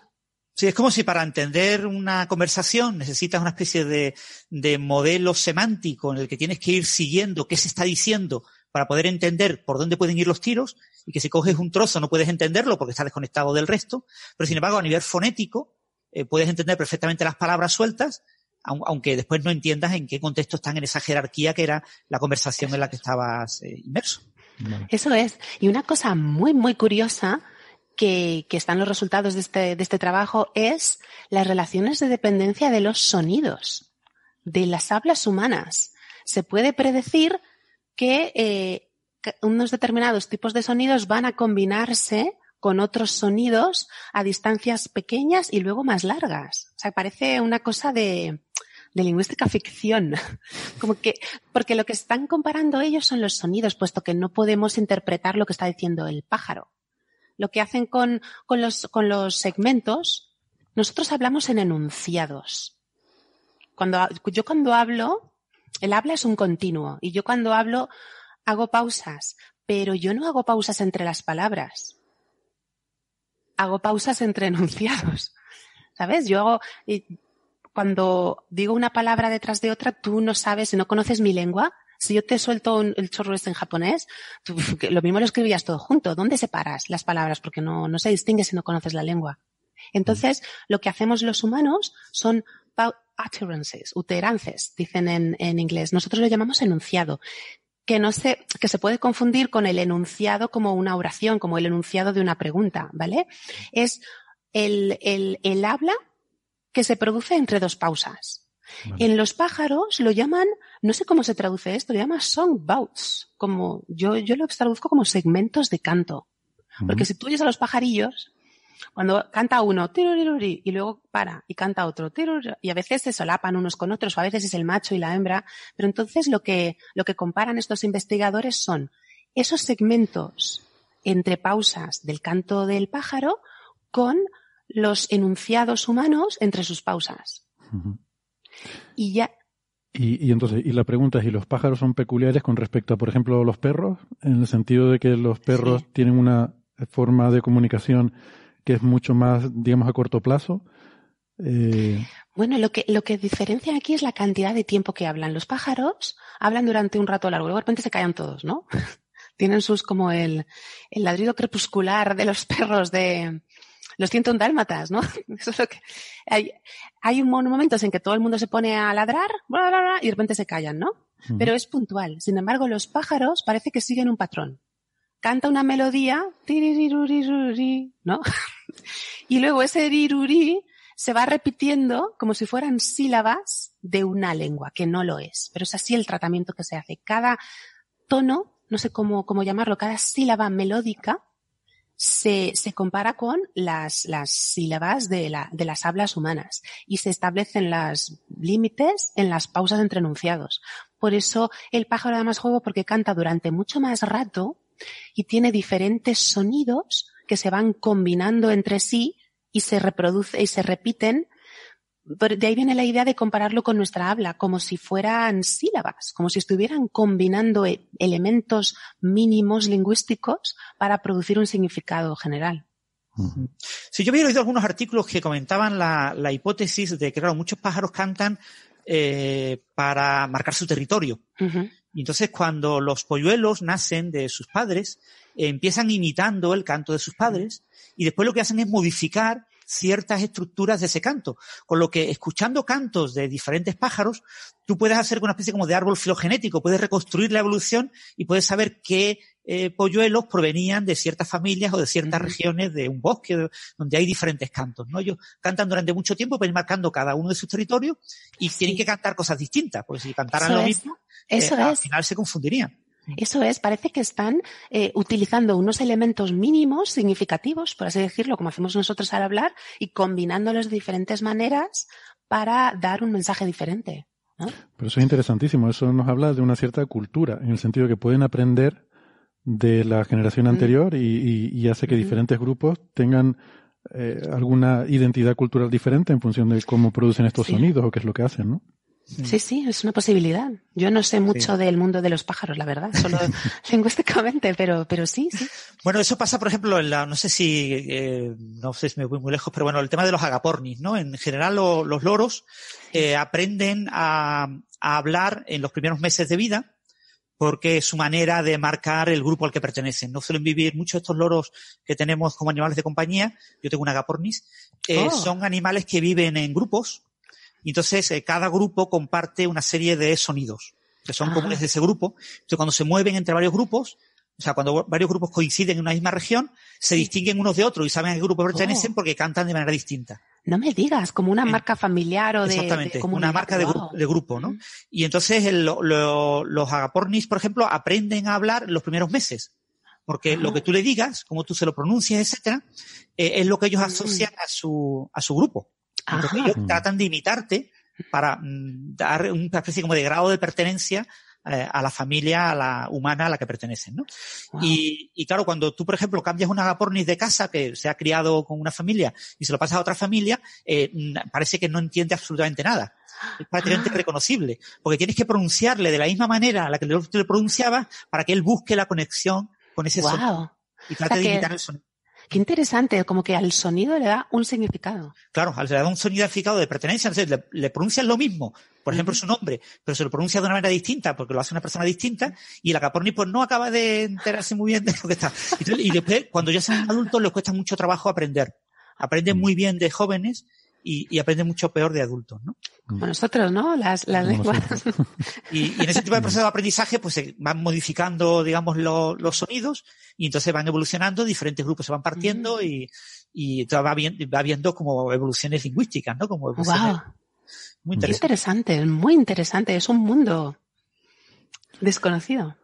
Sí, es como si para entender una conversación necesitas una especie de, de modelo semántico en el que tienes que ir siguiendo qué se está diciendo para poder entender por dónde pueden ir los tiros y que si coges un trozo no puedes entenderlo porque está desconectado del resto, pero sin embargo a nivel fonético eh, puedes entender perfectamente las palabras sueltas aun- aunque después no entiendas en qué contexto están en esa jerarquía que era la conversación en la que estabas eh, inmerso. Eso es. Y una cosa muy, muy curiosa que, están los resultados de este, de este trabajo es las relaciones de dependencia de los sonidos, de las hablas humanas. Se puede predecir que eh, que unos determinados tipos de sonidos van a combinarse con otros sonidos a distancias pequeñas y luego más largas. O sea, parece una cosa de, de lingüística ficción. Como que, porque lo que están comparando ellos son los sonidos, puesto que no podemos interpretar lo que está diciendo el pájaro. Lo que hacen con, con los, con los segmentos, nosotros hablamos en enunciados. Cuando, yo cuando hablo, el habla es un continuo y yo cuando hablo hago pausas, pero yo no hago pausas entre las palabras. Hago pausas entre enunciados. ¿Sabes? Yo hago, cuando digo una palabra detrás de otra, tú no sabes, no conoces mi lengua, si yo te suelto el chorro este en japonés, tú, lo mismo lo escribías todo junto. ¿Dónde separas las palabras? Porque no, no se distingue si no conoces la lengua. Entonces, lo que hacemos los humanos son utterances, uterances, dicen en, en inglés. Nosotros lo llamamos enunciado que no se, que se puede confundir con el enunciado como una oración, como el enunciado de una pregunta, ¿vale? Es el, el, el habla que se produce entre dos pausas. En los pájaros lo llaman, no sé cómo se traduce esto, lo llaman songbouts, como yo, yo lo traduzco como segmentos de canto. Porque si tú oyes a los pajarillos, cuando canta uno, y luego para y canta otro, y a veces se solapan unos con otros, o a veces es el macho y la hembra, pero entonces lo que, lo que comparan estos investigadores son esos segmentos entre pausas del canto del pájaro con los enunciados humanos entre sus pausas. Y ya. Y, y, entonces, y la pregunta es, ¿y los pájaros son peculiares con respecto a, por ejemplo, los perros? En el sentido de que los perros tienen una forma de comunicación que es mucho más, digamos, a corto plazo. Eh... Bueno, lo que, lo que diferencia aquí es la cantidad de tiempo que hablan. Los pájaros hablan durante un rato largo, luego de repente se callan todos, ¿no? Tienen sus como el, el ladrido crepuscular de los perros de los ciento dálmatas, ¿no? Eso es lo que, hay, hay momentos en que todo el mundo se pone a ladrar y de repente se callan, ¿no? Pero es puntual. Sin embargo, los pájaros parece que siguen un patrón canta una melodía, ¿no? y luego ese riruri se va repitiendo como si fueran sílabas de una lengua, que no lo es. Pero es así el tratamiento que se hace. Cada tono, no sé cómo, cómo llamarlo, cada sílaba melódica se, se compara con las, las sílabas de, la, de las hablas humanas y se establecen los límites en las pausas entre enunciados. Por eso el pájaro da más juego porque canta durante mucho más rato y tiene diferentes sonidos que se van combinando entre sí y se reproduce y se repiten. De ahí viene la idea de compararlo con nuestra habla, como si fueran sílabas, como si estuvieran combinando e-, elementos mínimos lingüísticos para producir un significado general. Si yo había oído algunos artículos que comentaban la, hipótesis de que, claro, muchos pájaros cantan eh, para marcar su territorio. Y entonces cuando los polluelos nacen de sus padres, empiezan imitando el canto de sus padres y después lo que hacen es modificar ciertas estructuras de ese canto. Con lo que escuchando cantos de diferentes pájaros, tú puedes hacer una especie como de árbol filogenético, puedes reconstruir la evolución y puedes saber qué eh, polluelos provenían de ciertas familias o de ciertas regiones de un bosque donde hay diferentes cantos. ¿no? Ellos cantan durante mucho tiempo, pues marcando cada uno de sus territorios y tienen que cantar cosas distintas, porque si cantaran lo mismo, Eso eh, al final se confundirían. Eso es, parece que están eh, utilizando unos elementos mínimos significativos, por así decirlo, como hacemos nosotros al hablar, y combinándolos de diferentes maneras para dar un mensaje diferente. Pero eso es interesantísimo, eso nos habla de una cierta cultura, en el sentido de que pueden aprender de la generación anterior y, hace que diferentes grupos tengan eh, alguna identidad cultural diferente en función de cómo producen estos sonidos o qué es lo que hacen, ¿no? Sí, sí, es una posibilidad. Yo no sé mucho del mundo de los pájaros, la verdad, solo lingüísticamente, pero, pero sí, sí. Bueno, eso pasa, por ejemplo, en la, no sé si, eh, no sé si me voy muy lejos, pero bueno, el tema de los agapornis, ¿no? En general, los loros eh, aprenden a, a hablar en los primeros meses de vida, porque es su manera de marcar el grupo al que pertenecen. No suelen vivir muchos estos loros que tenemos como animales de compañía. Yo tengo una agapornis. Eh, oh. Son animales que viven en grupos y entonces eh, cada grupo comparte una serie de sonidos que son comunes de ese grupo. Entonces cuando se mueven entre varios grupos, o sea, cuando varios grupos coinciden en una misma región, se distinguen unos de otros y saben a qué grupo pertenecen oh. porque cantan de manera distinta. No me digas, como una marca familiar o de. Exactamente, como una marca de, de, grupo, ¿no? Y entonces el, los agapornis, por ejemplo, aprenden a hablar los primeros meses. porque lo que tú le digas, cómo tú se lo pronuncias, etcétera, eh, es lo que ellos asocian a su, a su grupo. Entonces Ajá. ellos tratan de imitarte para mm, dar una especie como de grado de pertenencia eh, a la familia, a la humana a la que pertenecen, ¿no? Wow. Y, y claro, cuando tú, por ejemplo, cambias una agapornis de casa que se ha criado con una familia y se lo pasas a otra familia, eh, mm, parece que no entiende absolutamente nada. Es prácticamente Ah. reconocible. Porque tienes que pronunciarle de la misma manera a la que tú le pronunciabas para que él busque la conexión con ese sonido Wow. y trate O sea de que- imitar el sonido. Qué interesante, como que al sonido le da un significado. Claro, le da un sonido identificado de pertenencia, entonces le, le pronuncian lo mismo, por ejemplo, su nombre, pero se lo pronuncia de una manera distinta porque lo hace una persona distinta y la Caporni pues no acaba de enterarse muy bien de lo que está. Entonces, y después, cuando ya son adultos, les cuesta mucho trabajo aprender. Aprenden muy bien de jóvenes y, y aprenden mucho peor de adultos, ¿no? Como nosotros, ¿no? Las, las lenguas. Y, y en ese tipo de proceso de aprendizaje, pues se van modificando, digamos, lo- los sonidos y entonces van evolucionando, diferentes grupos se van partiendo y, y entonces va, bien- va viendo como evoluciones lingüísticas, ¿no? Como evoluciones Wow. muy Qué interesantes. interesante, muy interesante. Es un mundo desconocido.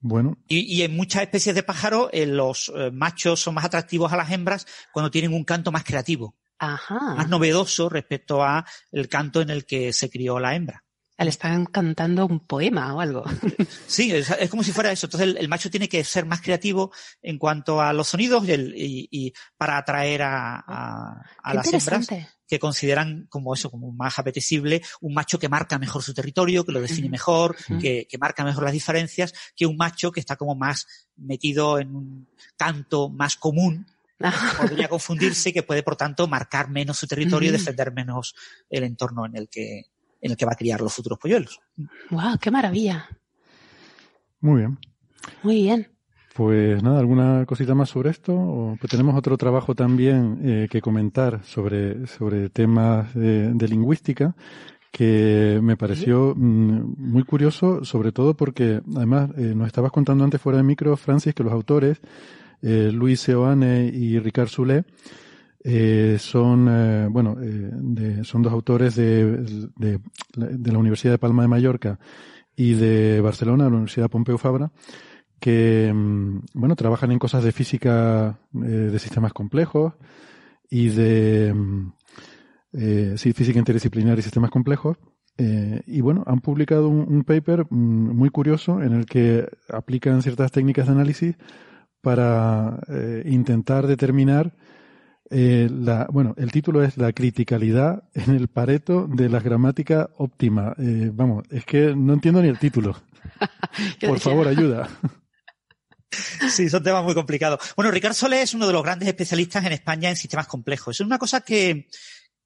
Bueno, Y, y en muchas especies de pájaros, eh, los eh, machos son más atractivos a las hembras cuando tienen un canto más creativo, Ajá. más novedoso respecto a el canto en el que se crió la hembra. Le están cantando un poema o algo. Sí, es, es como si fuera eso. Entonces el, el macho tiene que ser más creativo en cuanto a los sonidos y, el- y- y para atraer a, a- a las hembras que consideran como eso, como más apetecible, un macho que marca mejor su territorio, que lo define Ujú. mejor, Ujú. que, que marca mejor las diferencias, que un macho que está como más metido en un canto más común, podría confundirse y que puede, por tanto, marcar menos su territorio y defender menos el entorno en el que, en el que va a criar los futuros polluelos. Wow, qué maravilla. muy bien. Muy bien. Pues nada, ¿alguna cosita más sobre esto? O, pues tenemos otro trabajo también eh, que comentar sobre, sobre temas de, de lingüística que me pareció mm, muy curioso, sobre todo porque además eh, nos estabas contando antes fuera de micro, Francis, que los autores, eh, Luis Seoane y Ricard Soulé, eh, son, eh, bueno, son dos autores de, de, la Universidad de Palma de Mallorca y de Barcelona, la Universidad Pompeu Fabra, que, mm, bueno, trabajan en cosas de física de sistemas complejos y de, mm, física interdisciplinar y sistemas complejos. Y bueno, han publicado un, un paper mm, muy curioso en el que aplican ciertas técnicas de análisis para eh, intentar determinar eh, la, bueno, el título es La criticalidad en el pareto de la gramática óptima. Eh, vamos, es que no entiendo ni el título. Por favor, ayuda. Sí, son temas muy complicados. Bueno, Ricardo Solé es uno de los grandes especialistas en España en sistemas complejos. Es una cosa que,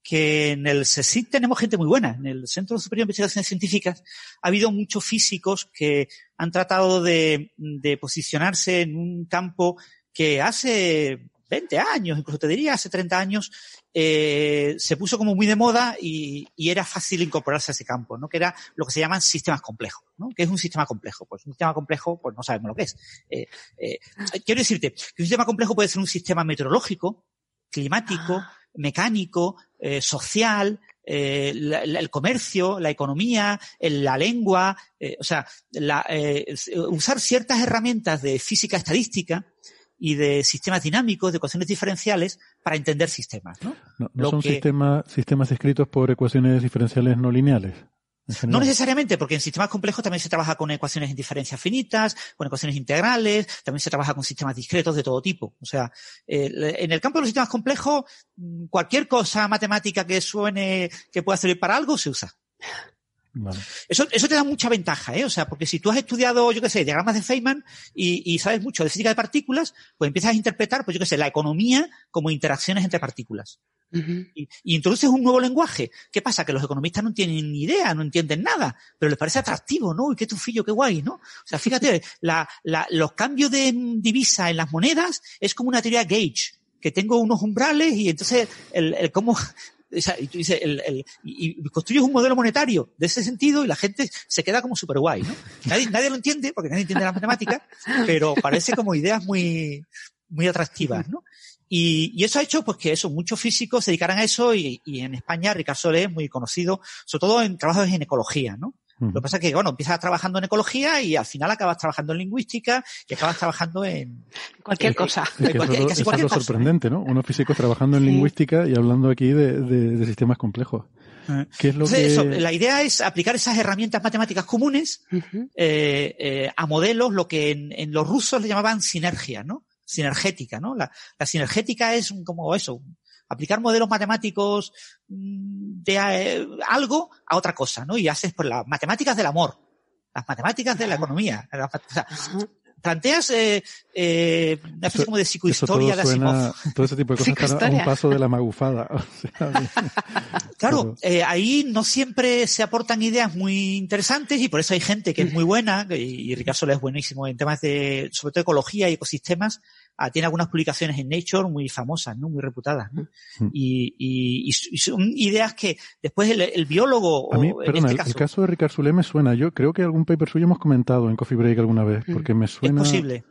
que en el CSIC tenemos gente muy buena. En el Centro Superior de Investigaciones Científicas ha habido muchos físicos que han tratado de, de posicionarse en un campo que hace 20 años, incluso te diría hace 30 años, eh, se puso como muy de moda y, y era fácil incorporarse a ese campo, ¿no? Que era lo que se llaman sistemas complejos, ¿no? ¿Qué es un sistema complejo? Pues un sistema complejo, pues no sabemos lo que es. Eh, eh, quiero decirte que un sistema complejo puede ser un sistema meteorológico, climático, Ah. Mecánico, eh, social, eh, la- la- el comercio, la economía, el- la lengua, eh, o sea, la, usar ciertas herramientas de física estadística y de sistemas dinámicos, de ecuaciones diferenciales para entender sistemas, ¿no? No, no Lo son que- sistemas, sistemas escritos por ecuaciones diferenciales no lineales. No necesariamente, porque en sistemas complejos también se trabaja con ecuaciones en diferencias finitas, con ecuaciones integrales, también se trabaja con sistemas discretos de todo tipo. O sea, eh, en el campo de los sistemas complejos, mm, cualquier cosa matemática que suene que pueda servir para algo se usa. Vale. Eso, eso te da mucha ventaja, ¿eh? O sea, porque si tú has estudiado, yo qué sé, diagramas de Feynman y, y sabes mucho de física de partículas, pues empiezas a interpretar, pues yo qué sé, la economía como interacciones entre partículas. Y, y introduces un nuevo lenguaje. ¿Qué pasa? Que los economistas no tienen ni idea, no entienden nada, pero les parece atractivo, ¿no? Y qué tufillo, qué guay, ¿no? O sea, fíjate, la, la, los cambios de divisa en las monedas es como una teoría gauge, que tengo unos umbrales y entonces el, el cómo, y tú dices, el, el, y, construyes un modelo monetario de ese sentido y la gente se queda como súper guay, ¿no? Nadie, nadie lo entiende porque nadie entiende las matemáticas, pero parece como ideas muy, muy atractivas, ¿no? Y, y eso ha hecho pues que eso, muchos físicos se dedicaran a eso y, y en España Ricardo Solé es muy conocido, sobre todo en trabajos en ecología, ¿no? Lo que pasa es que, bueno, empiezas trabajando en ecología y al final acabas trabajando en lingüística y acabas trabajando en... Cualquier cosa. Es que eso, es lo sorprendente, ¿no? Unos físicos trabajando en lingüística y hablando aquí de, de, de sistemas complejos. ¿Qué es lo Entonces, que... eso, la idea es aplicar esas herramientas matemáticas comunes Uh -huh. eh, eh, a modelos, lo que en, en, los rusos le llamaban sinergia, ¿no? Sinergética, ¿no? La, la sinergética es un, como eso, aplicar modelos matemáticos mm, de eh, algo a otra cosa, ¿no? Y haces pues las matemáticas del amor, las matemáticas de la economía. Las, o sea, planteas eh, eh, una especie como de psicohistoria de Todo ese tipo de cosas están a un paso de la magufada. O sea, claro, eh, ahí no siempre se aportan ideas muy interesantes y por eso hay gente que es muy buena, y, y Ricardo es buenísimo en temas de, sobre todo ecología y ecosistemas, tiene algunas publicaciones en Nature muy famosas, ¿no? Muy reputadas, ¿no? Mm. Y, y, y, son ideas que después el, el biólogo... A mí, o, perdona, este el, caso, el, caso de Ricardo Soler me suena. Yo creo que algún paper suyo hemos comentado en Coffee Break alguna vez, porque me suena... Es posible.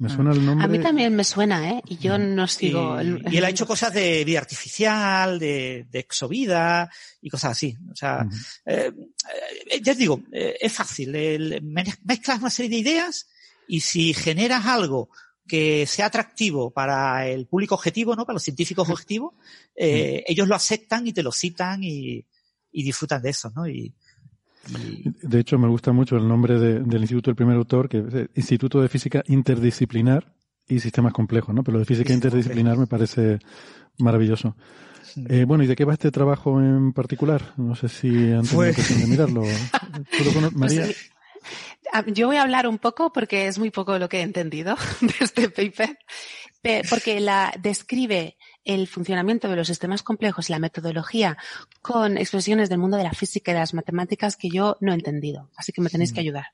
Me suena el nombre. A mí también me suena, ¿eh? Y yo no sigo. Y, el... y él ha hecho cosas de vida artificial, de, de exovida y cosas así. O sea, uh -huh. eh, eh, ya te digo, eh, es fácil. El, mezclas una serie de ideas y si generas algo que sea atractivo para el público objetivo, ¿no? Para los científicos objetivos, eh, ellos lo aceptan y te lo citan y, y disfrutan de eso, ¿no? Y, de hecho, me gusta mucho el nombre de, del instituto del primer autor, que es Instituto de Física Interdisciplinar y Sistemas Complejos, ¿no? Pero lo de física interdisciplinar me parece maravilloso. Sí. Eh, bueno, ¿y de qué va este trabajo en particular? No sé si han tenido pues... de mirarlo. ¿Tú lo María? Pues, yo voy a hablar un poco porque es muy poco lo que he entendido de este paper, porque la describe el funcionamiento de los sistemas complejos y la metodología con expresiones del mundo de la física y de las matemáticas que yo no he entendido. Así que me tenéis que ayudar.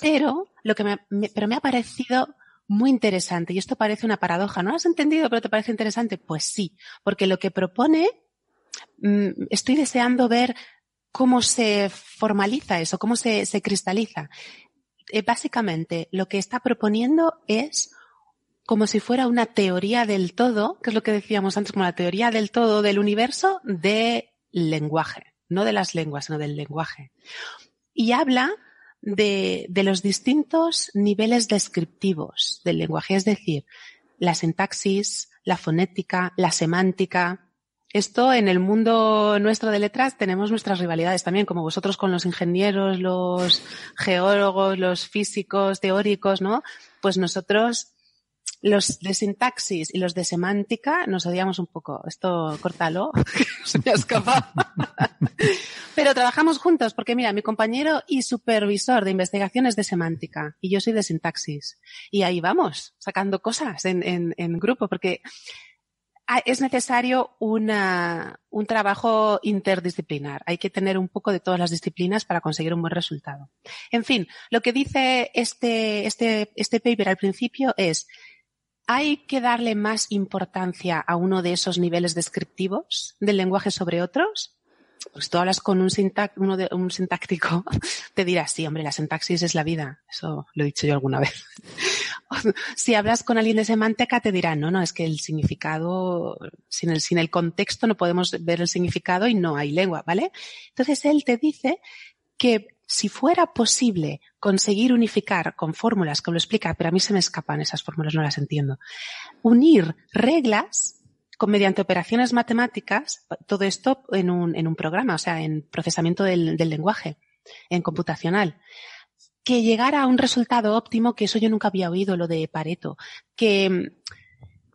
Pero lo que me, me, pero me ha parecido muy interesante y esto parece una paradoja. ¿No has entendido pero te parece interesante? Pues sí, porque lo que propone, mmm, estoy deseando ver cómo se formaliza eso, cómo se, cristaliza. Eh, básicamente, lo que está proponiendo es como si fuera una teoría del todo, que es lo que decíamos antes, como la teoría del todo del universo del lenguaje, no de las lenguas, sino del lenguaje. Y habla de, de los distintos niveles descriptivos del lenguaje, es decir, la sintaxis, la fonética, la semántica, esto en el mundo nuestro de letras tenemos nuestras rivalidades también, como vosotros con los ingenieros, los geólogos, los físicos, teóricos, ¿no? Pues nosotros, los de sintaxis y los de semántica, nos odiamos un poco. Esto, córtalo, se me ha escapado. Pero trabajamos juntos porque mira, mi compañero y supervisor de investigaciones de semántica y yo soy de sintaxis. Y ahí vamos, sacando cosas en, en, en grupo, porque es necesario un trabajo interdisciplinar. Hay que tener un poco de todas las disciplinas para conseguir un buen resultado. En fin, lo que dice este, este, este paper al principio es, hay que darle más importancia a uno de esos niveles descriptivos del lenguaje sobre otros. Pues tú hablas con un, un sintáctico, te dirá, sí, hombre, la sintaxis es la vida. Eso lo he dicho yo alguna vez si hablas con alguien de semántica te dirán, no, no, es que el significado, sin el, sin el contexto no podemos ver el significado y no hay lengua, ¿vale? Entonces él te dice que si fuera posible conseguir unificar con fórmulas, que lo explica, pero a mí se me escapan esas fórmulas, no las entiendo, unir reglas con, mediante operaciones matemáticas, todo esto en un, en un programa, o sea, en procesamiento del, del lenguaje, en computacional que llegara a un resultado óptimo, que eso yo nunca había oído, lo de Pareto, que,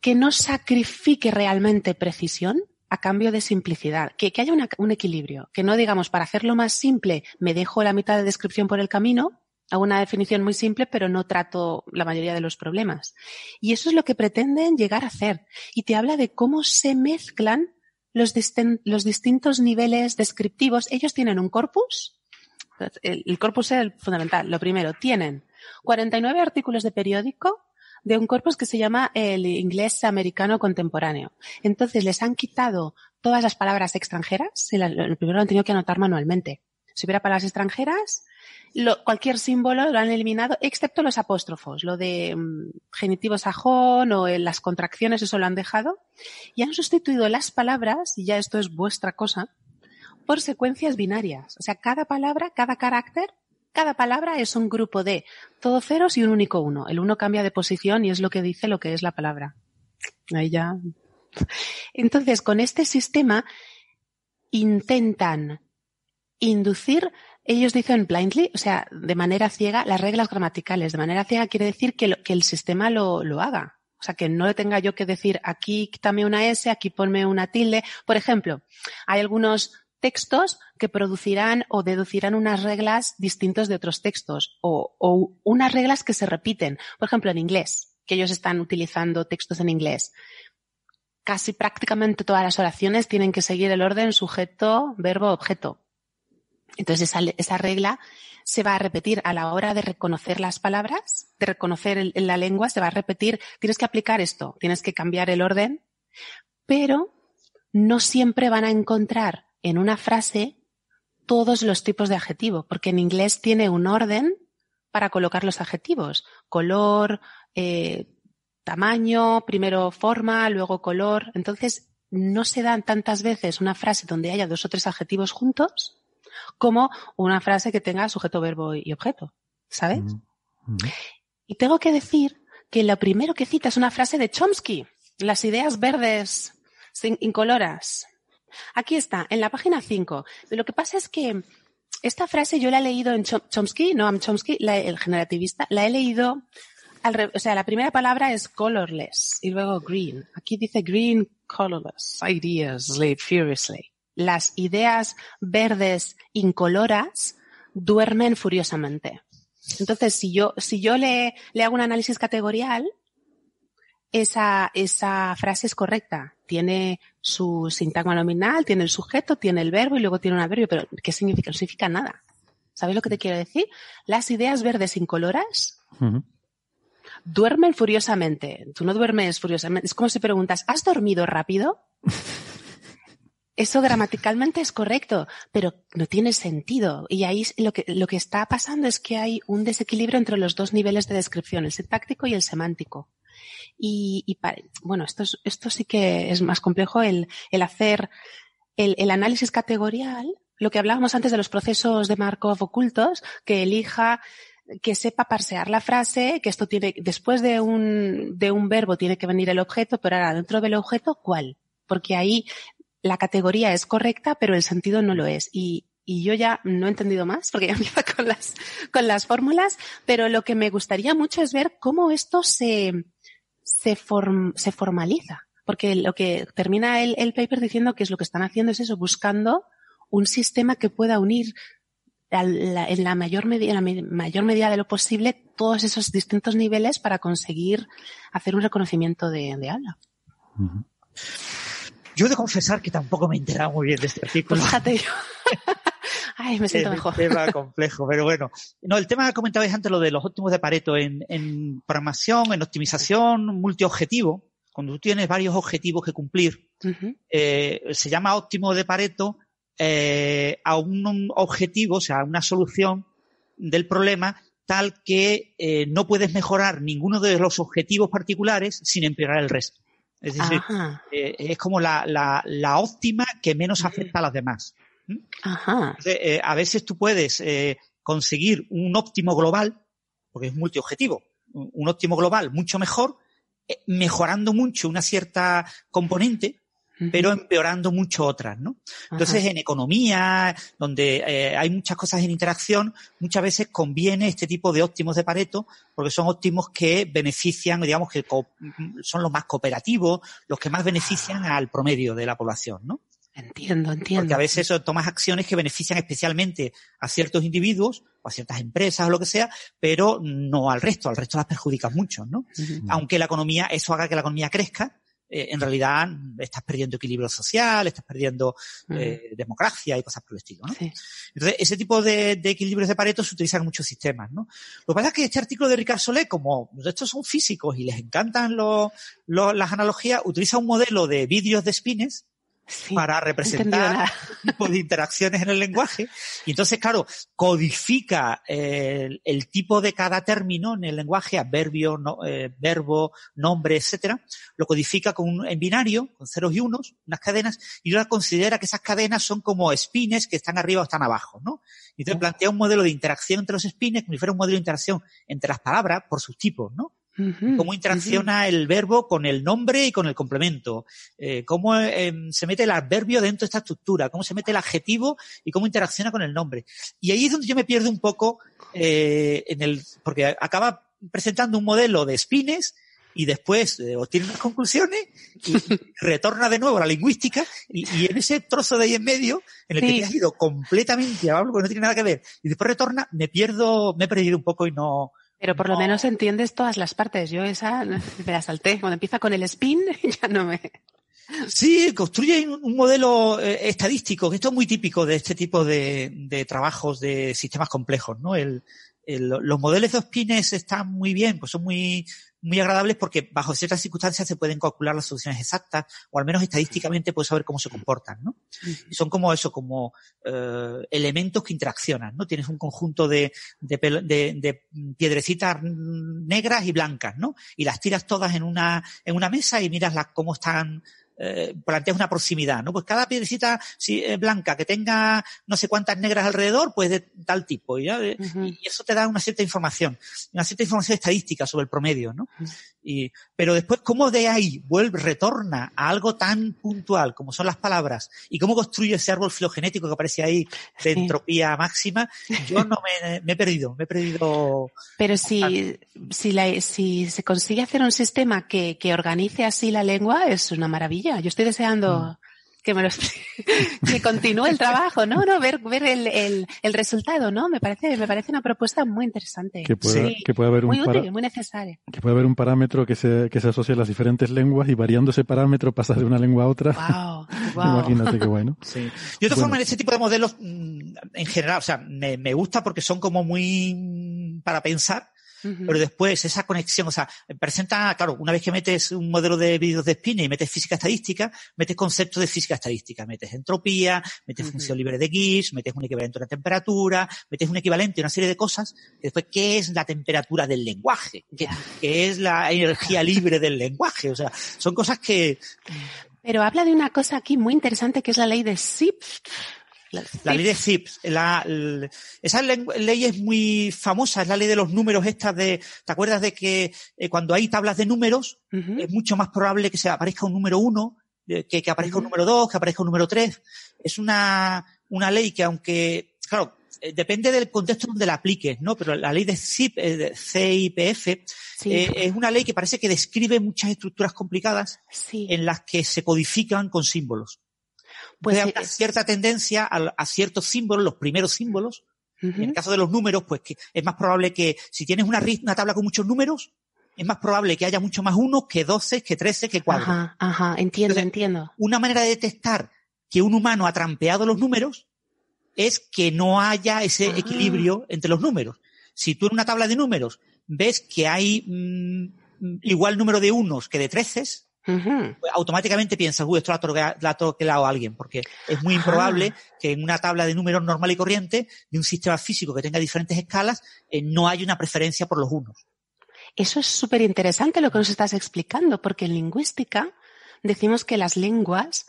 que no sacrifique realmente precisión a cambio de simplicidad, que, que haya un equilibrio, que no digamos, para hacerlo más simple, me dejo la mitad de descripción por el camino, hago una definición muy simple, pero no trato la mayoría de los problemas. Y eso es lo que pretenden llegar a hacer. Y te habla de cómo se mezclan los distintos niveles descriptivos. Ellos tienen un corpus, el, corpus es el fundamental. Lo primero, tienen 49 artículos de periódico de un corpus que se llama el inglés americano contemporáneo. Entonces les han quitado todas las palabras extranjeras. El primero lo han tenido que anotar manualmente. Si hubiera palabras extranjeras, lo, cualquier símbolo lo han eliminado, excepto los apóstrofos, lo de um, genitivo sajón o en las contracciones, eso lo han dejado. Y han sustituido las palabras, y ya esto es vuestra cosa, por secuencias binarias. O sea, cada palabra, cada carácter, cada palabra es un grupo de todos ceros y un único uno. El uno cambia de posición y es lo que dice lo que es la palabra. Ahí ya. Entonces, con este sistema intentan inducir, ellos dicen blindly, o sea, de manera ciega, las reglas gramaticales. De manera ciega quiere decir que, el sistema lo, lo haga. O sea, que no le tenga yo que decir aquí quítame una S, aquí ponme una tilde. Por ejemplo, hay algunos textos que producirán o deducirán unas reglas distintas de otros textos o, unas reglas que se repiten. Por ejemplo, en inglés, que ellos están utilizando textos en inglés. Casi prácticamente todas las oraciones tienen que seguir el orden sujeto, verbo, objeto. Entonces esa, esa regla se va a repetir a la hora de reconocer las palabras, de reconocer el, la lengua, se va a repetir, tienes que aplicar esto, tienes que cambiar el orden, pero no siempre van a encontrar en una frase todos los tipos de adjetivo, porque en inglés tiene un orden para colocar los adjetivos, color, eh, tamaño, primero forma, luego color. Entonces, no se dan tantas veces una frase donde haya dos o tres adjetivos juntos como una frase que tenga sujeto, verbo y objeto. ¿Sabes? Mm -hmm. Y tengo que decir que lo primero que cita es una frase de Chomsky, las ideas verdes incoloras. Aquí está, en la página 5. Lo que pasa es que esta frase yo la he leído en Chomsky, Noam Chomsky, el generativista, la he leído al, o sea, la primera palabra es colorless y luego green. Aquí dice green colorless ideas live furiously. Las ideas verdes incoloras duermen furiosamente. Entonces, si yo, si yo le hago un análisis categorial, esa, esa frase es correcta. Tiene su sintagma nominal, tiene el sujeto, tiene el verbo y luego tiene un adverbio, pero ¿qué significa? No significa nada. ¿Sabes lo que te quiero decir? Las ideas verdes incoloras uh -huh. duermen furiosamente. Tú no duermes furiosamente. Es como si preguntas, ¿has dormido rápido? Eso gramaticalmente es correcto, pero no tiene sentido. Y ahí lo que, lo que está pasando es que hay un desequilibrio entre los dos niveles de descripción, el sintáctico y el semántico. Y, y para, bueno, esto, es, esto sí que es más complejo, el, el hacer el, el, análisis categorial, lo que hablábamos antes de los procesos de Markov ocultos, que elija, que sepa parsear la frase, que esto tiene, después de un, de un verbo tiene que venir el objeto, pero ahora dentro del objeto, ¿cuál? Porque ahí la categoría es correcta, pero el sentido no lo es. Y, y yo ya no he entendido más, porque ya empieza con las, con las fórmulas, pero lo que me gustaría mucho es ver cómo esto se, se, form, se formaliza. Porque lo que termina el, el paper diciendo que es lo que están haciendo es eso, buscando un sistema que pueda unir la, en la mayor medida, en la mayor medida de lo posible todos esos distintos niveles para conseguir hacer un reconocimiento de, de habla. Uh -huh. Yo he de confesar que tampoco me he enterado muy bien de este artículo. Pues fíjate yo. Ay, me siento es mejor. un tema complejo, pero bueno. No, el tema que comentabais antes, lo de los óptimos de Pareto en, en programación, en optimización multiobjetivo, cuando tú tienes varios objetivos que cumplir, uh -huh. eh, se llama óptimo de Pareto eh, a un, un, objetivo, o sea, una solución del problema tal que eh, no puedes mejorar ninguno de los objetivos particulares sin empeorar el resto. Es decir, eh, es como la, la, la, óptima que menos afecta a las demás. Ajá. Entonces, eh, a veces tú puedes eh, conseguir un óptimo global, porque es multiobjetivo, un óptimo global mucho mejor, eh, mejorando mucho una cierta componente, pero empeorando mucho otras, ¿no? Entonces, Ajá. en economía, donde eh, hay muchas cosas en interacción, muchas veces conviene este tipo de óptimos de Pareto, porque son óptimos que benefician, digamos, que son los más cooperativos, los que más benefician al promedio de la población, ¿no? Entiendo, entiendo. Porque a veces eso, tomas acciones que benefician especialmente a ciertos individuos o a ciertas empresas o lo que sea, pero no al resto, al resto las perjudicas mucho, ¿no? Uh -huh. Aunque la economía, eso haga que la economía crezca, eh, en realidad estás perdiendo equilibrio social, estás perdiendo eh, democracia y cosas por el estilo, ¿no? Sí. Entonces, ese tipo de, de, equilibrios de Pareto se utilizan en muchos sistemas, ¿no? Lo que pasa es que este artículo de Ricard Solé, como estos son físicos y les encantan los, los, las analogías, utiliza un modelo de vídeos de spines, para representar tipos de interacciones en el lenguaje. Y entonces, claro, codifica el, el, tipo de cada término en el lenguaje, adverbio, no, eh, verbo, nombre, etcétera, lo codifica con un, en binario, con ceros y unos, unas cadenas, y ahora considera que esas cadenas son como espines que están arriba o están abajo, ¿no? Y entonces plantea un modelo de interacción entre los espines, como si fuera un modelo de interacción entre las palabras por sus tipos, ¿no? Cómo interacciona el verbo con el nombre y con el complemento, eh, cómo eh, se mete el adverbio dentro de esta estructura, cómo se mete el adjetivo y cómo interacciona con el nombre. Y ahí es donde yo me pierdo un poco eh, en el, porque acaba presentando un modelo de spines y después eh, obtiene unas conclusiones y retorna de nuevo a la lingüística y, y, en ese trozo de ahí en medio, en el sí. que te has ido completamente a algo que no tiene nada que ver y después retorna, me pierdo, me he perdido un poco y no, pero por lo menos entiendes todas las partes. Yo esa me la salté. Cuando empieza con el spin, ya no me. Sí, construye un modelo eh, estadístico, que esto es muy típico de este tipo de, de trabajos de sistemas complejos, ¿no? El, el, los modelos de spines están muy bien, pues son muy, muy agradables porque bajo ciertas circunstancias se pueden calcular las soluciones exactas o al menos estadísticamente puedes saber cómo se comportan, ¿no? Y son como eso, como eh, elementos que interaccionan, ¿no? Tienes un conjunto de, de, de, de, piedrecitas negras y blancas, ¿no? Y las tiras todas en una, en una mesa y miras las, cómo están eh, planteas una proximidad, ¿no? Pues cada piedrecita si, eh, blanca que tenga no sé cuántas negras alrededor, pues de tal tipo. ¿ya? Uh -huh. Y eso te da una cierta información, una cierta información estadística sobre el promedio, ¿no? Uh -huh. Y, pero después, ¿cómo de ahí vuelve, retorna a algo tan puntual como son las palabras y cómo construye ese árbol filogenético que aparece ahí de sí. entropía máxima? Yo no me, me, he perdido, me he perdido. Pero si, si, la, si se consigue hacer un sistema que, que organice así la lengua, es una maravilla. Yo estoy deseando mm que me lo que continúe el trabajo, ¿no? No, ver, ver el, el, el, resultado, ¿no? Me parece, me parece una propuesta muy interesante. Que puede, sí. que puede haber muy un útil, muy necesaria. Que puede haber un parámetro que se, que se asocie a las diferentes lenguas y variando ese parámetro pasas de una lengua a otra. Wow, wow. Imagínate qué bueno. Sí. Y otra bueno. forma, en este tipo de modelos, mm, en general, o sea, me, me gusta porque son como muy para pensar, pero después esa conexión, o sea, presenta, claro, una vez que metes un modelo de vídeos de spin y metes física estadística, metes conceptos de física estadística, metes entropía, metes uh -huh. función libre de Gibbs, metes un equivalente a una temperatura, metes un equivalente a una serie de cosas, y después, ¿qué es la temperatura del lenguaje? ¿Qué, qué es la energía libre del lenguaje? O sea, son cosas que... Pero habla de una cosa aquí muy interesante que es la ley de Zipf. La ley de Zipf, la, la, esa ley es muy famosa, es la ley de los números estas de, ¿te acuerdas de que eh, cuando hay tablas de números, uh -huh. es mucho más probable que se aparezca un número uno, que, que aparezca uh -huh. un número dos, que aparezca un número tres? Es una, una ley que aunque, claro, eh, depende del contexto donde la apliques, ¿no? Pero la ley de CIP, eh, de CIPF, sí. eh, es una ley que parece que describe muchas estructuras complicadas sí. en las que se codifican con símbolos. Pues una cierta tendencia a, a, ciertos símbolos, los primeros símbolos. Uh -huh. En el caso de los números, pues que es más probable que si tienes una, una tabla con muchos números, es más probable que haya mucho más unos que doce, que trece, que cuatro. Ajá, ajá, entiendo, Entonces, entiendo. Una manera de detectar que un humano ha trampeado los números es que no haya ese ah. equilibrio entre los números. Si tú en una tabla de números ves que hay mmm, igual número de unos que de treces, Uh -huh. pues automáticamente piensas, uy, esto lo ha troquelado a alguien, porque es muy improbable ah. que en una tabla de números normal y corriente de un sistema físico que tenga diferentes escalas eh, no haya una preferencia por los unos. Eso es súper interesante lo que nos estás explicando, porque en lingüística decimos que las lenguas,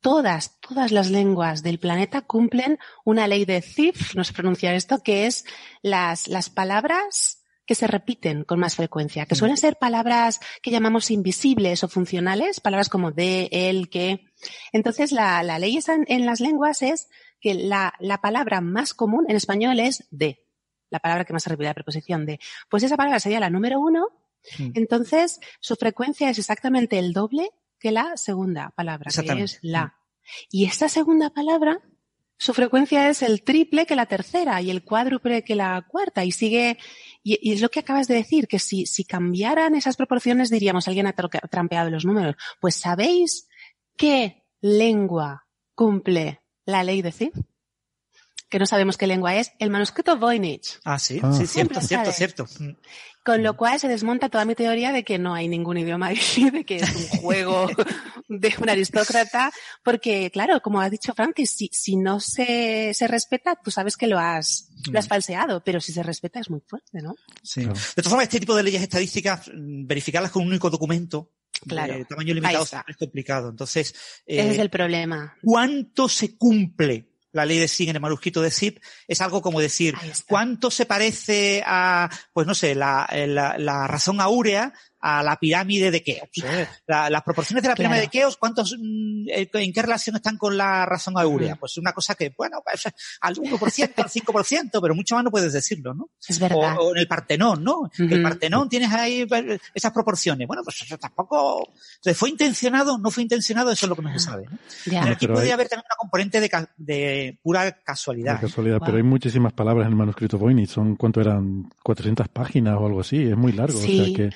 todas, todas las lenguas del planeta cumplen una ley de Zipf, no sé pronunciar esto, que es las, las palabras que se repiten con más frecuencia, que suelen ser palabras que llamamos invisibles o funcionales, palabras como de, el, que. Entonces, la, la ley en, en, las lenguas es que la, la, palabra más común en español es de, la palabra que más se repite, la preposición de. Pues esa palabra sería la número uno, mm. entonces su frecuencia es exactamente el doble que la segunda palabra, que es la. Y esta segunda palabra su frecuencia es el triple que la tercera y el cuádruple que la cuarta y sigue, y, y es lo que acabas de decir, que si, si cambiaran esas proporciones diríamos alguien ha trampeado los números. Pues ¿sabéis qué lengua cumple la ley de que no sabemos qué lengua es, el manuscrito Voynich. Ah, sí, Ah. sí, cierto, cierto, cierto. Con lo cual se desmonta toda mi teoría de que no hay ningún idioma ahí, de que es un juego de un aristócrata, porque claro, como ha dicho Francis, si, si no se, se respeta, tú sabes que lo has, lo has falseado, pero si se respeta es muy fuerte, ¿no? Sí. Claro. De todas formas, este tipo de leyes estadísticas, mm, verificarlas con un único documento Claro. de tamaño limitado es complicado. Entonces, Ese eh, es el problema. ¿cuánto se cumple la ley de SIG en el manuscrito de SIP? Es algo como decir. ¿cuánto se parece a, pues no sé, la, la, la razón áurea a la pirámide de? ¿eh? La- las proporciones de la pirámide Claro. de Keops, ¿cuántos, mm, eh, ¿en qué relación están con la razón áurea? Ujú. Pues una cosa que, bueno, pues, al 1%, al 5%, pero mucho más no puedes decirlo, ¿no? Es O, verdad. o en el Partenón, ¿no? El. Partenón tienes ahí esas proporciones. Bueno, pues eso tampoco. Entonces, ¿fue intencionado? ¿No fue intencionado? Eso es lo que no se sabe. ¿no? Pero aquí puede hay- haber también una componente de, ca- de pura casualidad. De casualidad, pero hay muchísimas palabras en el manuscrito Voynich. Son, ¿cuánto eran? 400 páginas o algo así. Es muy largo. O sea que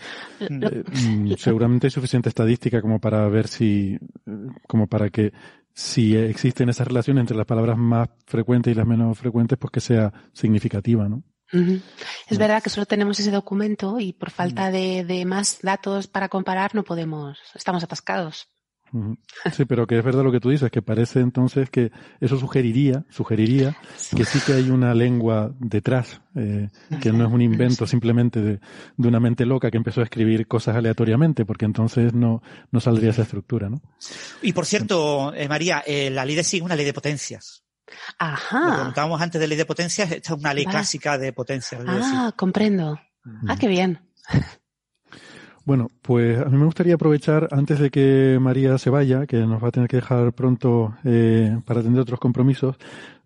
Lo- eh, mm, seguramente hay suficiente estadística como para ver si, eh, como para que si existen esas relaciones entre las palabras más frecuentes y las menos frecuentes, pues que sea significativa, ¿no? Ujú. Es verdad que solo tenemos ese documento y por falta de, de más datos para comparar no podemos, estamos atascados. Sí, pero que es verdad lo que tú dices, que parece entonces que eso sugeriría, sugeriría que sí que hay una lengua detrás, eh, que no es un invento simplemente de, de una mente loca que empezó a escribir cosas aleatoriamente, porque entonces no, no saldría esa estructura, ¿no? Y por cierto, eh, María, eh, la ley de SIG es una ley de potencias. Lo que Ajá. comentábamos antes de ley de potencias, esta es una ley Vale. clásica de potencias. Ah, comprendo. Ah, qué bien. Bueno, pues a mí me gustaría aprovechar, antes de que María se vaya, que nos va a tener que dejar pronto eh, para atender otros compromisos,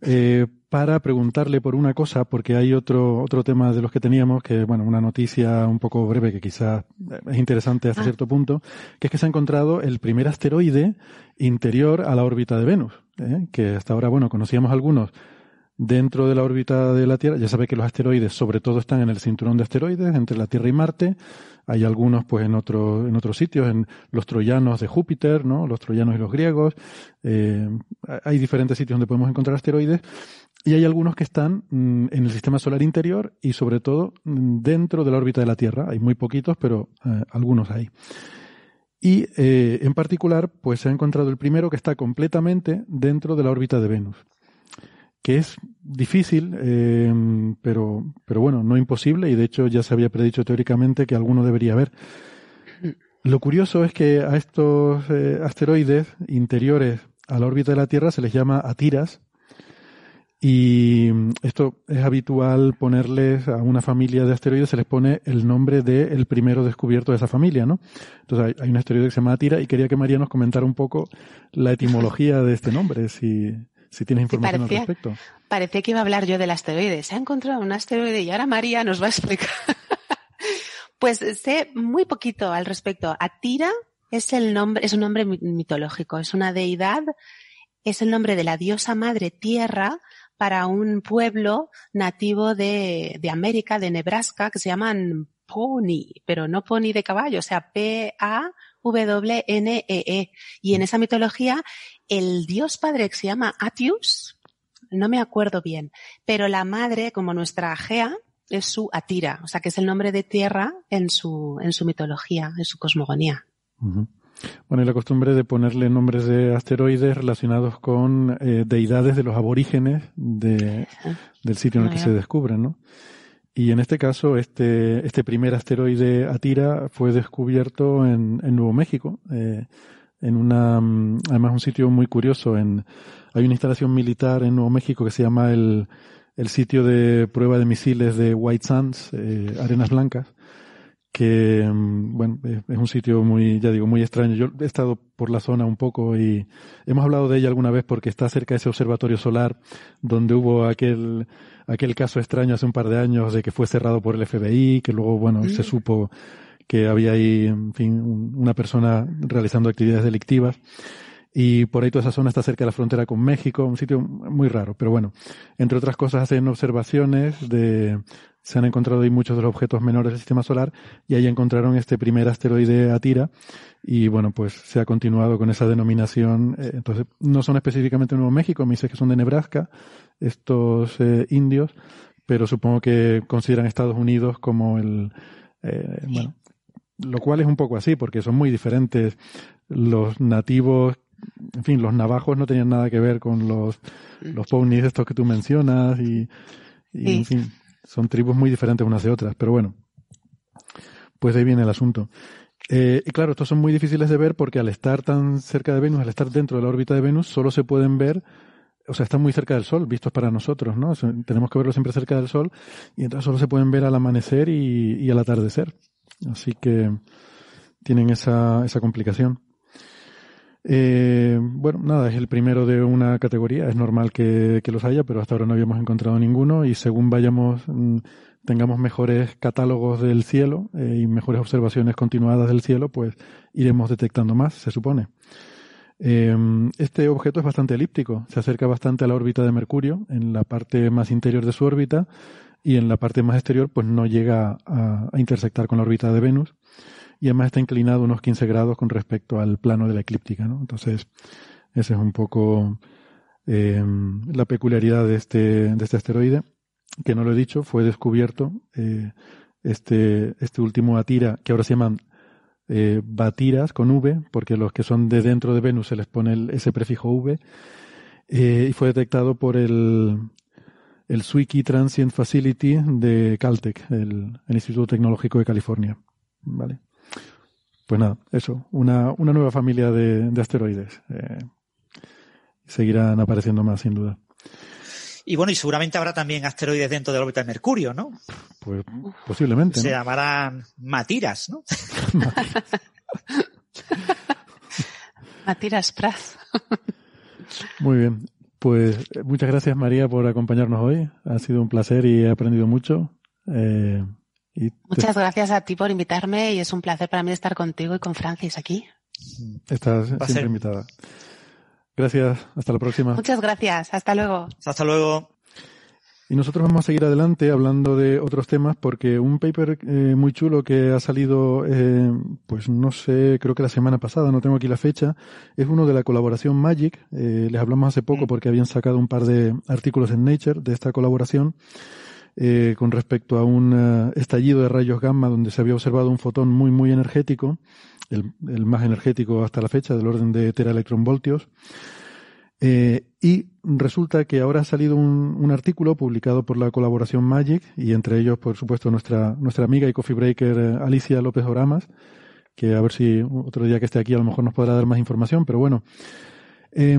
eh, para preguntarle por una cosa, porque hay otro, otro tema de los que teníamos, que, bueno, una noticia un poco breve que quizás es interesante hasta Ah. cierto punto, que es que se ha encontrado el primer asteroide interior a la órbita de Venus, ¿eh? que hasta ahora, bueno, conocíamos algunos dentro de la órbita de la Tierra. Ya sabe que los asteroides sobre todo están en el cinturón de asteroides entre la Tierra y Marte. Hay algunos pues en otros en otros sitios, en los troyanos de Júpiter, ¿no? Los troyanos y los griegos. Eh, hay diferentes sitios donde podemos encontrar asteroides. Y hay algunos que están mm, en el sistema solar interior y sobre todo mm, dentro de la órbita de la Tierra. Hay muy poquitos, pero eh, algunos hay. Y eh, en particular, pues se ha encontrado el primero que está completamente dentro de la órbita de Venus que es difícil, eh, pero, pero bueno, no imposible, y de hecho ya se había predicho teóricamente que alguno debería haber. Lo curioso es que a estos eh, asteroides interiores a la órbita de la Tierra se les llama atiras, y esto es habitual ponerles a una familia de asteroides, se les pone el nombre del primero descubierto de esa familia, ¿no? Entonces hay, hay un asteroide que se llama Atira y quería que María nos comentara un poco la etimología de este nombre, si, si tienes información al parecía. respecto. Parecía que iba a hablar yo del asteroide. Se ha encontrado un asteroide y ahora María nos va a explicar. pues sé muy poquito al respecto. Atira es el nombre, es un nombre mi- mitológico, es una deidad, es el nombre de la diosa madre tierra para un pueblo nativo de, de América, de Nebraska, que se llaman Pony, pero no Pony de caballo, o sea, P-A-W-N-E-E. E. Y en esa mitología, el dios padre que se llama Atius, no me acuerdo bien, pero la madre, como nuestra Gea, es su Atira, o sea que es el nombre de tierra en su, en su mitología, en su cosmogonía. Bueno, y la costumbre de ponerle nombres de asteroides relacionados con eh, deidades de los aborígenes de, del sitio en el Ah, que se descubren, ¿no? Y en este caso, este, este primer asteroide Atira fue descubierto en, en Nuevo México, eh, en una, mm, además un sitio muy curioso. En, hay una instalación militar en Nuevo México que se llama el, el sitio de prueba de misiles de White Sands, eh, Arenas Blancas, que, mm, bueno, es, es un sitio muy, ya digo, muy extraño. Yo he estado por la zona un poco y hemos hablado de ella alguna vez porque está cerca de ese observatorio solar donde hubo aquel, aquel caso extraño hace un par de años de que fue cerrado por el FBI, que luego, bueno, se supo que había ahí, en fin, un- una persona realizando actividades delictivas. Y por ahí toda esa zona está cerca de la frontera con México, un sitio muy raro. Pero bueno, entre otras cosas hacen observaciones de, se han encontrado ahí muchos de los objetos menores del sistema solar y ahí encontraron este primer asteroide Atira y bueno, pues se ha continuado con esa denominación. Eh, entonces, no son específicamente Nuevo México, me dice que son de Nebraska, estos eh, indios, pero supongo que consideran Estados Unidos como el, eh, bueno, lo cual es un poco así, porque son muy diferentes los nativos, en fin, los navajos no tenían nada que ver con los, los ponies estos que tú mencionas y, y en fin, son tribus muy diferentes unas de otras, pero bueno, pues de ahí viene el asunto. Eh, y claro, estos son muy difíciles de ver porque al estar tan cerca de Venus, al estar dentro de la órbita de Venus, solo se pueden ver, o sea, están muy cerca del Sol, vistos para nosotros, ¿no? tenemos que verlo siempre cerca del Sol y entonces solo se pueden ver al amanecer y, y al atardecer. Así que tienen esa, esa complicación. Eh, bueno, nada, es el primero de una categoría. Es normal que, que, los haya, pero hasta ahora no habíamos encontrado ninguno y según vayamos, mm, tengamos mejores catálogos del cielo eh, y mejores observaciones continuadas del cielo, pues iremos detectando más, se supone. Eh, este objeto es bastante elíptico, se acerca bastante a la órbita de Mercurio en la parte más interior de su órbita y en la parte más exterior pues no llega a, intersectar con la órbita de Venus y además está inclinado unos 15 grados con respecto al plano de la eclíptica, ¿no? Entonces, esa es un poco eh, la peculiaridad de este, de este asteroide, que no lo he dicho, fue descubierto eh, este, este último Atira, que ahora se llaman eh, Batiras con V, porque los que son de dentro de Venus se les pone ese prefijo V, eh, y fue detectado por el, el Swiki Transient Facility de Caltech, el, el Instituto Tecnológico de California. ¿Vale? Pues nada, eso, una, una nueva familia de, de asteroides. Eh, seguirán apareciendo más, sin duda. Y bueno, y seguramente habrá también asteroides dentro de la órbita de Mercurio, ¿no? Pues posiblemente. Se ¿no? llamarán Matiras, ¿no? Matiras Praz. Muy bien. Pues muchas gracias María por acompañarnos hoy. Ha sido un placer y he aprendido mucho. Eh, y Muchas gracias a ti por invitarme y es un placer para mí estar contigo y con Francis aquí. Estás siempre invitada. Gracias. Hasta la próxima. Muchas gracias. Hasta luego. Hasta luego. Y nosotros vamos a seguir adelante hablando de otros temas porque un paper eh, muy chulo que ha salido, eh, pues no sé, creo que la semana pasada, no tengo aquí la fecha, es uno de la colaboración Magic. Eh, les hablamos hace poco porque habían sacado un par de artículos en Nature de esta colaboración eh, con respecto a un eh, estallido de rayos gamma donde se había observado un fotón muy, muy energético, el, el más energético hasta la fecha, del orden de teraelectronvoltios. Eh, y resulta que ahora ha salido un, artículo publicado por la colaboración Magic y entre ellos, por supuesto, nuestra, nuestra amiga y coffee breaker eh, Alicia López Oramas, que a ver si otro día que esté aquí a lo mejor nos podrá dar más información, pero bueno. Eh,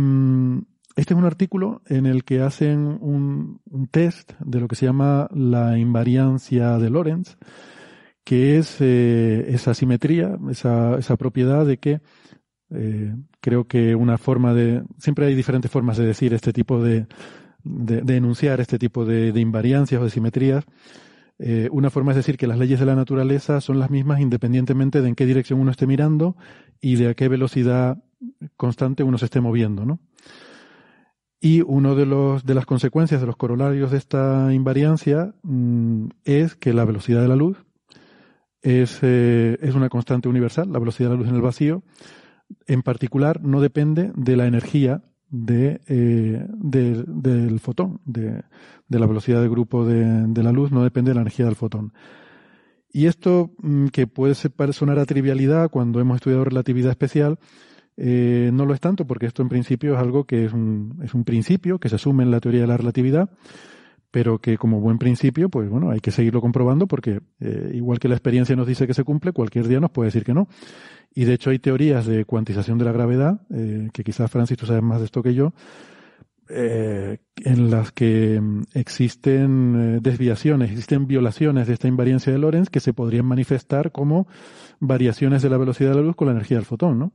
este es un artículo en el que hacen un, un, test de lo que se llama la invariancia de Lorentz, que es eh, esa simetría, esa, esa propiedad de que eh, creo que una forma de, siempre hay diferentes formas de decir este tipo de, de, de enunciar este tipo de, invariancias o de simetrías. Eh, una forma es decir que las leyes de la naturaleza son las mismas independientemente de en qué dirección uno esté mirando y de a qué velocidad constante uno se esté moviendo, ¿no? Y uno de los de las consecuencias de los corolarios de esta invariancia mmm, es que la velocidad de la luz es, eh, es una constante universal, la velocidad de la luz en el vacío, en particular no depende de la energía de, eh, de del fotón, de, de, la velocidad de grupo de, la luz, no depende de la energía del fotón. Y esto, mmm, que puede sonar a trivialidad cuando hemos estudiado relatividad especial, eh, no lo es tanto porque esto en principio es algo que es un, es un principio que se asume en la teoría de la relatividad, pero que como buen principio, pues bueno, hay que seguirlo comprobando porque eh, igual que la experiencia nos dice que se cumple, cualquier día nos puede decir que no. Y de hecho hay teorías de cuantización de la gravedad, eh, que quizás Francis tú sabes más de esto que yo, eh, en las que mm, existen desviaciones, existen violaciones de esta invariancia de Lorentz que se podrían manifestar como variaciones de la velocidad de la luz con la energía del fotón, ¿no?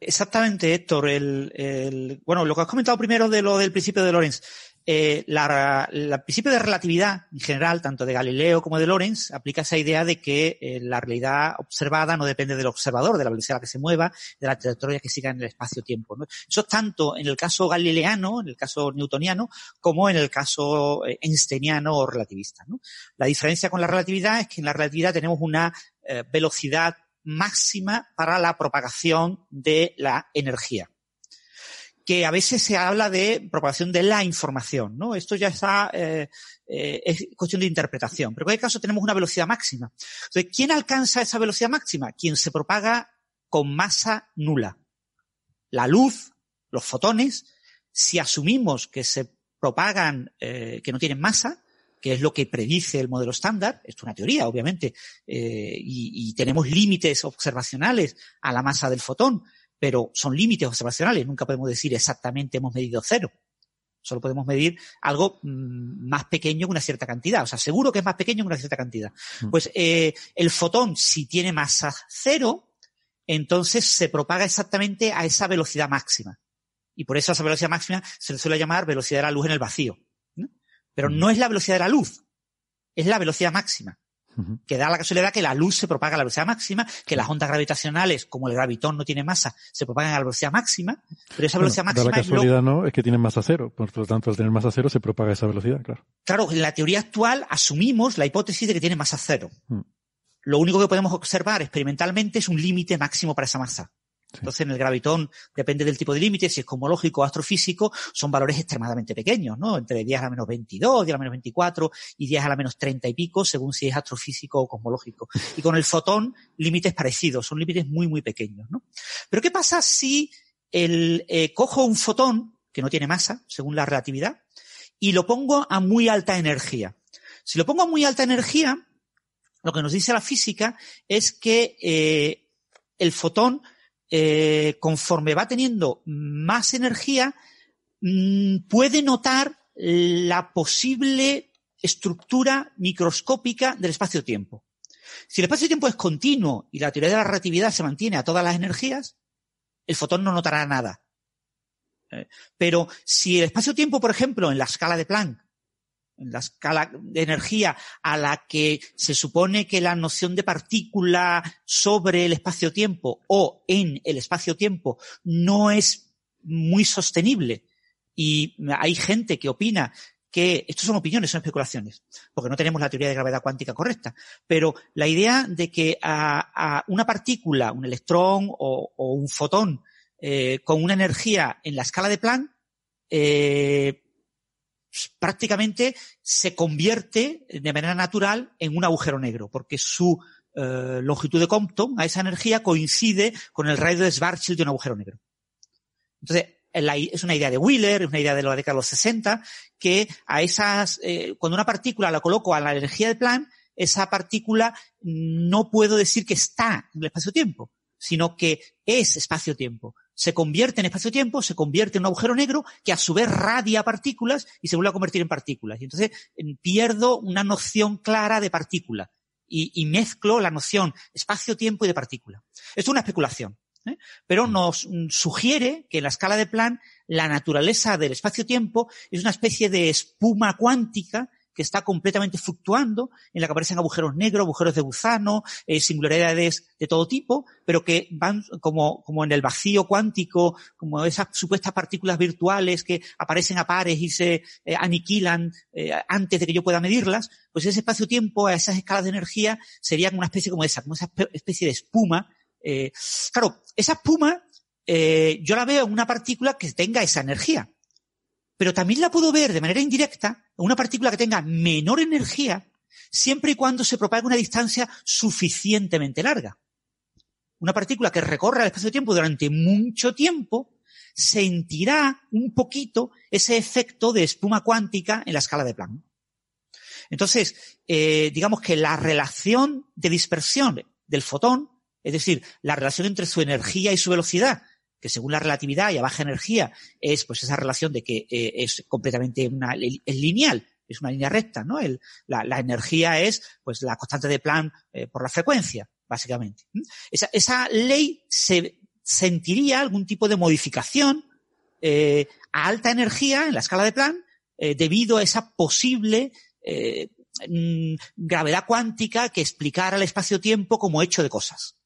Exactamente, Héctor. El, bueno, lo que has comentado primero de lo del principio de Lorentz. Eh, la, el principio de relatividad en general, tanto de Galileo como de Lorentz, aplica esa idea de que eh, la realidad observada no depende del observador, de la velocidad a la que se mueva, de la trayectoria que siga en el espacio-tiempo. Eso es tanto en el caso galileano, en el caso newtoniano, como en el caso eh, einsteiniano o relativista. La diferencia con la relatividad es que en la relatividad tenemos una eh, velocidad máxima para la propagación de la energía que a veces se habla de propagación de la información, ¿no? Esto ya está, eh, eh, es cuestión de interpretación. Pero en cualquier caso tenemos una velocidad máxima. Entonces, ¿quién alcanza esa velocidad máxima? Quien se propaga con masa nula. La luz, los fotones, si asumimos que se propagan, eh, que no tienen masa, que es lo que predice el modelo estándar, esto es una teoría, obviamente, eh, y, y tenemos límites observacionales a la masa del fotón, pero son límites observacionales, nunca podemos decir exactamente hemos medido cero. Solo podemos medir algo mm, más pequeño que una cierta cantidad. O sea, seguro que es más pequeño que una cierta cantidad. Mm. Pues eh, el fotón, si tiene masa cero, entonces se propaga exactamente a esa velocidad máxima. Y por eso a esa velocidad máxima se le suele llamar velocidad de la luz en el vacío. ¿no? Pero mm. no es la velocidad de la luz, es la velocidad máxima que da la casualidad que la luz se propaga a la velocidad máxima, que las ondas gravitacionales, como el gravitón no tiene masa, se propagan a la velocidad máxima, pero esa velocidad bueno, máxima da la casualidad no, es que tienen masa cero, por lo tanto al tener masa cero se propaga esa velocidad, claro. Claro, en la teoría actual asumimos la hipótesis de que tiene masa cero. Mm. Lo único que podemos observar experimentalmente es un límite máximo para esa masa. Entonces, en el gravitón, depende del tipo de límite, si es cosmológico o astrofísico, son valores extremadamente pequeños, ¿no? Entre 10 a la menos 22, 10 a la menos 24 y 10 a la menos 30 y pico, según si es astrofísico o cosmológico. Y con el fotón, límites parecidos, son límites muy, muy pequeños, ¿no? Pero ¿qué pasa si el, eh, cojo un fotón, que no tiene masa, según la relatividad, y lo pongo a muy alta energía? Si lo pongo a muy alta energía, lo que nos dice la física es que eh, el fotón eh, conforme va teniendo más energía, mmm, puede notar la posible estructura microscópica del espacio-tiempo. Si el espacio-tiempo es continuo y la teoría de la relatividad se mantiene a todas las energías, el fotón no notará nada. Eh, pero si el espacio-tiempo, por ejemplo, en la escala de Planck, la escala de energía a la que se supone que la noción de partícula sobre el espacio-tiempo o en el espacio-tiempo no es muy sostenible. Y hay gente que opina que, estos son opiniones, son especulaciones, porque no tenemos la teoría de gravedad cuántica correcta, pero la idea de que a, una partícula, un electrón o, o un fotón, eh, con una energía en la escala de Planck, eh, prácticamente se convierte de manera natural en un agujero negro, porque su eh, longitud de Compton a esa energía coincide con el radio de Schwarzschild de un agujero negro. Entonces, es una idea de Wheeler, es una idea de la década de los 60, que a esas, eh, cuando una partícula la coloco a la energía de Planck, esa partícula no puedo decir que está en el espacio-tiempo, sino que es espacio-tiempo se convierte en espacio-tiempo, se convierte en un agujero negro que a su vez radia partículas y se vuelve a convertir en partículas. Y entonces pierdo una noción clara de partícula y, y mezclo la noción espacio-tiempo y de partícula. Esto es una especulación. ¿eh? Pero nos sugiere que en la escala de Planck la naturaleza del espacio-tiempo es una especie de espuma cuántica que está completamente fluctuando, en la que aparecen agujeros negros, agujeros de gusano, eh, singularidades de todo tipo, pero que van como, como en el vacío cuántico, como esas supuestas partículas virtuales que aparecen a pares y se eh, aniquilan eh, antes de que yo pueda medirlas, pues ese espacio-tiempo a esas escalas de energía sería como una especie como esa, como esa especie de espuma. Claro, esa espuma yo la veo en una partícula que tenga esa energía pero también la puedo ver de manera indirecta una partícula que tenga menor energía siempre y cuando se propague una distancia suficientemente larga. Una partícula que recorra el espacio-tiempo durante mucho tiempo sentirá un poquito ese efecto de espuma cuántica en la escala de Planck. Entonces, eh, digamos que la relación de dispersión del fotón, es decir, la relación entre su energía y su velocidad, que según la relatividad y a baja energía es pues esa relación de que eh, es completamente una, es lineal, es una línea recta, ¿no? El, la, la, energía es pues la constante de Planck eh, por la frecuencia, básicamente. Esa, esa, ley se sentiría algún tipo de modificación eh, a alta energía en la escala de Planck eh, debido a esa posible mm, gravedad cuántica que explicara el espacio-tiempo como hecho de cosas.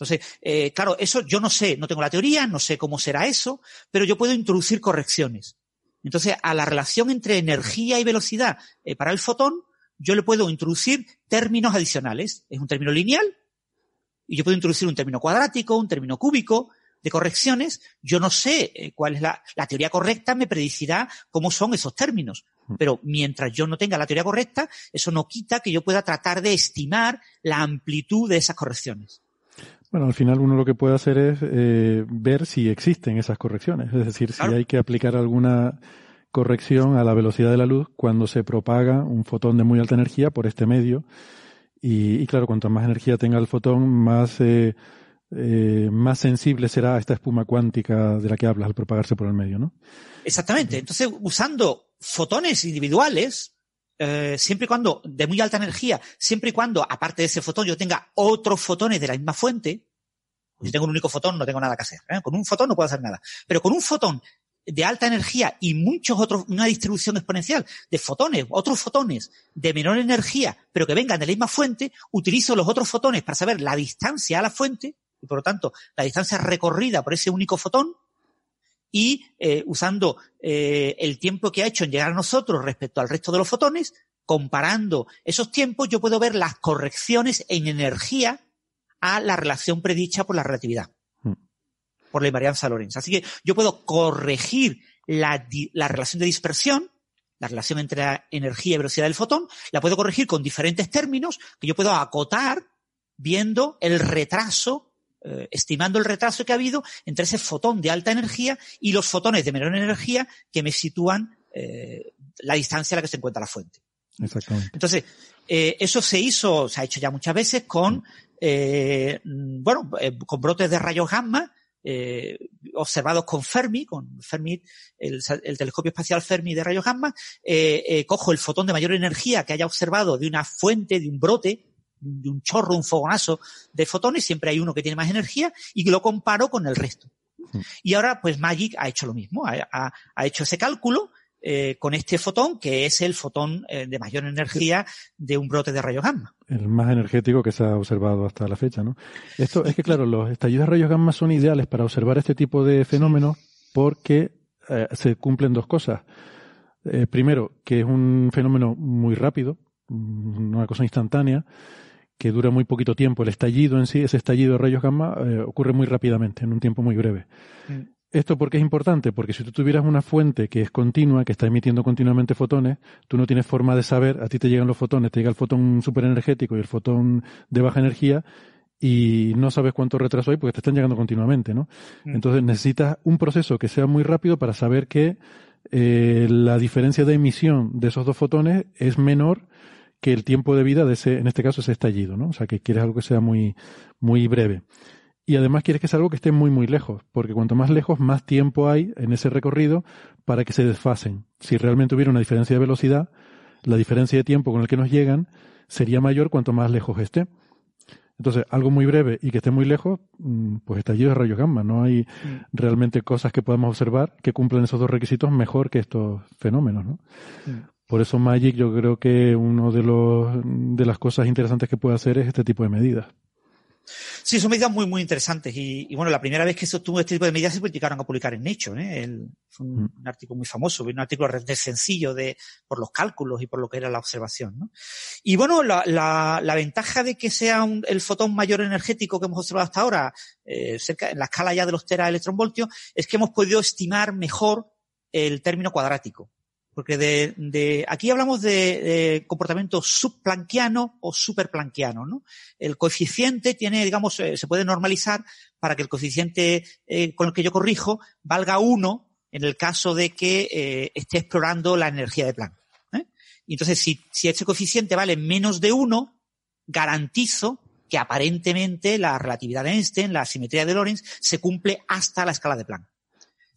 Entonces, eh, claro, eso yo no sé, no tengo la teoría, no sé cómo será eso, pero yo puedo introducir correcciones. Entonces, a la relación entre energía y velocidad eh, para el fotón, yo le puedo introducir términos adicionales. Es un término lineal y yo puedo introducir un término cuadrático, un término cúbico de correcciones. Yo no sé eh, cuál es la, la teoría correcta, me predicirá cómo son esos términos. Pero mientras yo no tenga la teoría correcta, eso no quita que yo pueda tratar de estimar la amplitud de esas correcciones. Bueno, al final uno lo que puede hacer es eh, ver si existen esas correcciones, es decir, si hay que aplicar alguna corrección a la velocidad de la luz cuando se propaga un fotón de muy alta energía por este medio. Y, y claro, cuanto más energía tenga el fotón, más, eh, eh, más sensible será esta espuma cuántica de la que hablas al propagarse por el medio, ¿no? Exactamente. Entonces, usando fotones individuales, eh, siempre y cuando de muy alta energía, siempre y cuando, aparte de ese fotón, yo tenga otros fotones de la misma fuente, si tengo un único fotón, no tengo nada que hacer. ¿eh? Con un fotón no puedo hacer nada. Pero con un fotón de alta energía y muchos otros, una distribución exponencial de fotones, otros fotones de menor energía, pero que vengan de la misma fuente, utilizo los otros fotones para saber la distancia a la fuente, y por lo tanto, la distancia recorrida por ese único fotón, y eh, usando eh, el tiempo que ha hecho en llegar a nosotros respecto al resto de los fotones, comparando esos tiempos, yo puedo ver las correcciones en energía a la relación predicha por la relatividad, Mm. por la invarianza de Lorentz. Así que yo puedo corregir la, la relación de dispersión, la relación entre la energía y velocidad del fotón, la puedo corregir con diferentes términos que yo puedo acotar viendo el retraso, eh, estimando el retraso que ha habido entre ese fotón de alta energía y los fotones de menor energía que me sitúan eh, la distancia a la que se encuentra la fuente. Exactamente. Entonces, eh, eso se hizo, se ha hecho ya muchas veces con, eh, bueno, eh, con brotes de rayos gamma, eh, observados con Fermi, con Fermi, el, el telescopio espacial Fermi de rayos gamma, eh, eh, cojo el fotón de mayor energía que haya observado de una fuente, de un brote, de un chorro, un fogonazo de fotones, siempre hay uno que tiene más energía, y lo comparo con el resto. Y ahora, pues Magic ha hecho lo mismo, ha, ha- ha hecho ese cálculo eh, con este fotón, que es el fotón eh, de mayor energía de un brote de rayos gamma. El más energético que se ha observado hasta la fecha, ¿no? Esto es que, claro, los estallidos de rayos gamma son ideales para observar este tipo de fenómenos porque eh, se cumplen dos cosas. Primero, que es un fenómeno muy rápido, mm, una cosa instantánea, que dura muy poquito tiempo. El estallido en sí, ese estallido de rayos gamma, eh, ocurre muy rápidamente, en un tiempo muy breve. ¿Esto por qué es importante? Porque si tú tuvieras una fuente que es continua, que está emitiendo continuamente fotones, tú no tienes forma de saber, a ti te llegan los fotones, te llega el fotón superenergético y el fotón de baja energía, y no sabes cuánto retraso hay porque te están llegando continuamente, ¿no? Mm. Entonces necesitas un proceso que sea muy rápido para saber que eh, la diferencia de emisión de esos dos fotones es menor que el tiempo de vida de ese, en este caso, ese estallido, ¿no? O sea, que quieres algo que sea muy, muy breve. Y además quieres que sea algo que esté muy, muy lejos, porque cuanto más lejos, más tiempo hay en ese recorrido para que se desfasen. Si realmente hubiera una diferencia de velocidad, la diferencia de tiempo con el que nos llegan sería mayor cuanto más lejos esté. Entonces, algo muy breve y que esté muy lejos, mm, pues estallido de rayos gamma. No hay realmente cosas que podamos observar que cumplan esos dos requisitos mejor que estos fenómenos, ¿no? Por eso Magic yo creo que uno de los de las cosas interesantes que puede hacer es este tipo de medidas. Sí, son medidas muy, muy interesantes. Y, y bueno, la primera vez que se obtuvo este tipo de medidas se llegaron a publicar en Nature. ¿eh? El- fue un, un artículo muy famoso, un artículo realmente sencillo de, por los cálculos y por lo que era la observación. ¿no? Y bueno, la, la, la ventaja de que sea un- el fotón mayor energético que hemos observado hasta ahora, eh, cerca, en la escala ya de los tera electronvoltios, es que hemos podido estimar mejor el término cuadrático. Porque de, de aquí hablamos de, de comportamiento subplanquiano o superplanquiano, ¿no? El coeficiente tiene, digamos, eh, se puede normalizar para que el coeficiente eh, con el que yo corrijo valga 1 en el caso de que eh, esté explorando la energía de Planck. Y entonces, si, si ese coeficiente vale menos de 1, garantizo que aparentemente la relatividad de Einstein, la simetría de Lorentz, se cumple hasta la escala de Planck.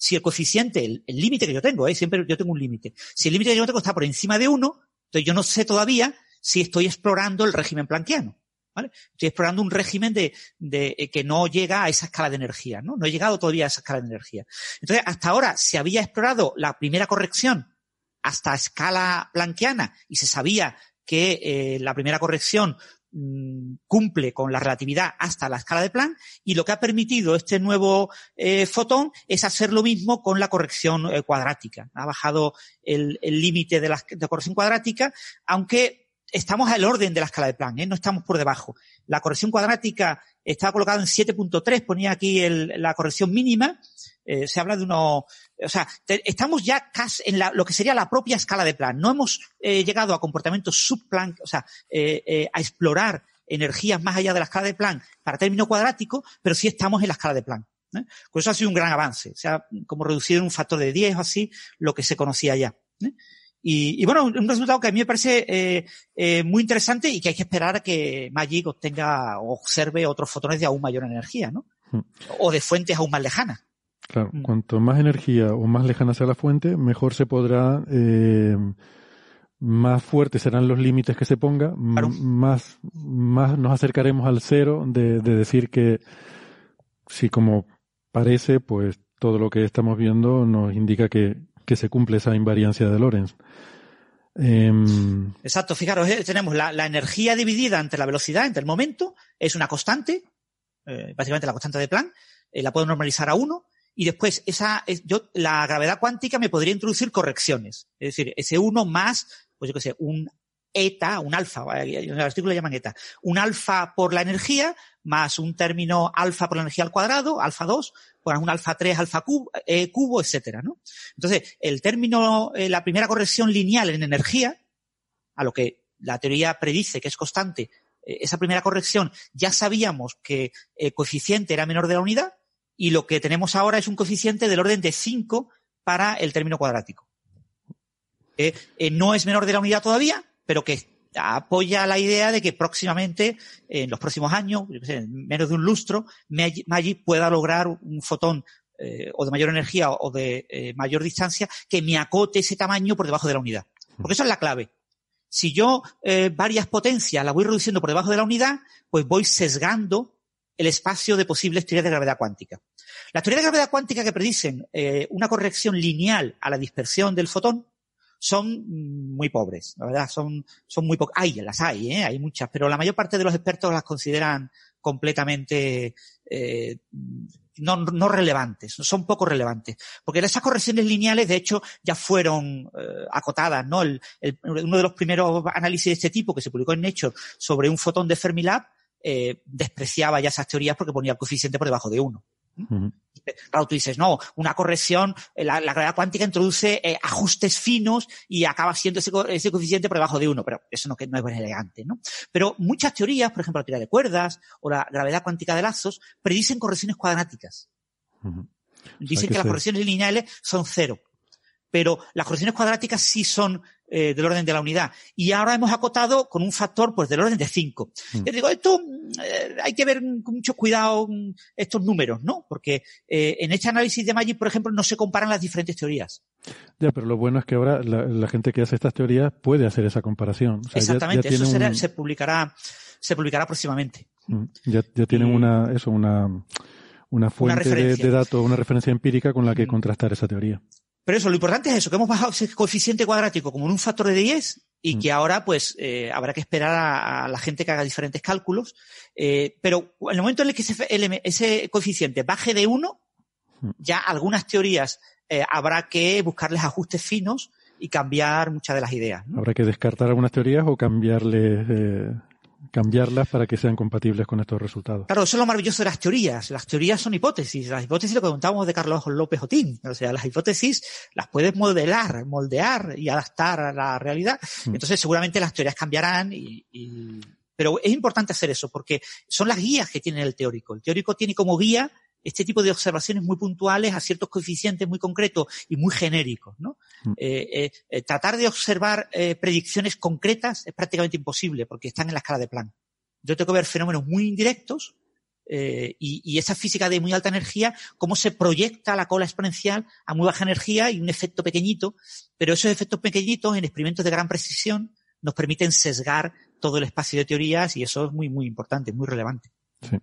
Si el coeficiente, el límite que yo tengo, ¿eh? siempre yo tengo un límite, si el límite que yo tengo está por encima de 1, entonces yo no sé todavía si estoy explorando el régimen planquiano. ¿vale? Estoy explorando un régimen de, de eh, que no llega a esa escala de energía, ¿no? No he llegado todavía a esa escala de energía. Entonces, hasta ahora se había explorado la primera corrección hasta escala planquiana y se sabía que eh, la primera corrección cumple con la relatividad hasta la escala de Planck y lo que ha permitido este nuevo eh, fotón es hacer lo mismo con la corrección eh, cuadrática. Ha bajado el límite de la de corrección cuadrática, aunque estamos al orden de la escala de Planck, ¿eh? no estamos por debajo. La corrección cuadrática está colocada en 7.3, ponía aquí el, la corrección mínima, eh, se habla de uno, o sea, estamos ya casi en la, lo que sería la propia escala de Planck. No hemos eh, llegado a comportamientos subplanck, o sea, eh, eh, a explorar energías más allá de la escala de Planck para término cuadrático, pero sí estamos en la escala de Planck. ¿eh? Por eso ha sido un gran avance. O sea, como reducido en un factor de 10 o así lo que se conocía ya. ¿eh? Y, y, bueno, un resultado que a mí me parece eh, eh, muy interesante y que hay que esperar a que Magic obtenga o observe otros fotones de aún mayor energía, ¿no? Hmm. O de fuentes aún más lejanas. Claro, mm. cuanto más energía o más lejana sea la fuente, mejor se podrá, eh, más fuertes serán los límites que se ponga, claro. más, más nos acercaremos al cero de, de decir que si como parece, pues todo lo que estamos viendo nos indica que, que se cumple esa invariancia de Lorentz. Eh, Exacto, fijaros, eh, tenemos la, la, energía dividida entre la velocidad, entre el momento, es una constante, eh, básicamente la constante de Planck, eh, la puedo normalizar a uno, y después esa, yo, la gravedad cuántica me podría introducir correcciones, es decir, ese uno más, pues yo qué sé, un eta, un alfa, en el artículo le llaman eta, un alfa por la energía, más un término alfa por la energía al cuadrado, alfa 2, pues un alfa 3, alfa cubo, eh, cubo etcétera, ¿no? Entonces, el término, eh, la primera corrección lineal en energía, a lo que la teoría predice que es constante, eh, esa primera corrección, ya sabíamos que el coeficiente era menor de la unidad, y lo que tenemos ahora es un coeficiente del orden de 5 para el término cuadrático. Eh, no es menor de la unidad todavía, pero que apoya la idea de que próximamente, en los próximos años, en menos de un lustro, Magic pueda lograr un fotón eh, o de mayor energía o de eh, mayor distancia que me acote ese tamaño por debajo de la unidad. Porque esa es la clave. Si yo varias potencias las voy reduciendo por debajo de la unidad, pues voy sesgando el espacio de posibles teorías de gravedad cuántica. Las teorías de gravedad cuántica que predicen eh, una corrección lineal a la dispersión del fotón son muy pobres, la verdad, son, son muy pocas. Hay, las hay, ¿eh? hay muchas, pero la mayor parte de los expertos las consideran completamente eh, no, no relevantes, son poco relevantes. Porque esas correcciones lineales, de hecho, ya fueron eh, acotadas, ¿no? El, el, uno de los primeros análisis de este tipo que se publicó en Nature sobre un fotón de Fermilab eh, despreciaba ya esas teorías porque ponía el coeficiente por debajo de uno. Uh -huh. Claro, tú dices, no, una corrección, la, la gravedad cuántica introduce eh, ajustes finos y acaba siendo ese, ese, coeficiente por debajo de uno, pero eso no, no es elegante, ¿no? Pero muchas teorías, por ejemplo, la teoría de cuerdas o la gravedad cuántica de lazos, predicen correcciones cuadráticas. Uh -huh. Dicen que las correcciones lineales son cero pero las correcciones cuadráticas sí son eh, del orden de la unidad. Y ahora hemos acotado con un factor pues del orden de 5. Mm. Yo digo, esto eh, hay que ver con mucho cuidado estos números, ¿no? Porque eh, en este análisis de Magic, por ejemplo, no se comparan las diferentes teorías. Ya, pero lo bueno es que ahora la, la gente que hace estas teorías puede hacer esa comparación. O sea, Exactamente, ya, ya eso será, un... se publicará se publicará próximamente. Mm. Ya, ya tienen y... una, eso, una, una fuente una de, de, datos, una referencia empírica con la que mm. contrastar esa teoría. Pero eso, lo importante es eso, que hemos bajado ese coeficiente cuadrático como en un factor de 10 y mm. que ahora pues eh, habrá que esperar a, a, la gente que haga diferentes cálculos. Eh, pero en el momento en el que ese, el, ese coeficiente baje de 1, mm. ya algunas teorías eh, habrá que buscarles ajustes finos y cambiar muchas de las ideas. ¿no? Habrá que descartar algunas teorías o cambiarle eh, cambiarlas para que sean compatibles con estos resultados. Claro, eso es lo maravilloso de las teorías. Las teorías son hipótesis. Las hipótesis lo que contábamos de Carlos López Otín. O sea, las hipótesis las puedes modelar, moldear y adaptar a la realidad. Mm. Entonces, seguramente las teorías cambiarán y, y... Pero es importante hacer eso porque son las guías que tiene el teórico. El teórico tiene como guía este tipo de observaciones muy puntuales a ciertos coeficientes muy concretos y muy genéricos. ¿no? Mm. Eh, eh, tratar de observar eh, predicciones concretas es prácticamente imposible porque están en la escala de Planck. Yo tengo que ver fenómenos muy indirectos y, y, esa física de muy alta energía, cómo se proyecta la cola exponencial a muy baja energía y un efecto pequeñito, pero esos efectos pequeñitos en experimentos de gran precisión nos permiten sesgar todo el espacio de teorías y eso es muy, muy importante, muy relevante. Sí.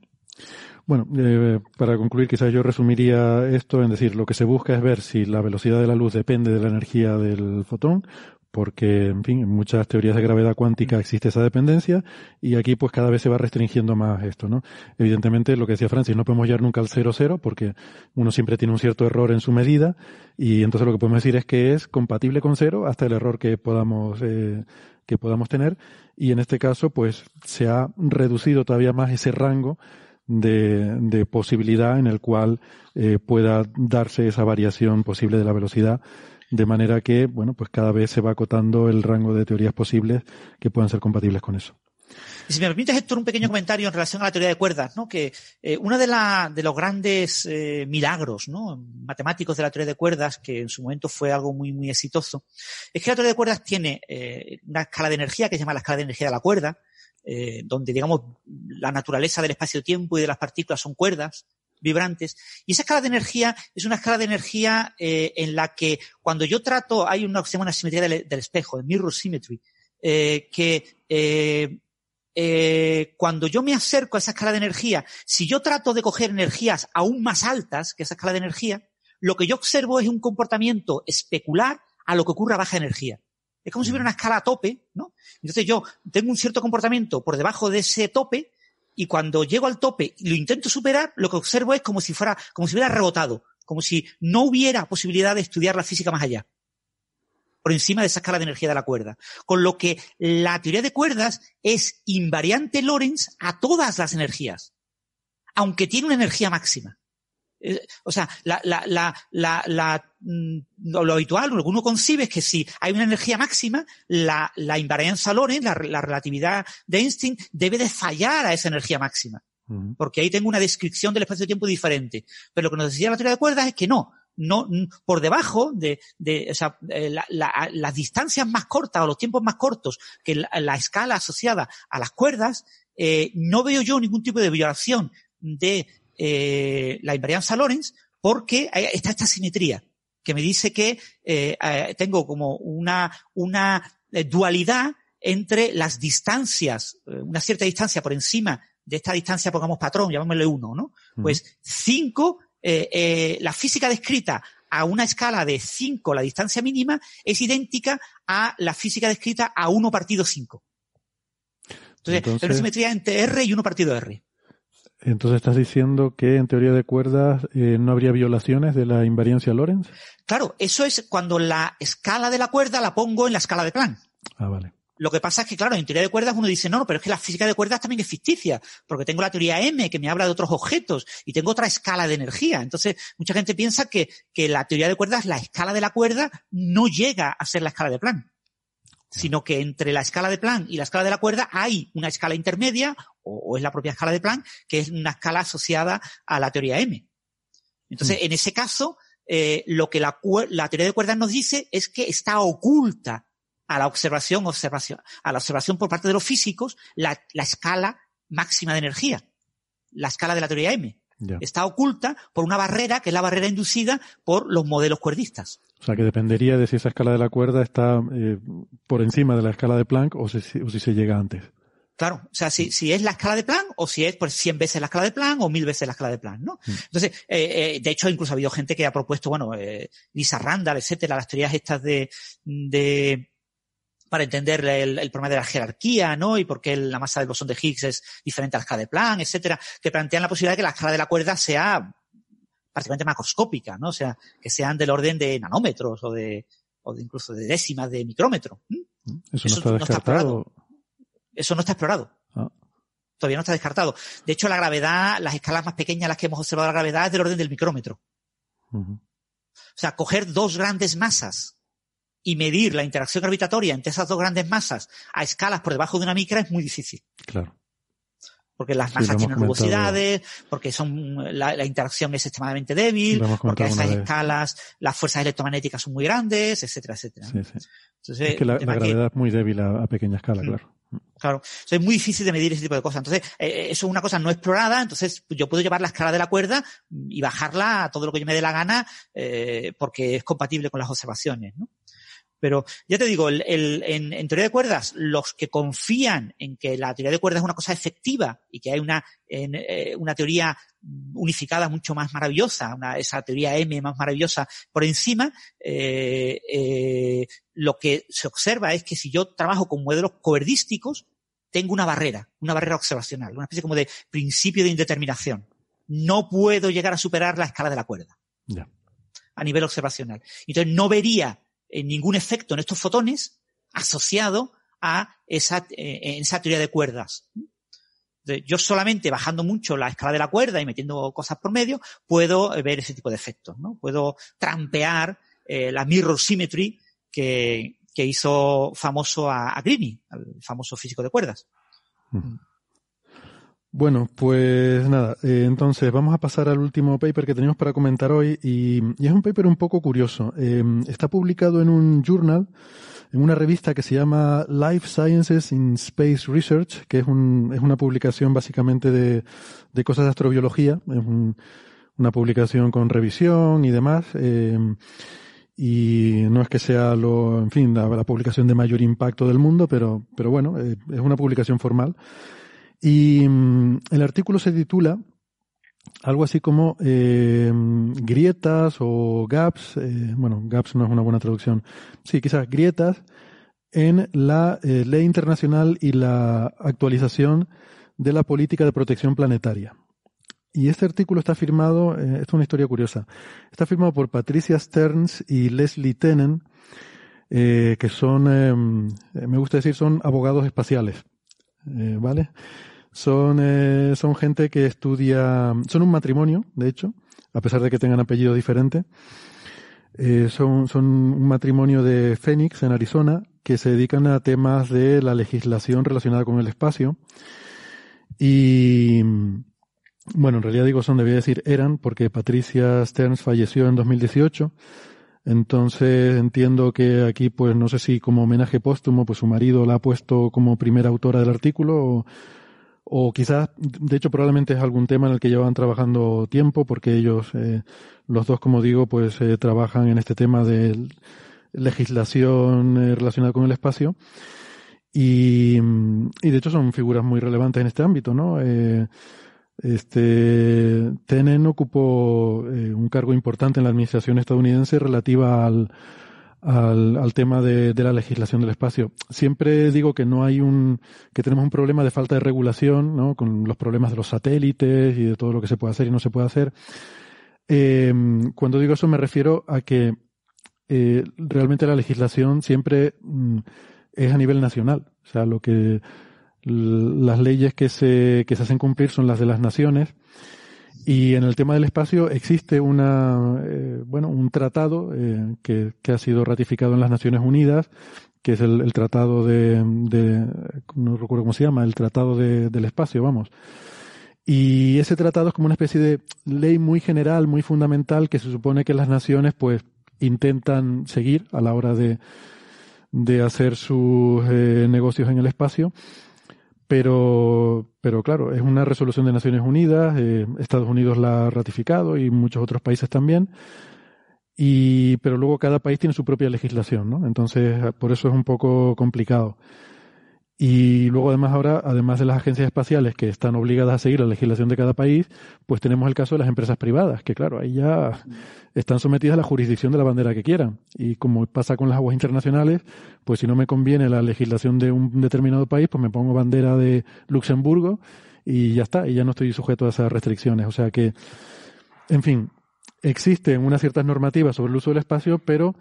Bueno, eh, para concluir, quizás yo resumiría esto en decir, lo que se busca es ver si la velocidad de la luz depende de la energía del fotón, porque, en fin, en muchas teorías de gravedad cuántica existe esa dependencia y aquí pues cada vez se va restringiendo más esto, ¿no? Evidentemente, lo que decía Francis, no podemos llegar nunca al cero cero porque uno siempre tiene un cierto error en su medida y entonces lo que podemos decir es que es compatible con cero hasta el error que podamos, eh, que podamos tener y en este caso pues se ha reducido todavía más ese rango de, posibilidad en el cual eh, pueda darse esa variación posible de la velocidad de manera que, bueno, pues cada vez se va acotando el rango de teorías posibles que puedan ser compatibles con eso. Y si me permites, Héctor, un pequeño comentario en relación a la teoría de cuerdas, ¿no? Que eh, uno de, la, de los grandes eh, milagros, ¿no? Matemáticos de la teoría de cuerdas, que en su momento fue algo muy, muy exitoso, es que la teoría de cuerdas tiene eh, una escala de energía que se llama la escala de energía de la cuerda, eh, donde, digamos, la naturaleza del espacio-tiempo y de las partículas son cuerdas, vibrantes. Y esa escala de energía es una escala de energía eh, en la que cuando yo trato, hay una, se llama una simetría del, espejo, el mirror symmetry, eh, que cuando yo me acerco a esa escala de energía, si yo trato de coger energías aún más altas que esa escala de energía, lo que yo observo es un comportamiento especular a lo que ocurre a baja energía. Es como si hubiera una escala a tope, ¿no? Entonces yo tengo un cierto comportamiento por debajo de ese tope y cuando llego al tope y lo intento superar, lo que observo es como si fuera, como si hubiera rebotado, como si no hubiera posibilidad de estudiar la física más allá por encima de esa escala de energía de la cuerda. Con lo que la teoría de cuerdas es invariante Lorentz a todas las energías, aunque tiene una energía máxima. O sea, la, la, la, la, la mm, lo, habitual, lo que uno concibe es que si hay una energía máxima, la, la invarianza Lorentz, la, la relatividad de Einstein, debe de fallar a esa energía máxima. Porque ahí tengo una descripción del espacio-tiempo diferente. Pero lo que nos decía la teoría de cuerdas es que no, no, por debajo de, de o sea, eh, la, la, las distancias más cortas o los tiempos más cortos que la, la escala asociada a las cuerdas, eh, no veo yo ningún tipo de violación de eh, la invarianza Lorentz porque está esta simetría que me dice que eh, eh, tengo como una, una dualidad entre las distancias, una cierta distancia por encima de esta distancia, pongamos patrón, llamémosle uno, ¿no? Pues 5, eh, eh, la física descrita a una escala de 5, la distancia mínima, es idéntica a la física descrita a 1 partido 5. Entonces, Entonces, es una simetría entre R y 1 partido R. Entonces estás diciendo que en teoría de cuerdas eh, no habría violaciones de la invariancia Lorentz. Claro, eso es cuando la escala de la cuerda la pongo en la escala de Planck. Ah, vale. Lo que pasa es que, claro, en teoría de cuerdas uno dice, no, no, pero es que la física de cuerdas también es ficticia, porque tengo la teoría M que me habla de otros objetos y tengo otra escala de energía. Entonces, mucha gente piensa que, que la teoría de cuerdas, la escala de la cuerda, no llega a ser la escala de Planck sino que entre la escala de Planck y la escala de la cuerda hay una escala intermedia, o, o es la propia escala de Planck, que es una escala asociada a la teoría M. Entonces, mm. en ese caso, eh, lo que la, la, teoría de cuerdas nos dice es que está oculta a la observación, observación, a la observación por parte de los físicos, la, la escala máxima de energía, la escala de la teoría M. Yeah. Está oculta por una barrera que es la barrera inducida por los modelos cuerdistas. O sea, que dependería de si esa escala de la cuerda está eh, por encima de la escala de Planck o si, o si se llega antes. Claro, o sea, si, si, es la escala de Planck o si es por 100 veces la escala de Planck o 1000 veces la escala de Planck, ¿no? Mm. Entonces, eh, eh, de hecho, incluso ha habido gente que ha propuesto, bueno, eh, Lisa Randall, etcétera, las teorías estas de, de para entender el, el, problema de la jerarquía, ¿no? Y por qué la masa del bosón de Higgs es diferente a la escala de Planck, etcétera, que plantean la posibilidad de que la escala de la cuerda sea prácticamente macroscópica, ¿no? O sea, que sean del orden de nanómetros o de, o de incluso de décimas de micrómetro. ¿Mm? Eso, Eso, no está descartado. No está Eso no está explorado. Ah. Todavía no está descartado. De hecho, la gravedad, las escalas más pequeñas, las que hemos observado la gravedad, es del orden del micrómetro. Uh -huh. O sea, coger dos grandes masas y medir la interacción gravitatoria entre esas dos grandes masas a escalas por debajo de una micra es muy difícil. Claro. Porque las masas sí, tienen nubosidades, porque son, la, la, interacción es extremadamente débil, porque a esas escalas las fuerzas electromagnéticas son muy grandes, etcétera, etcétera. Sí, sí. Entonces, es que la, la gravedad que, es muy débil a, a pequeña escala, claro. Claro, o sea, es muy difícil de medir ese tipo de cosas. Entonces, eh, eso es una cosa no explorada, entonces yo puedo llevar la escala de la cuerda y bajarla a todo lo que yo me dé la gana, eh, porque es compatible con las observaciones, ¿no? Pero ya te digo, el, el, en, en, teoría de cuerdas, los que confían en que la teoría de cuerdas es una cosa efectiva y que hay una, en, eh, una teoría unificada mucho más maravillosa, una, esa teoría M más maravillosa por encima, eh, eh, lo que se observa es que si yo trabajo con modelos coerdísticos, tengo una barrera, una barrera observacional, una especie como de principio de indeterminación. No puedo llegar a superar la escala de la cuerda. A nivel observacional. Entonces no vería eh, ningún efecto en estos fotones asociado a esa, eh, esa teoría de cuerdas. Entonces, yo solamente bajando mucho la escala de la cuerda y metiendo cosas por medio, puedo eh, ver ese tipo de efectos, ¿no? Puedo trampear eh, la mirror symmetry que, que hizo famoso a, a Greeny, al famoso físico de cuerdas. Mm. Bueno, pues nada, eh, entonces vamos a pasar al último paper que tenemos para comentar hoy y, y es un paper un poco curioso. Eh, está publicado en un journal, en una revista que se llama Life Sciences in Space Research, que es, un, es una publicación básicamente de, cosas de astrobiología, es un, una publicación con revisión y demás. Eh, y no es que sea lo, en fin, la, la, publicación de mayor impacto del mundo, pero, pero bueno, es una publicación formal. Y mm, el artículo se titula algo así como eh, grietas o gaps, eh, bueno, gaps no es una buena traducción, sí, quizás grietas en la eh, ley internacional y la actualización de la política de protección planetaria. Y este artículo está firmado, eh, es una historia curiosa, está firmado por Patricia Stearns y Leslie Tenen, que son, eh, me gusta decir, son abogados espaciales, ¿vale? Son, eh, son gente que estudia, son un matrimonio, de hecho, a pesar de que tengan apellido diferente. Eh, son, son un matrimonio de Phoenix, en Arizona, que se dedican a temas de la legislación relacionada con el espacio. Y, bueno, en realidad digo son, debía decir eran, porque Patricia Stearns falleció en 2018. Entonces entiendo que aquí, pues no sé si como homenaje póstumo, pues su marido la ha puesto como primera autora del artículo o quizás, de hecho, probablemente es algún tema en el que llevan trabajando tiempo, porque ellos, eh, los dos, como digo, pues eh, trabajan en este tema de legislación eh, relacionada con el espacio. Y, y, de hecho son figuras muy relevantes en este ámbito, ¿no? Eh, este, Tenen ocupó un cargo importante en la administración estadounidense relativa al, al, al tema de, de, la legislación del espacio. Siempre digo que no hay un, que tenemos un problema de falta de regulación, ¿no? Con los problemas de los satélites y de todo lo que se puede hacer y no se puede hacer. Eh, cuando digo eso me refiero a que eh, realmente la legislación siempre mm, es a nivel nacional. O sea, lo que las leyes que se, que se hacen cumplir son las de las naciones y en el tema del espacio existe una, eh, bueno, un tratado eh, que, que, ha sido ratificado en las Naciones Unidas, que es el, tratado de, de, no recuerdo cómo se llama, el tratado de, del espacio, vamos. Y ese tratado es como una especie de ley muy general, muy fundamental, que se supone que las naciones, pues, intentan seguir a la hora de, de hacer sus eh, negocios en el espacio pero, pero claro, es una resolución de Naciones Unidas, eh, Estados Unidos la ha ratificado y muchos otros países también. Y, pero luego cada país tiene su propia legislación, ¿no? Entonces, por eso es un poco complicado. Y luego además ahora, además de las agencias espaciales que están obligadas a seguir la legislación de cada país, pues tenemos el caso de las empresas privadas, que claro, ahí ya están sometidas a la jurisdicción de la bandera que quieran. Y como pasa con las aguas internacionales, pues si no me conviene la legislación de un determinado país, pues me pongo bandera de Luxemburgo y ya está, y ya no estoy sujeto a esas restricciones. O sea que, en fin, existen unas ciertas normativas sobre el uso del espacio, pero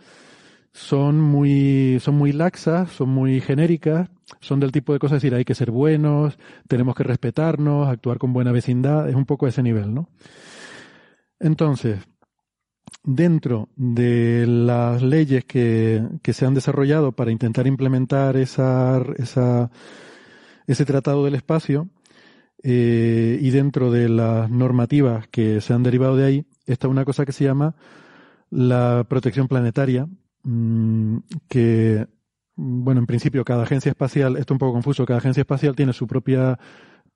son muy, son muy laxas, son muy genéricas, son del tipo de cosas, decir, hay que ser buenos, tenemos que respetarnos, actuar con buena vecindad, es un poco ese nivel, ¿no? Entonces, dentro de las leyes que, que se han desarrollado para intentar implementar esa, esa, ese tratado del espacio, eh, y dentro de las normativas que se han derivado de ahí, está una cosa que se llama la protección planetaria, Mm, que, bueno, en principio cada agencia espacial, esto es un poco confuso, cada agencia espacial tiene su propia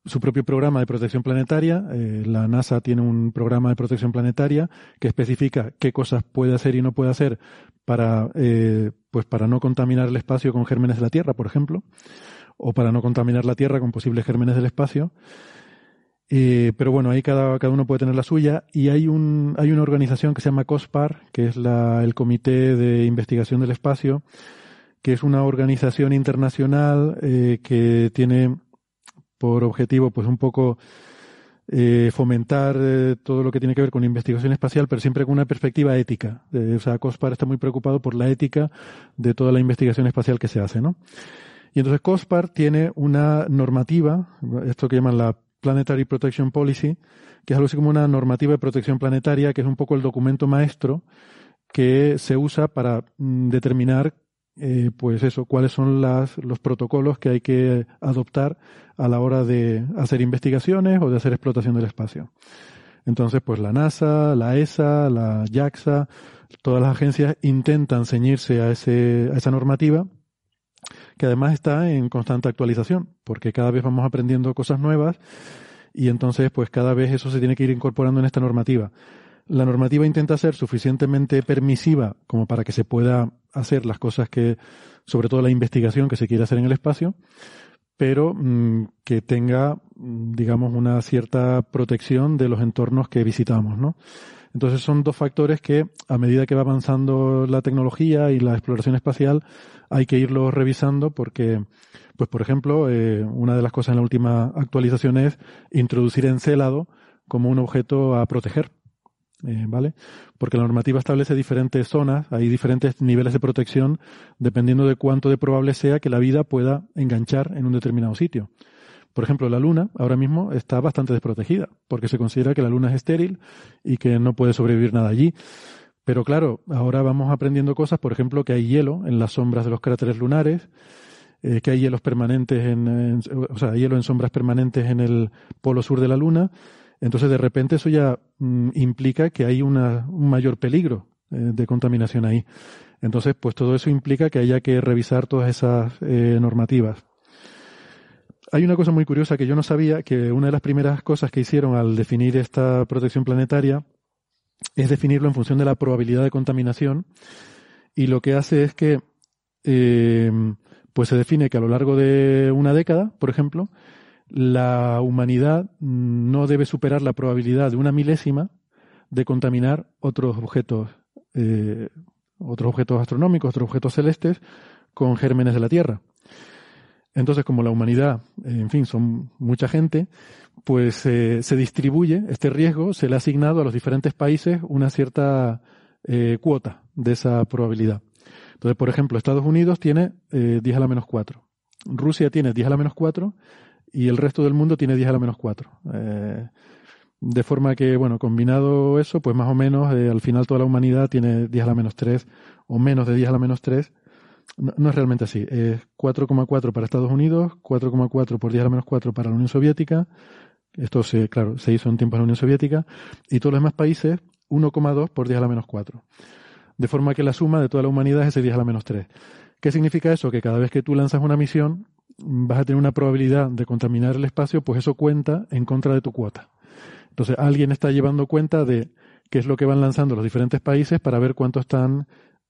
su propio programa de protección planetaria. Eh, la NASA tiene un programa de protección planetaria que especifica qué cosas puede hacer y no puede hacer para, eh, pues para no contaminar el espacio con gérmenes de la Tierra, por ejemplo, o para no contaminar la Tierra con posibles gérmenes del espacio. Eh, pero bueno, ahí cada, cada uno puede tener la suya y hay, un, hay una organización que se llama COSPAR, que es la, el Comité de Investigación del Espacio, que es una organización internacional eh, que tiene por objetivo, pues un poco eh, fomentar eh, todo lo que tiene que ver con investigación espacial, pero siempre con una perspectiva ética. O sea, COSPAR está muy preocupado por la ética de toda la investigación espacial que se hace, ¿no? Y entonces COSPAR tiene una normativa, esto que llaman la Planetary Protection Policy, que es algo así como una normativa de protección planetaria, que es un poco el documento maestro que se usa para mm, determinar eh, pues eso, cuáles son las, los protocolos que hay que adoptar a la hora de hacer investigaciones o de hacer explotación del espacio. Entonces, pues la NASA, la ESA, la JAXA, todas las agencias intentan ceñirse a, ese, a esa normativa que además está en constante actualización, porque cada vez vamos aprendiendo cosas nuevas y entonces pues cada vez eso se tiene que ir incorporando en esta normativa la normativa intenta ser suficientemente permisiva como para que se pueda hacer las cosas que, sobre todo la investigación que se quiere hacer en el espacio, pero mm, que tenga, mm, digamos, una cierta protección de los entornos que visitamos, ¿no? Entonces son dos factores que, a medida que va avanzando la tecnología y la exploración espacial, hay que irlos revisando porque, pues por ejemplo, eh, una de las cosas en la última actualización es introducir Encélado como un objeto a proteger. Eh, ¿vale? Porque la normativa establece diferentes zonas, hay diferentes niveles de protección dependiendo de cuánto de probable sea que la vida pueda enganchar en un determinado sitio. Por ejemplo, la Luna ahora mismo está bastante desprotegida, porque se considera que la Luna es estéril y que no puede sobrevivir nada allí. Pero claro, ahora vamos aprendiendo cosas, por ejemplo, que hay hielo en las sombras de los cráteres lunares, eh, que hay hielos permanentes en, o sea, hielo en sombras permanentes en el polo sur de la Luna, entonces, de repente eso ya mm, implica que hay una, un mayor peligro eh, de contaminación ahí. Entonces, pues todo eso implica que haya que revisar todas esas eh, normativas. Hay una cosa muy curiosa que yo no sabía, que una de las primeras cosas que hicieron al definir esta protección planetaria es definirlo en función de la probabilidad de contaminación y lo que hace es que eh, pues se define que a lo largo de una década, por ejemplo, la humanidad no debe superar la probabilidad de una milésima de contaminar otros objetos, eh, otros objetos astronómicos, otros objetos celestes con gérmenes de la Tierra. Entonces, como la humanidad, en fin, son mucha gente, pues eh, se distribuye este riesgo, se le ha asignado a los diferentes países una cierta eh, cuota de esa probabilidad. Entonces, por ejemplo, Estados Unidos tiene 10 a la menos 4, Rusia tiene 10 a la menos 4 y el resto del mundo tiene 10 a la menos 4. Eh, de forma que, bueno, combinado eso, pues más o menos eh, al final toda la humanidad tiene 10 a la menos 3 o menos de 10 a la menos 3. No, es realmente así. Es 4,4 para Estados Unidos, 4,4 por 10 a la menos 4 para la Unión Soviética. Esto, se, claro, se hizo en tiempos de la Unión Soviética. Y todos los demás países, 1,2 por 10 a la menos 4. De forma que la suma de toda la humanidad es ese 10 a la menos 3. ¿Qué significa eso? Que cada vez que tú lanzas una misión, vas a tener una probabilidad de contaminar el espacio, pues eso cuenta en contra de tu cuota. Entonces, alguien está llevando cuenta de qué es lo que van lanzando los diferentes países para ver cuánto están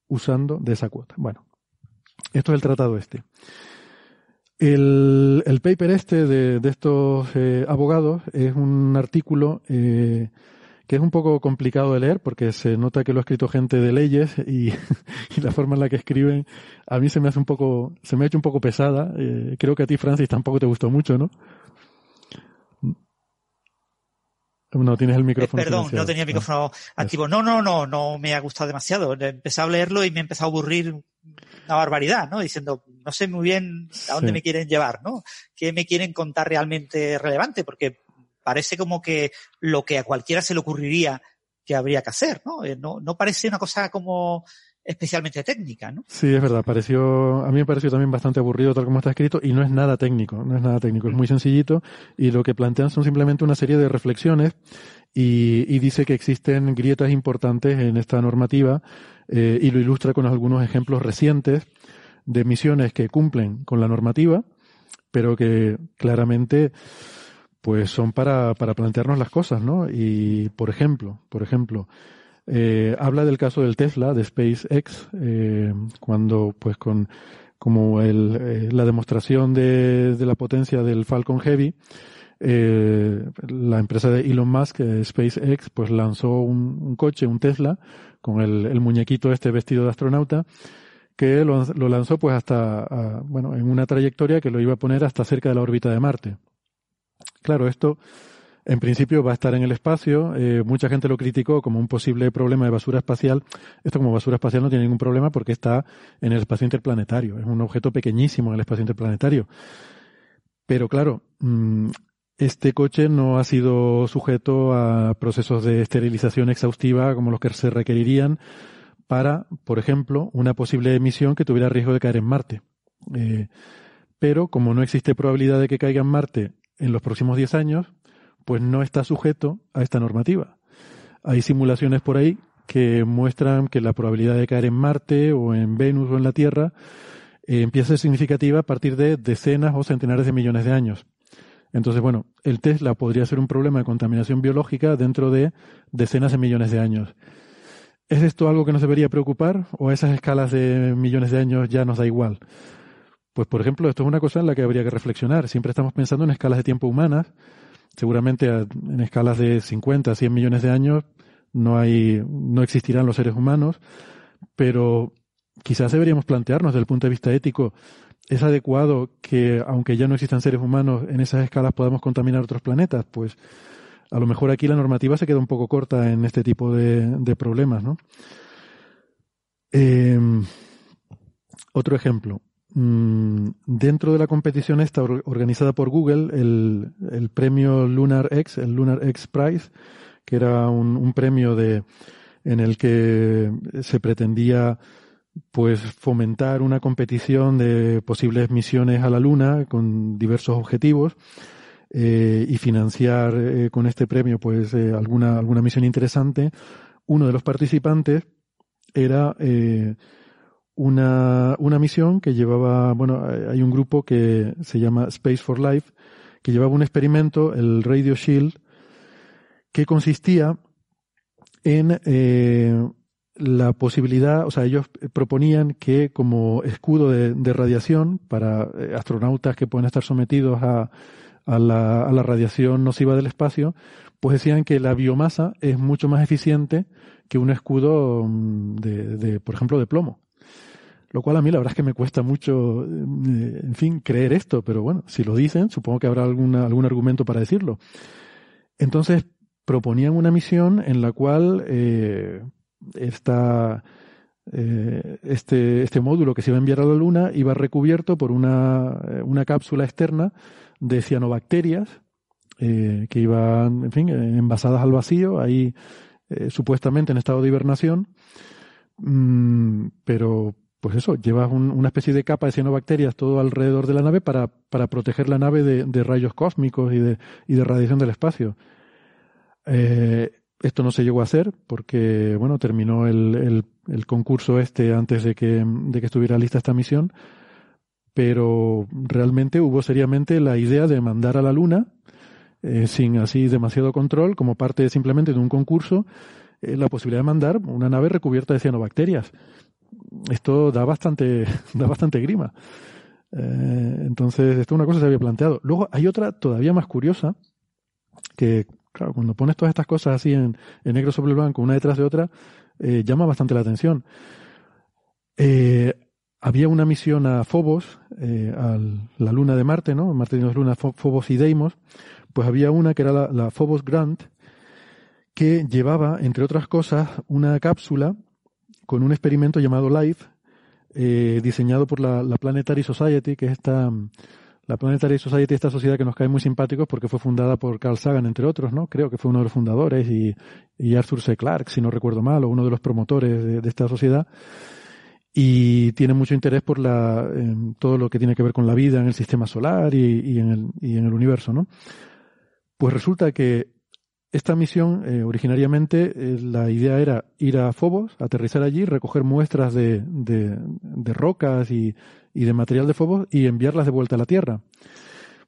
usando de esa cuota. Bueno, esto es el tratado este. El, paper este de, estos eh, abogados es un artículo eh, que es un poco complicado de leer porque se nota que lo ha escrito gente de leyes y, la forma en la que escriben a mí se me hace un poco, se me ha hecho un poco pesada. Eh, creo que a ti, Francis, tampoco te gustó mucho, ¿no? No tienes el micrófono. Eh, perdón, no tenía el micrófono ah, activo. No, no, no, no me ha gustado demasiado. Empecé a leerlo y me ha empezado a aburrir una barbaridad, ¿no? Diciendo, no sé muy bien a dónde me quieren llevar, ¿no? ¿Qué me quieren contar realmente relevante? Porque parece como que lo que a cualquiera se le ocurriría que habría que hacer, ¿no? Eh, no, no parece una cosa como especialmente técnica, ¿no? Sí, es verdad, pareció, a mí me pareció también bastante aburrido tal como está escrito y no es nada técnico, no es nada técnico, es muy sencillito y lo que plantean son simplemente una serie de reflexiones y, y dice que existen grietas importantes en esta normativa eh, y lo ilustra con algunos ejemplos recientes de misiones que cumplen con la normativa, pero que claramente pues son para, para plantearnos las cosas, ¿no? Y, por ejemplo, por ejemplo, eh, habla del caso del Tesla, de SpaceX, eh, cuando, pues, con como el, eh, la demostración de, de, la potencia del Falcon Heavy, eh, la empresa de Elon Musk, eh, SpaceX, pues lanzó un, un, coche, un Tesla, con el, el, muñequito este vestido de astronauta, que lo, lo lanzó pues hasta, bueno, en una trayectoria que lo iba a poner hasta cerca de la órbita de Marte. Claro, esto en principio va a estar en el espacio. Eh, mucha gente lo criticó como un posible problema de basura espacial. Esto como basura espacial no tiene ningún problema porque está en el espacio interplanetario. Es un objeto pequeñísimo en el espacio interplanetario. Pero claro, mm, este coche no ha sido sujeto a procesos de esterilización exhaustiva como los que se requerirían para, por ejemplo, una posible emisión que tuviera riesgo de caer en Marte. Eh, pero como no existe probabilidad de que caiga en Marte en los próximos 10 años, pues no está sujeto a esta normativa. Hay simulaciones por ahí que muestran que la probabilidad de caer en Marte o en Venus o en la Tierra eh, empieza a ser significativa a partir de decenas o centenares de millones de años. Entonces, bueno, el Tesla podría ser un problema de contaminación biológica dentro de decenas de millones de años. ¿Es esto algo que nos debería preocupar o a esas escalas de millones de años ya nos da igual? Pues, por ejemplo, esto es una cosa en la que habría que reflexionar. Siempre estamos pensando en escalas de tiempo humanas. Seguramente en escalas de 50, 100 millones de años no hay, no existirán los seres humanos, pero quizás deberíamos plantearnos desde el punto de vista ético, ¿es adecuado que, aunque ya no existan seres humanos, en esas escalas podamos contaminar otros planetas? Pues a lo mejor aquí la normativa se queda un poco corta en este tipo de, problemas, ¿no? Eh, otro ejemplo. Mm, dentro de la competición esta organizada por Google, el, el, premio Lunar X, el Lunar X Prize, que era un, un, premio de, en el que se pretendía pues fomentar una competición de posibles misiones a la Luna con diversos objetivos eh, y financiar eh, con este premio pues eh, alguna alguna misión interesante. Uno de los participantes era una, una misión que llevaba, bueno, hay un grupo que se llama Space for Life, que llevaba un experimento, el Radio Shield, que consistía en eh, la posibilidad, o sea, ellos proponían que como escudo de, de radiación para eh, astronautas que pueden estar sometidos a, a, la, a la radiación nociva del espacio, pues decían que la biomasa es mucho más eficiente que un escudo mm, de, de por ejemplo, de plomo. Lo cual a mí la verdad es que me cuesta mucho, eh, en fin, creer esto, pero bueno, si lo dicen, supongo que habrá alguna, algún argumento para decirlo. Entonces, proponían una misión en la cual eh, esta, eh, este, este módulo que se iba a enviar a la Luna iba recubierto por una, eh, una cápsula externa de cianobacterias eh, que iban, en fin, envasadas al vacío, ahí supuestamente en estado de hibernación, mm, pero pues eso, llevas un, una especie de capa de cianobacterias todo alrededor de la nave para, para proteger la nave de, de, rayos cósmicos y de, y de radiación del espacio. Eh, esto no se llegó a hacer porque, bueno, terminó el, el, concurso este antes de que, de que estuviera lista esta misión, pero realmente hubo seriamente la idea de mandar a la Luna, eh, sin así demasiado control, como parte simplemente de un concurso, eh, la posibilidad de mandar una nave recubierta de cianobacterias esto da bastante, da bastante grima. Eh, entonces, esto es una cosa que se había planteado. Luego hay otra todavía más curiosa, que, claro, cuando pones todas estas cosas así en, en negro sobre blanco, una detrás de otra, eh, llama bastante la atención. Eh, había una misión a Phobos, a la luna de Marte, ¿no? Marte tiene dos lunas, Phobos y Deimos. Pues había una que era la, la Phobos Grant, que llevaba, entre otras cosas, una cápsula con un experimento llamado LIFE, eh, diseñado por la, la, Planetary Society, que es esta, la Planetary Society, esta sociedad que nos cae muy simpáticos porque fue fundada por Carl Sagan, entre otros, ¿no? Creo que fue uno de los fundadores y, y Arthur C. Clarke, si no recuerdo mal, o uno de los promotores de, esta sociedad. Y tiene mucho interés por la, todo lo que tiene que ver con la vida en el sistema solar y, y, en, el, y en el universo, ¿no? Pues resulta que esta misión, eh, originariamente, eh, la idea era ir a Phobos, aterrizar allí, recoger muestras de, de, de rocas y, y, de material de Phobos y enviarlas de vuelta a la Tierra.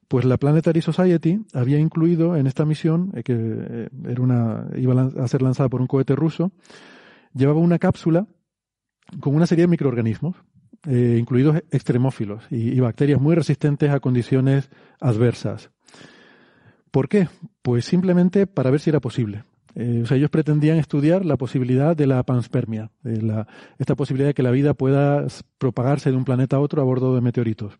Pues la Planetary Society había incluido en esta misión, eh, que era una, iba a ser lanzada por un cohete ruso, llevaba una cápsula con una serie de microorganismos, incluidos extremófilos y, bacterias muy resistentes a condiciones adversas. ¿Por qué? Pues simplemente para ver si era posible. Eh, o sea, ellos pretendían estudiar la posibilidad de la panspermia, de la, esta posibilidad de que la vida pueda propagarse de un planeta a otro a bordo de meteoritos.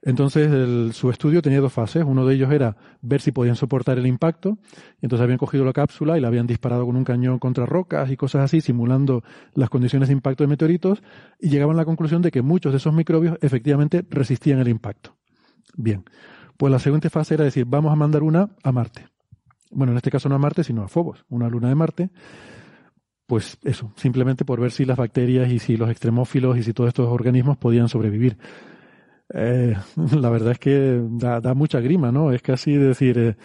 Entonces, su estudio tenía dos fases. Uno de ellos era ver si podían soportar el impacto. Y entonces habían cogido la cápsula y la habían disparado con un cañón contra rocas y cosas así, simulando las condiciones de impacto de meteoritos. Y llegaban a la conclusión de que muchos de esos microbios efectivamente resistían el impacto. Bien. Pues la siguiente fase era decir, vamos a mandar una a Marte. Bueno, en este caso no a Marte, sino a Phobos, una luna de Marte. Pues eso, simplemente por ver si las bacterias y si los extremófilos y si todos estos organismos podían sobrevivir. Eh, la verdad es que da, mucha grima, ¿no? Es casi decir, eh,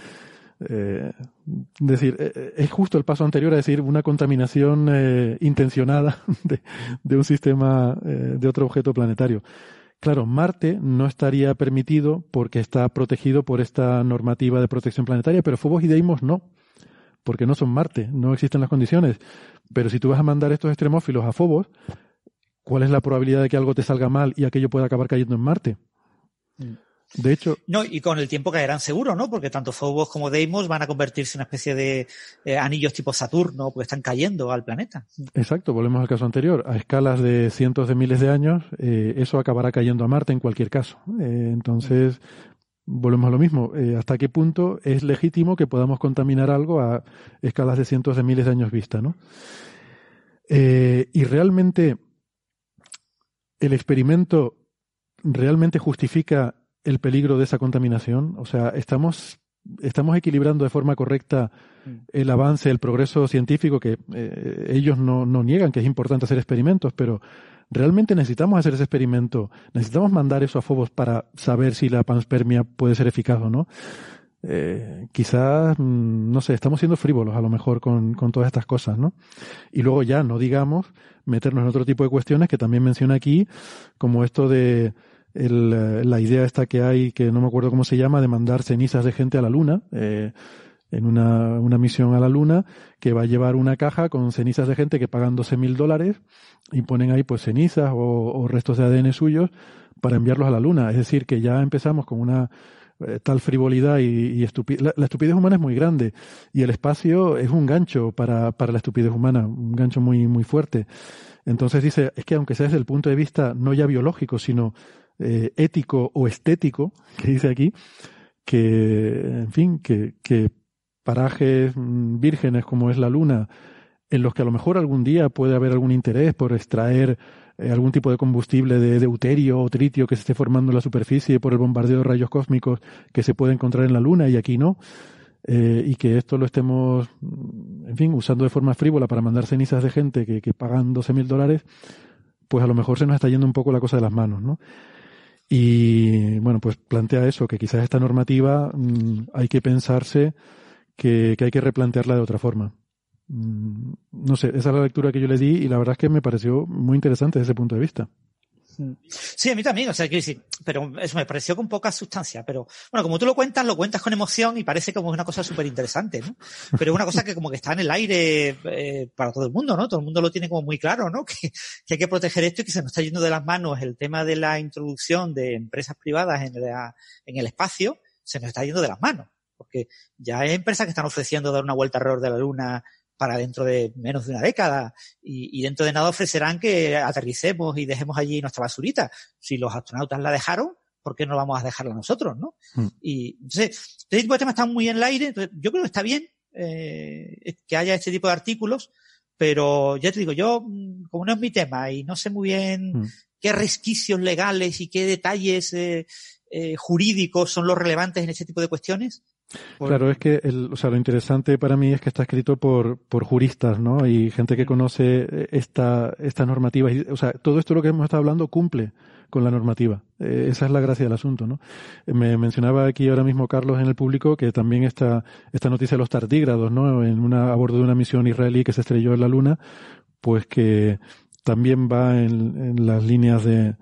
eh, decir, es justo el paso anterior a decir una contaminación intencionada de, de, un sistema, de otro objeto planetario. Claro, Marte no estaría permitido porque está protegido por esta normativa de protección planetaria, pero Phobos y Deimos no, porque no son Marte, no existen las condiciones. Pero si tú vas a mandar estos extremófilos a Phobos, ¿cuál es la probabilidad de que algo te salga mal y aquello pueda acabar cayendo en Marte? Mm. De hecho. No, y con el tiempo caerán seguro, ¿no? Porque tanto Phobos como Deimos van a convertirse en una especie de eh, anillos tipo Saturno, porque están cayendo al planeta. Exacto, volvemos al caso anterior. A escalas de cientos de miles de años, eh, eso acabará cayendo a Marte en cualquier caso. Eh, entonces, volvemos a lo mismo. ¿Hasta qué punto es legítimo que podamos contaminar algo a escalas de cientos de miles de años vista, ¿no? y realmente, el experimento realmente justifica el peligro de esa contaminación? O sea, estamos, estamos equilibrando de forma correcta el avance, el progreso científico, que eh, ellos no, no niegan que es importante hacer experimentos, pero ¿realmente necesitamos hacer ese experimento? ¿Necesitamos mandar eso a Fobos para saber si la panspermia puede ser eficaz o no? Eh, quizás, mm, no sé, estamos siendo frívolos a lo mejor con, con todas estas cosas, ¿no? Y luego ya, no digamos, meternos en otro tipo de cuestiones que también menciona aquí, como esto de el, la idea esta que hay, que no me acuerdo cómo se llama, de mandar cenizas de gente a la Luna, eh, en una, una misión a la Luna, que va a llevar una caja con cenizas de gente que pagan 12 mil dólares y ponen ahí pues cenizas o, restos de ADN suyos para enviarlos a la Luna. Es decir, que ya empezamos con una eh, tal frivolidad y, y estupidez. La, la, estupidez humana es muy grande y el espacio es un gancho para, para la estupidez humana, un gancho muy, muy fuerte. Entonces dice, es que aunque sea desde el punto de vista no ya biológico, sino eh, ético o estético, que dice aquí, que, en fin, que, que parajes mm, vírgenes como es la Luna, en los que a lo mejor algún día puede haber algún interés por extraer eh, algún tipo de combustible de deuterio o tritio que se esté formando en la superficie por el bombardeo de rayos cósmicos que se puede encontrar en la Luna y aquí no, eh, y que esto lo estemos, mm, en fin, usando de forma frívola para mandar cenizas de gente que, que pagan 12 mil dólares, pues a lo mejor se nos está yendo un poco la cosa de las manos, ¿no? Y bueno, pues plantea eso, que quizás esta normativa mmm, hay que pensarse que, que, hay que replantearla de otra forma. Mm, no sé, esa es la lectura que yo le di y la verdad es que me pareció muy interesante desde ese punto de vista. Sí, a mí también, o sea, quiero decir, pero eso me pareció con poca sustancia, pero bueno, como tú lo cuentas, lo cuentas con emoción y parece como una cosa súper interesante, ¿no? Pero es una cosa que como que está en el aire eh, para todo el mundo, ¿no? Todo el mundo lo tiene como muy claro, ¿no? Que, hay que proteger esto y que se nos está yendo de las manos el tema de la introducción de empresas privadas en, en el espacio, se nos está yendo de las manos, porque ya hay empresas que están ofreciendo dar una vuelta alrededor de la Luna para dentro de menos de una década y, y, dentro de nada ofrecerán que aterricemos y dejemos allí nuestra basurita. Si los astronautas la dejaron, ¿por qué no vamos a dejarla nosotros, no? Mm. Y entonces, este tipo de temas están muy en el aire, entonces, yo creo que está bien eh, que haya este tipo de artículos, pero ya te digo, yo, como no es mi tema y no sé muy bien mm. qué resquicios legales y qué detalles eh, eh, jurídicos son los relevantes en este tipo de cuestiones, Claro, es que el, o sea, lo interesante para mí es que está escrito por, por juristas, ¿no? Y gente que conoce esta, esta normativa. O sea, todo esto lo que hemos estado hablando cumple con la normativa. Eh, esa es la gracia del asunto, ¿no? Me mencionaba aquí ahora mismo Carlos en el público que también esta, esta noticia de los tardígrados, ¿no? En una, a bordo de una misión israelí que se estrelló en la Luna, pues que también va en, en las líneas de,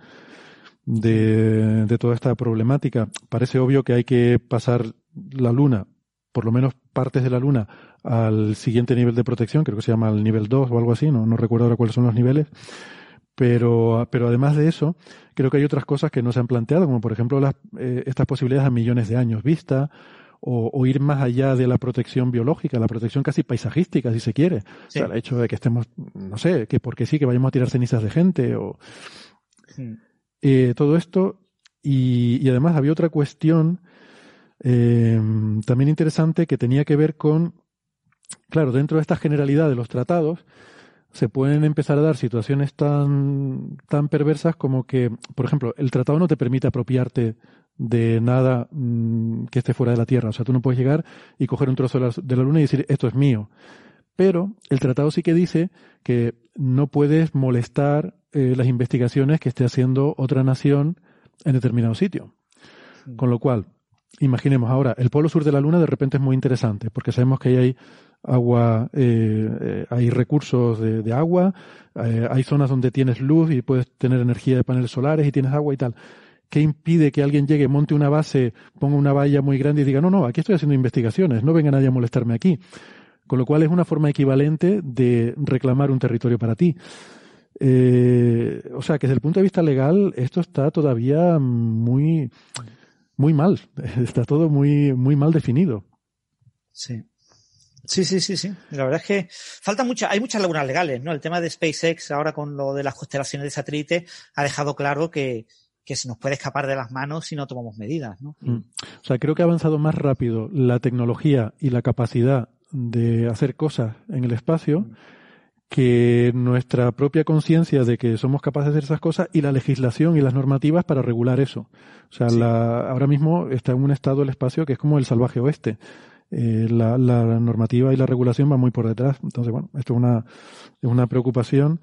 de, de toda esta problemática. Parece obvio que hay que pasar la Luna, por lo menos partes de la Luna, al siguiente nivel de protección, creo que se llama el nivel 2 o algo así, no, no recuerdo ahora cuáles son los niveles. Pero, pero además de eso, creo que hay otras cosas que no se han planteado, como por ejemplo las, eh, estas posibilidades a millones de años vista, o, o, ir más allá de la protección biológica, la protección casi paisajística, si se quiere. Sí. O sea, el hecho de que estemos, no sé, que porque sí, que vayamos a tirar cenizas de gente, o sí. eh, todo esto. Y, y, además había otra cuestión eh, también interesante que tenía que ver con, claro, dentro de esta generalidad de los tratados, se pueden empezar a dar situaciones tan, tan perversas como que, por ejemplo, el tratado no te permite apropiarte de nada mmm, que esté fuera de la Tierra. O sea, tú no puedes llegar y coger un trozo de la, de la Luna y decir, esto es mío. Pero el tratado sí que dice que no puedes molestar eh, las investigaciones que esté haciendo otra nación en determinado sitio. Con lo cual, imaginemos ahora, el polo sur de la Luna de repente es muy interesante, porque sabemos que ahí hay agua, eh, eh, hay recursos de, agua, eh, hay zonas donde tienes luz y puedes tener energía de paneles solares y tienes agua y tal. ¿Qué impide que alguien llegue, monte una base, ponga una valla muy grande y diga, no, no, aquí estoy haciendo investigaciones, no venga nadie a molestarme aquí? Con lo cual es una forma equivalente de reclamar un territorio para ti. Eh, o sea que desde el punto de vista legal esto está todavía muy, muy mal. Está todo muy, muy mal definido. Sí. Sí, sí, sí, sí. La verdad es que falta mucha, hay muchas lagunas legales, ¿no? El tema de SpaceX ahora con lo de las constelaciones de satélite ha dejado claro que, que se nos puede escapar de las manos si no tomamos medidas, ¿no? Mm. O sea, creo que ha avanzado más rápido la tecnología y la capacidad de hacer cosas en el espacio mm. Que nuestra propia conciencia de que somos capaces de hacer esas cosas y la legislación y las normativas para regular eso. O sea, sí. la, ahora mismo está en un estado el espacio que es como el salvaje oeste eh, la, la, normativa y la regulación va muy por detrás. Entonces, bueno, esto es una, es una preocupación.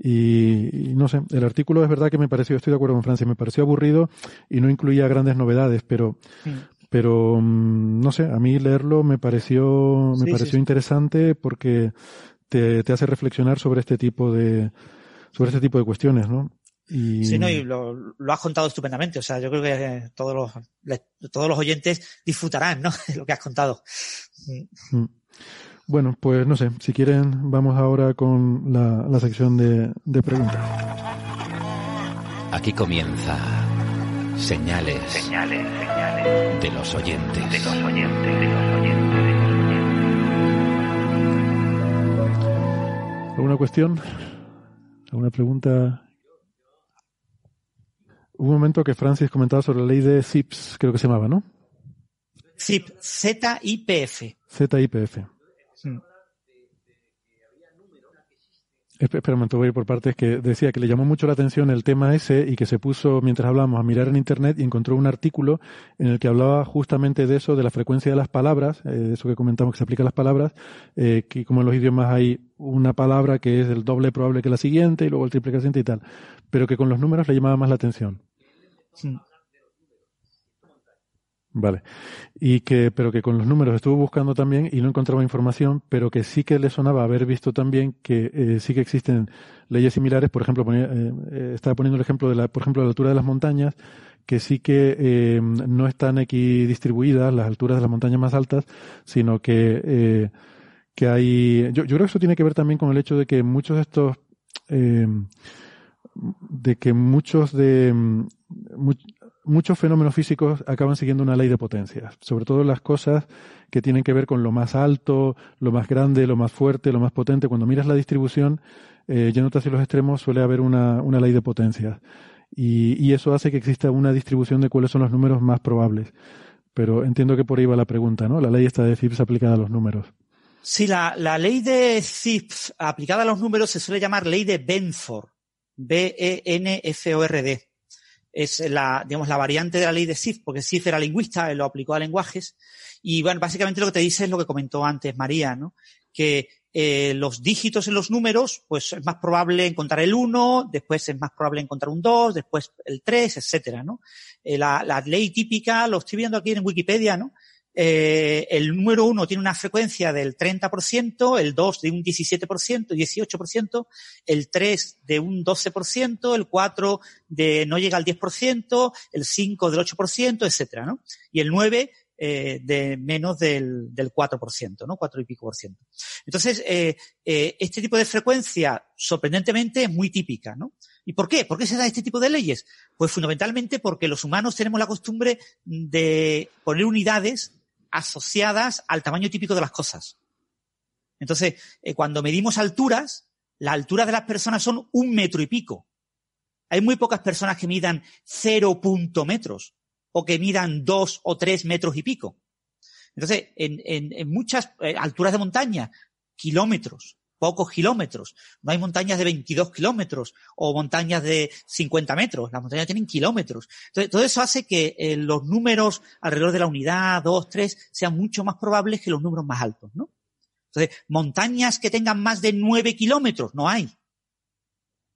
Y, y, no sé, el artículo es verdad que me pareció, estoy de acuerdo con Francia, me pareció aburrido y no incluía grandes novedades, pero, sí. pero mm, no sé, a mí leerlo me pareció, me sí, pareció interesante porque te, te hace reflexionar sobre este tipo de, sobre este tipo de cuestiones, ¿no? Y... Sí, no, y lo, lo, has contado estupendamente. O sea, yo creo que todos los, todos los oyentes disfrutarán, ¿no? De lo que has contado. Mm. Bueno, pues no sé, si quieren, vamos ahora con la, la sección de, de, preguntas. Aquí comienza señales, señales, señales de los oyentes. De los oyentes, de los oyentes. ¿Alguna cuestión? ¿Alguna pregunta Hubo un momento que Francis comentaba sobre la ley de ZIPS, creo que se llamaba, ¿no? ZIP, Z-I-P-F. Z-I-P-F. Espera momento, voy a ir por partes que decía que le llamó mucho la atención el tema ese y que se puso, mientras hablábamos, a mirar en Internet y encontró un artículo en el que hablaba justamente de eso, de la frecuencia de las palabras, eh, eso que comentamos que se aplica a las palabras, eh, que como en los idiomas hay una palabra que es el doble probable que la siguiente y luego el triple que siguiente y tal, pero que con los números le llamaba más la atención. Vale. Y que, pero que con los números estuvo buscando también y no encontraba información, pero que sí que le sonaba haber visto también que eh, sí que existen leyes similares. Por ejemplo, ponía, eh, eh, estaba poniendo el ejemplo de la, por ejemplo, la altura de las montañas, que sí que eh, no están equidistribuidas las alturas de las montañas más altas, sino que, que hay, yo, yo creo que eso tiene que ver también con el hecho de que muchos de estos, de que muchos de, much, muchos fenómenos físicos acaban siguiendo una ley de potencias, sobre todo las cosas que tienen que ver con lo más alto, lo más grande, lo más fuerte, lo más potente. Cuando miras la distribución, eh, yéndote hacia los extremos, suele haber una, ley de potencias. Y, eso hace que exista una distribución de cuáles son los números más probables. Pero entiendo que por ahí va la pregunta, ¿no? La ley está de Zipf aplicada a los números. Sí, la, ley de Zipf aplicada a los números se suele llamar ley de Benford. B-E-N-F-O-R-D es la, digamos, la variante de la ley de Sif, porque Sif era lingüista, lo aplicó a lenguajes. Y bueno, básicamente lo que te dice es lo que comentó antes María, ¿no? Que eh, los dígitos en los números, pues es más probable encontrar el 1, después es más probable encontrar un 2, después el 3, etcétera, ¿no? Eh, la, la, ley típica, lo estoy viendo aquí en Wikipedia, ¿no? Eh, el número 1 tiene una frecuencia del 30%, el 2 de un 17%, 18%, el 3 de un 12%, el 4 de no llega al 10%, el 5 del 8%, etcétera, ¿no? Y el 9 eh, de menos del, del 4%, ¿no? 4 y pico por ciento. Entonces, eh, eh, este tipo de frecuencia, sorprendentemente, es muy típica, ¿no? ¿Y por qué? ¿Por qué se da este tipo de leyes? Pues fundamentalmente porque los humanos tenemos la costumbre de poner unidades asociadas al tamaño típico de las cosas. Entonces, eh, cuando medimos alturas, la altura de las personas son un metro y pico. Hay muy pocas personas que midan cero punto metros o que midan dos o tres metros y pico. Entonces, en, en, en muchas eh, alturas de montaña, kilómetros, pocos kilómetros. No hay montañas de 22 kilómetros o montañas de 50 metros. Las montañas tienen kilómetros. Entonces, todo eso hace que eh, los números alrededor de la unidad, dos, tres, sean mucho más probables que los números más altos, ¿no? Entonces, montañas que tengan más de 9 kilómetros, no hay.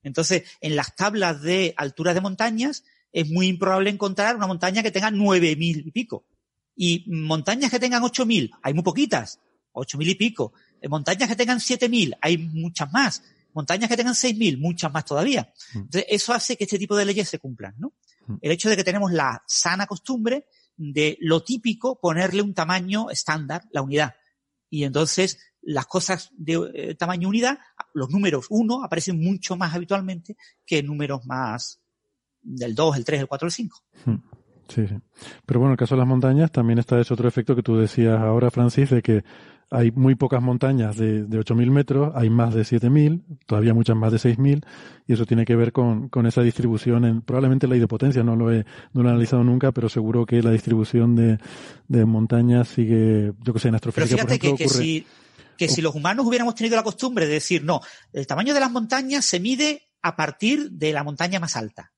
Entonces, en las tablas de altura de montañas, es muy improbable encontrar una montaña que tenga 9.000 y pico. Y montañas que tengan 8.000, hay muy poquitas, 8.000 y pico. En montañas que tengan 7.000, hay muchas más. Montañas que tengan 6.000, muchas más todavía. Entonces, eso hace que este tipo de leyes se cumplan, ¿no? El hecho de que tenemos la sana costumbre de lo típico ponerle un tamaño estándar, la unidad. Y entonces, las cosas de eh, tamaño unidad, los números 1 aparecen mucho más habitualmente que números más del 2, el 3, el 4, el 5. Sí, sí. Pero bueno, en el caso de las montañas también está ese otro efecto que tú decías ahora, Francis, de que hay muy pocas montañas de, de 8.000 metros, hay más de 7.000, todavía muchas más de 6.000, y eso tiene que ver con, con esa distribución, en, probablemente la de potencia, no lo, he, no lo he analizado nunca, pero seguro que la distribución de, de montañas sigue, yo que sé, en astrofísica, Pero fíjate por ejemplo, que, que ocurre- si, que si los humanos hubiéramos tenido la costumbre de decir, no, el tamaño de las montañas se mide a partir de la montaña más alta.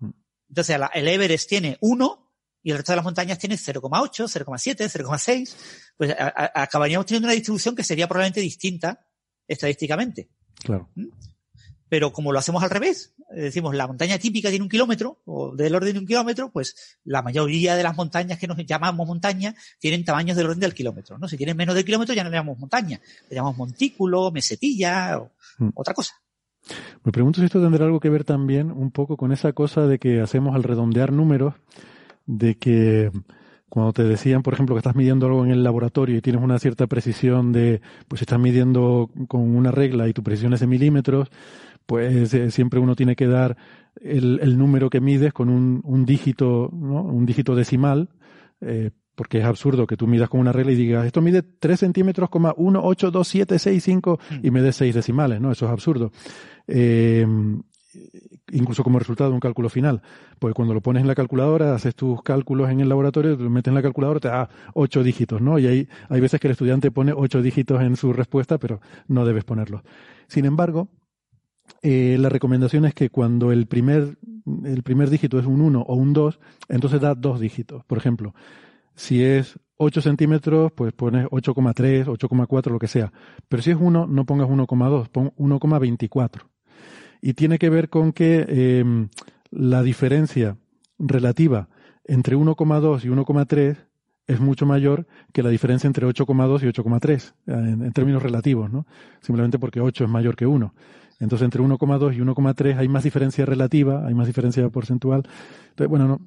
Mm. Entonces, el Everest tiene 1 y el resto de las montañas tiene 0,8, 0,7, 0,6. Pues a- a- acabaríamos teniendo una distribución que sería probablemente distinta estadísticamente. Claro. Pero como lo hacemos al revés, decimos la montaña típica tiene un kilómetro o del orden de un kilómetro, pues la mayoría de las montañas que nos llamamos montaña tienen tamaños del orden del kilómetro. ¿no? Si tienen menos del kilómetro ya no le llamamos montaña, le llamamos montículo, mesetilla o Mm. otra cosa. Me pregunto si esto tendrá algo que ver también un poco con esa cosa de que hacemos al redondear números, de que cuando te decían, por ejemplo, que estás midiendo algo en el laboratorio y tienes una cierta precisión de, pues estás midiendo con una regla y tu precisión es de milímetros, pues eh, siempre uno tiene que dar el, el número que mides con un, un dígito, ¿no? Un dígito decimal, eh, porque es absurdo que tú midas con una regla y digas, esto mide 3 centímetros, coma 1, 8, 2, 7, 6, 5, y me des 6 decimales, ¿no? Eso es absurdo. Eh, incluso como resultado de un cálculo final. Pues cuando lo pones en la calculadora, haces tus cálculos en el laboratorio, lo metes en la calculadora, te da ocho dígitos, ¿no? Y hay, hay veces que el estudiante pone ocho dígitos en su respuesta, pero no debes ponerlos. Sin embargo, eh, la recomendación es que cuando el primer, el primer dígito es un 1 o un 2, entonces da dos dígitos. Por ejemplo, si es 8 centímetros, pues pones 8,3, 8,4, lo que sea. Pero si es 1, no pongas 1,2, pon 1,24. Y tiene que ver con que eh, la diferencia relativa entre 1,2 y 1,3 es mucho mayor que la diferencia entre 8,2 y 8,3 en, en términos relativos, ¿no? Simplemente porque 8 es mayor que 1. Entonces, entre 1,2 y 1,3 hay más diferencia relativa, hay más diferencia porcentual. Entonces, bueno, no,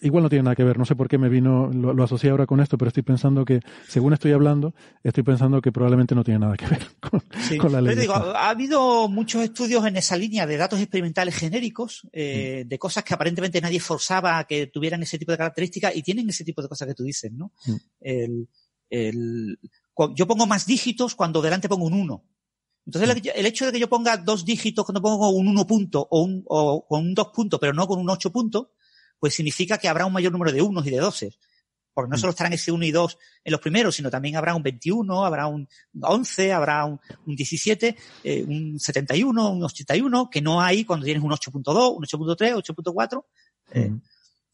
igual no tiene nada que ver. No sé por qué me vino, lo, lo asocié ahora con esto, pero estoy pensando que, según estoy hablando, estoy pensando que probablemente no tiene nada que ver con, Sí. con la ley. Pero digo, ha habido muchos estudios en esa línea de datos experimentales genéricos, eh, de cosas que aparentemente nadie forzaba a que tuvieran ese tipo de características y tienen ese tipo de cosas que tú dices, ¿no? Mm. El, yo pongo más dígitos cuando delante pongo un 1. Entonces, el, el hecho de que yo ponga dos dígitos cuando pongo un 1 punto o, un, o con un 2 punto, pero no con un 8 punto, pues significa que habrá un mayor número de unos y de doses. Porque no Mm. solo estarán ese 1 y 2 en los primeros, sino también habrá un 21, habrá un 11, habrá un, un 17, eh, un 71, un 81, que no hay cuando tienes un 8.2, un 8.3, 8.4. Eh, Mm. o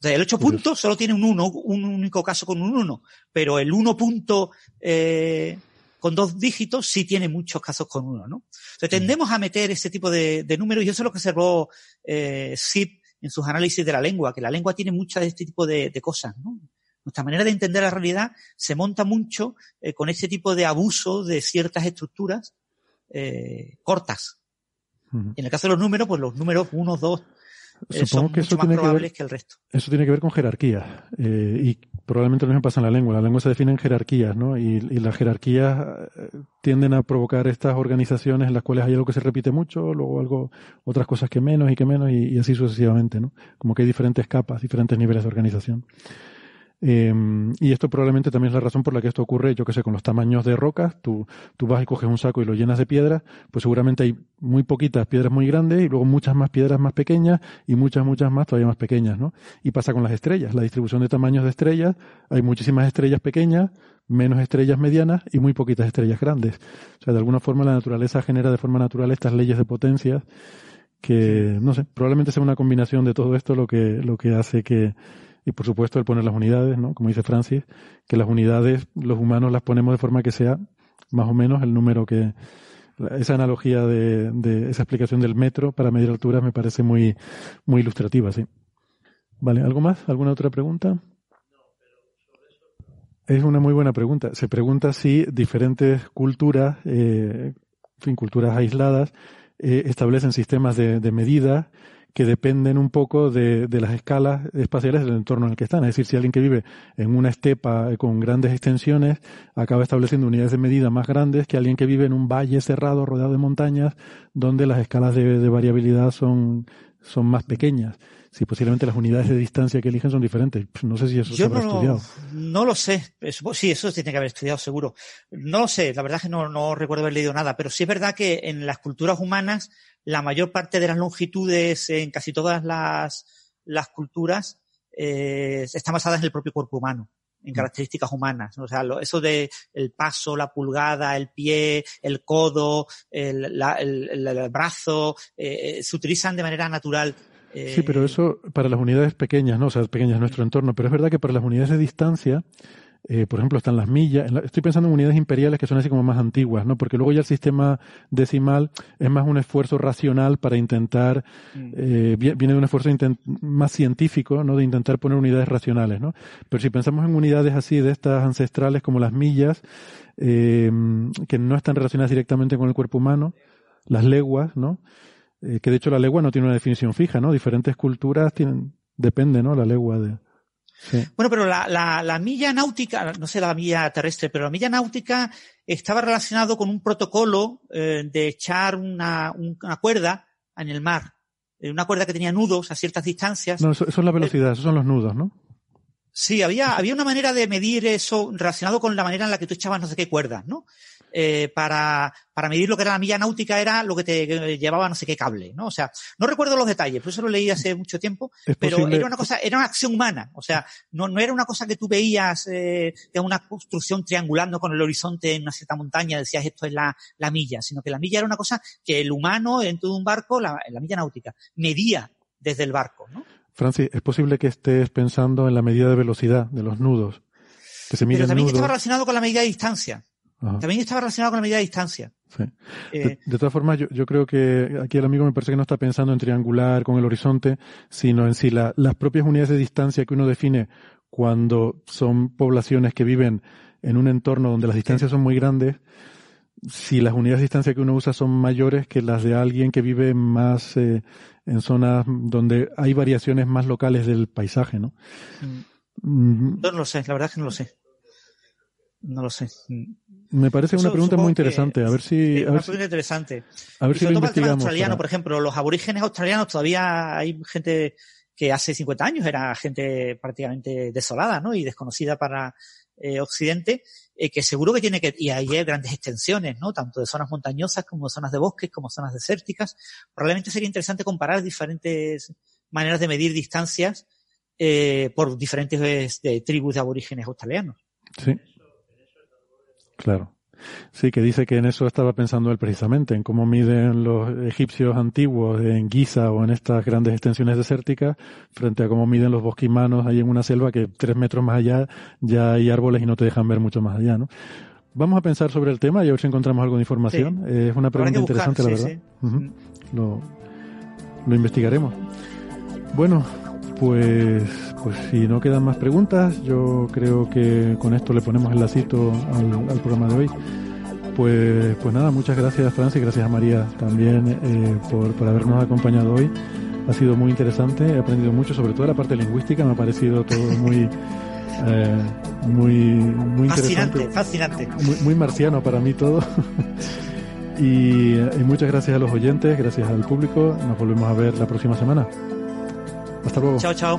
sea, el 8 Curioso. puntos solo tiene un 1, un único caso con un 1, pero el 1 punto eh, con dos dígitos sí tiene muchos casos con uno, ¿no? Entonces tendemos a meter ese tipo de, de números y eso es lo que observó eh, SIP en sus análisis de la lengua, que la lengua tiene muchas de este tipo de, de cosas, ¿no? Nuestra manera de entender la realidad se monta mucho eh, con este tipo de abuso de ciertas estructuras eh, cortas. En el caso de los números, pues los números 1, 2, eh, son que mucho más probables que, el resto. Eso tiene que ver con jerarquías. Eh, y probablemente lo mismo pasa en la lengua. La lengua se define en jerarquías, ¿no? Y, y, las jerarquías eh, tienden a provocar estas organizaciones en las cuales hay algo que se repite mucho, luego algo, otras cosas que menos y que menos, y, y así sucesivamente, ¿no? Como que hay diferentes capas, diferentes niveles de organización. Eh, y esto probablemente también es la razón por la que esto ocurre, yo que sé, con los tamaños de rocas. Tú, tú vas y coges un saco y lo llenas de piedras, pues seguramente hay muy poquitas piedras muy grandes y luego muchas más piedras más pequeñas y muchas, muchas más todavía más pequeñas, ¿no? Y pasa con las estrellas. La distribución de tamaños de estrellas, hay muchísimas estrellas pequeñas, menos estrellas medianas y muy poquitas estrellas grandes. O sea, de alguna forma la naturaleza genera de forma natural estas leyes de potencias que, no sé, probablemente sea una combinación de todo esto lo que, lo que hace que, y por supuesto el poner las unidades, ¿no? Como dice Francis, que las unidades los humanos las ponemos de forma que sea más o menos el número que esa analogía de, de esa explicación del metro para medir alturas me parece muy muy ilustrativa, sí. Vale, ¿algo más? ¿Alguna otra pregunta? Es una muy buena pregunta. Se pregunta si diferentes culturas, eh, en fin, culturas aisladas, eh, establecen sistemas de, de medida que dependen un poco de, de, las escalas espaciales del entorno en el que están. Es decir, si alguien que vive en una estepa eh, con grandes extensiones acaba estableciendo unidades de medida más grandes que alguien que vive en un valle cerrado rodeado de montañas donde las escalas de, de variabilidad son, son más pequeñas. Si posiblemente las unidades de distancia que eligen son diferentes. No sé si eso Yo se habrá no, estudiado. No lo sé. Sí, eso se tiene que haber estudiado seguro. No lo sé. La verdad es que no, no recuerdo haber leído nada. Pero sí es verdad que en las culturas humanas la mayor parte de las longitudes en casi todas las, las culturas eh, están basadas en el propio cuerpo humano en características humanas. O sea, lo, eso de el paso, la pulgada, el pie, el codo, el, la, el, el, el brazo, eh, se utilizan de manera natural. Eh, Sí, pero eso para las unidades pequeñas, ¿no? O sea, pequeñas en nuestro entorno. Pero es verdad que para las unidades de distancia, eh, por ejemplo, están las millas. En la, estoy pensando en unidades imperiales que son así como más antiguas, ¿no? Porque luego ya el sistema decimal es más un esfuerzo racional para intentar, eh, viene de un esfuerzo intent, más científico, ¿no? De intentar poner unidades racionales, ¿no? Pero si pensamos en unidades así de estas ancestrales como las millas, eh, que no están relacionadas directamente con el cuerpo humano, las leguas, ¿no? Eh, que de hecho la legua no tiene una definición fija, ¿no? Diferentes culturas tienen, depende, ¿no? La legua de. Sí. Bueno, pero la, la, la, milla náutica, no sé la milla terrestre, pero la milla náutica estaba relacionado con un protocolo eh, de echar una, una, cuerda en el mar. Eh, una cuerda que tenía nudos a ciertas distancias. No, eso, eso es la velocidad, esos son los nudos, ¿no? Sí, había, había una manera de medir eso relacionado con la manera en la que tú echabas no sé qué cuerdas, ¿no? Eh, para, para medir lo que era la milla náutica era lo que te llevaba no sé qué cable, ¿no? O sea, no recuerdo los detalles, por eso lo leí hace mucho tiempo, pero posible- era una cosa, era una acción humana, o sea, no, no era una cosa que tú veías eh, de una construcción triangulando con el horizonte en una cierta montaña, decías esto es la, la milla, sino que la milla era una cosa que el humano en todo un barco, la, la milla náutica, medía desde el barco, ¿no? Francis, es posible que estés pensando en la medida de velocidad de los nudos. Que se Pero miden también nudos. estaba relacionado con la medida de distancia. Ajá, También estaba relacionado con la medida de distancia. sí. Eh, De, de todas formas, yo, yo creo que aquí el amigo me parece que no está pensando en triangular con el horizonte, sino en si la- las propias unidades de distancia que uno define cuando son poblaciones que viven en un entorno donde las distancias son muy grandes, si las unidades de distancia que uno usa son mayores que las de alguien que vive más eh, en zonas donde hay variaciones más locales del paisaje, ¿no? Mm, Yo no lo sé, la verdad es que no lo sé. No lo sé. Me parece una pregunta muy interesante. A ver si, a una ver si, pregunta interesante. a ver Y si sobre lo todo para el tema australiano, para- por ejemplo, los aborígenes australianos todavía hay gente que hace 50 años era gente prácticamente desolada, ¿no? Y desconocida para eh, Occidente, eh, que seguro que tiene que, y ahí hay grandes extensiones, ¿no? Tanto de zonas montañosas como de zonas de bosques, como zonas desérticas. Probablemente sería interesante comparar diferentes maneras de medir distancias eh, por diferentes eh, tribus de aborígenes australianos. Sí. Claro. Sí, que dice que en eso estaba pensando él precisamente, en cómo miden los egipcios antiguos en Giza o en estas grandes extensiones desérticas frente a cómo miden los bosquimanos ahí en una selva que tres metros más allá ya hay árboles y no te dejan ver mucho más allá, ¿no? Vamos a pensar sobre el tema y a ver si encontramos algo de información. Eh, es una pregunta buscar, interesante, la verdad. sí. Lo, lo investigaremos. Bueno, Pues, pues si no quedan más preguntas, yo creo que con esto le ponemos el lacito al, al programa de hoy. Pues, pues nada, muchas gracias Francis, gracias a María también eh, por, por habernos acompañado hoy. Ha sido muy interesante, he aprendido mucho, sobre todo la parte lingüística, me ha parecido todo muy, eh, muy, muy Fascinante, interesante. fascinante. Muy, muy marciano para mí todo. y, y muchas gracias a los oyentes, gracias al público. Nos volvemos a ver la próxima semana. Hasta luego. Chao, chao.